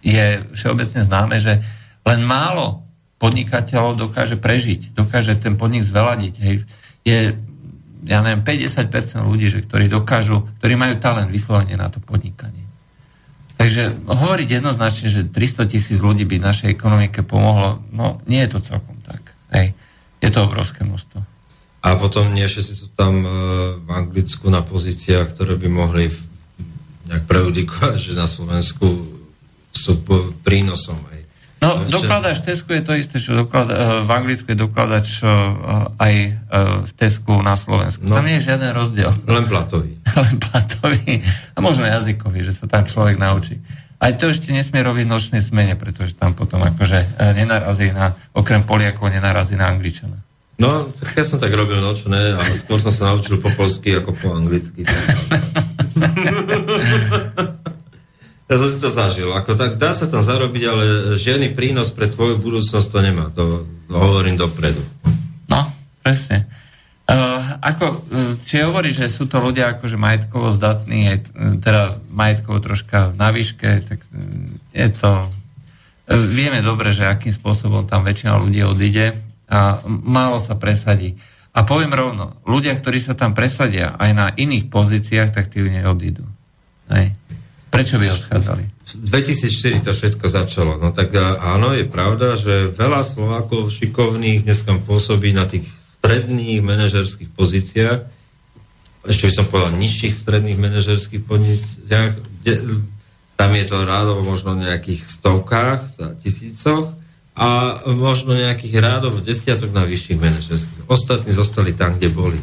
je všeobecne známe, že len málo podnikateľov dokáže prežiť, dokáže ten podnik zveladiť. Hej. Je, ja neviem, 50% ľudí, že, ktorí dokážu, ktorí majú talent vyslovene na to podnikanie. Takže hovoriť jednoznačne, že 300 tisíc ľudí by našej ekonomike pomohlo, no nie je to celkom tak. Hej. Je to obrovské množstvo. A potom nie všetci sú tam e, v Anglicku na pozíciách, ktoré by mohli nejak prejudikovať, že na Slovensku sú prínosom. No, dokladač Tesku je to isté, čo doklada, v Anglicku je dokladač eh, aj eh, v Tesku na Slovensku. No. Tam nie je žiaden rozdiel. Len platový. Ale platový a možno jazykový, že sa tam človek naučí. Aj to ešte nesmie robiť v nočnej smene, pretože tam potom akože eh, nenarazí na, okrem Poliakov, nenarazí na Angličana. No, tak ja som tak robil nočné, ale skôr som sa naučil po polsky ako po anglicky. Ja som si to zažil. Ako tak, dá sa tam zarobiť, ale žiadny prínos pre tvoju budúcnosť to nemá. To, hovorím dopredu. No, presne. Uh, ako, uh, či hovorí, že sú to ľudia akože majetkovo zdatní, aj, t- teda majetkovo troška na výške, tak je to... Vieme dobre, že akým spôsobom tam väčšina ľudí odíde a málo sa presadí. A poviem rovno, ľudia, ktorí sa tam presadia aj na iných pozíciách, tak tí neodídu. Hej. Prečo by odchádzali? V 2004 to všetko začalo. No tak áno, je pravda, že veľa Slovákov šikovných dneska pôsobí na tých stredných manažerských pozíciách, ešte by som povedal nižších stredných manažerských pozíciách, kde tam je to rádovo možno nejakých stovkách, za tisícoch a možno nejakých rádov desiatok na vyšších manažerských. Ostatní zostali tam, kde boli.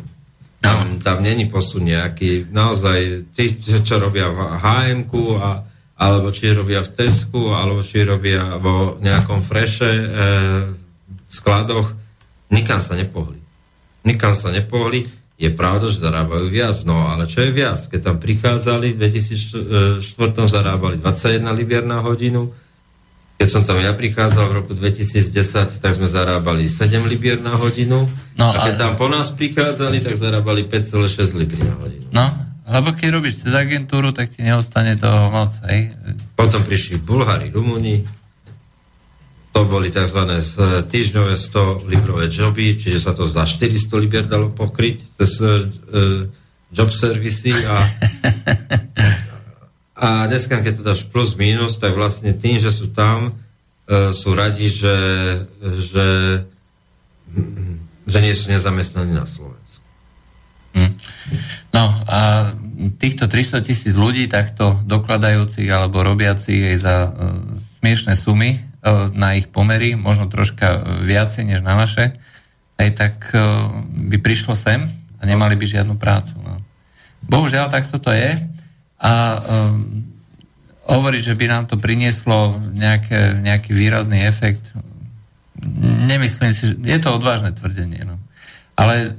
Tam, tam není posun nejaký, naozaj, tí, čo robia v hm a alebo či robia v Tesku, alebo či robia vo nejakom freše e, skladoch, nikam sa nepohli. Nikam sa nepohli. Je pravda, že zarábajú viac, no ale čo je viac? Keď tam prichádzali, v 2004 zarábali 21 libier na hodinu, keď som tam ja prichádzal v roku 2010, tak sme zarábali 7 libier na hodinu. No, a keď a... tam po nás prichádzali, tak zarábali 5,6 libier na hodinu. No, lebo keď robíš cez agentúru, tak ti neostane toho moc. Hej. Potom prišli Bulhári, Rumúni, to boli tzv. týždňové 100 librové joby, čiže sa to za 400 libier dalo pokryť cez uh, job servisy a A dneska, keď to dáš plus minus, tak vlastne tým, že sú tam, e, sú radi, že, že, že nie sú nezamestnaní na Slovensku. Hm. No a týchto 300 tisíc ľudí takto dokladajúcich alebo robiacich aj za uh, smiešné sumy uh, na ich pomery, možno troška viacej než na naše, aj tak uh, by prišlo sem a nemali by žiadnu prácu. No. Bohužiaľ, tak toto je a um, hovoriť, že by nám to prinieslo nejaké, nejaký výrazný efekt, nemyslím si, že je to odvážne tvrdenie. No. Ale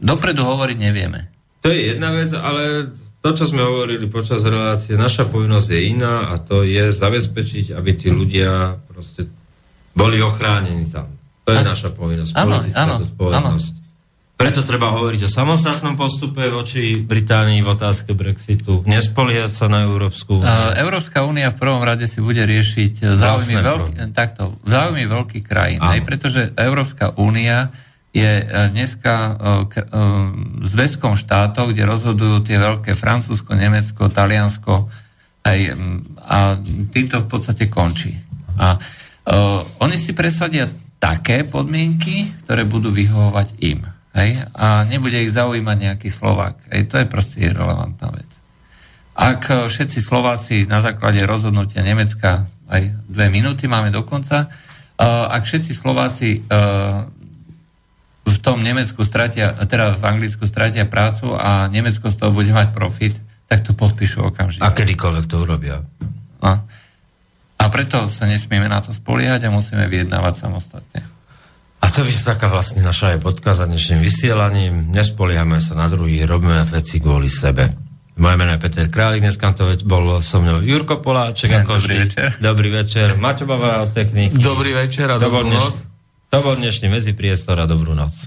dopredu hovoriť nevieme. To je jedna vec, ale to, čo sme hovorili počas relácie, naša povinnosť je iná a to je zabezpečiť, aby tí ľudia proste boli ochránení tam. To je a... naša povinnosť, politická zodpovednosť. Preto treba hovoriť o samostatnom postupe voči Británii v otázke Brexitu. Nespoliehať sa na Európsku úniu. Európska únia v prvom rade si bude riešiť záujmy, veľký, takto, záujmy veľkých krajín. Aj pretože Európska únia je e, dneska uh, zväzkom štátov, kde rozhodujú tie veľké Francúzsko, Nemecko, Taliansko aj, a týmto v podstate končí. A uh, oni si presadia také podmienky, ktoré budú vyhovovať im. Hej? A nebude ich zaujímať nejaký Slovák. Hej? To je proste irrelevantná vec. Ak eh, všetci Slováci na základe rozhodnutia Nemecka, aj dve minúty máme dokonca, uh, ak všetci Slováci uh, v tom Nemecku stratia, teda v Anglicku stratia prácu a Nemecko z toho bude mať profit, tak to podpíšu okamžite. A kedykoľvek to urobia. A, a preto sa nesmieme na to spoliehať a musíme vyjednávať samostatne. A to by taká vlastne naša aj bodka za dnešným vysielaním. Nespoliehame sa na druhý, robíme veci kvôli sebe. Moje meno je Peter Králik, dneska to bol so mnou Jurko Poláček, ako Dobrý vždy. večer. Dobrý večer. Maťo Bava od techniky. Dobrý večer a to dobrú noc. To bol dnešný medzipriestor a dobrú noc.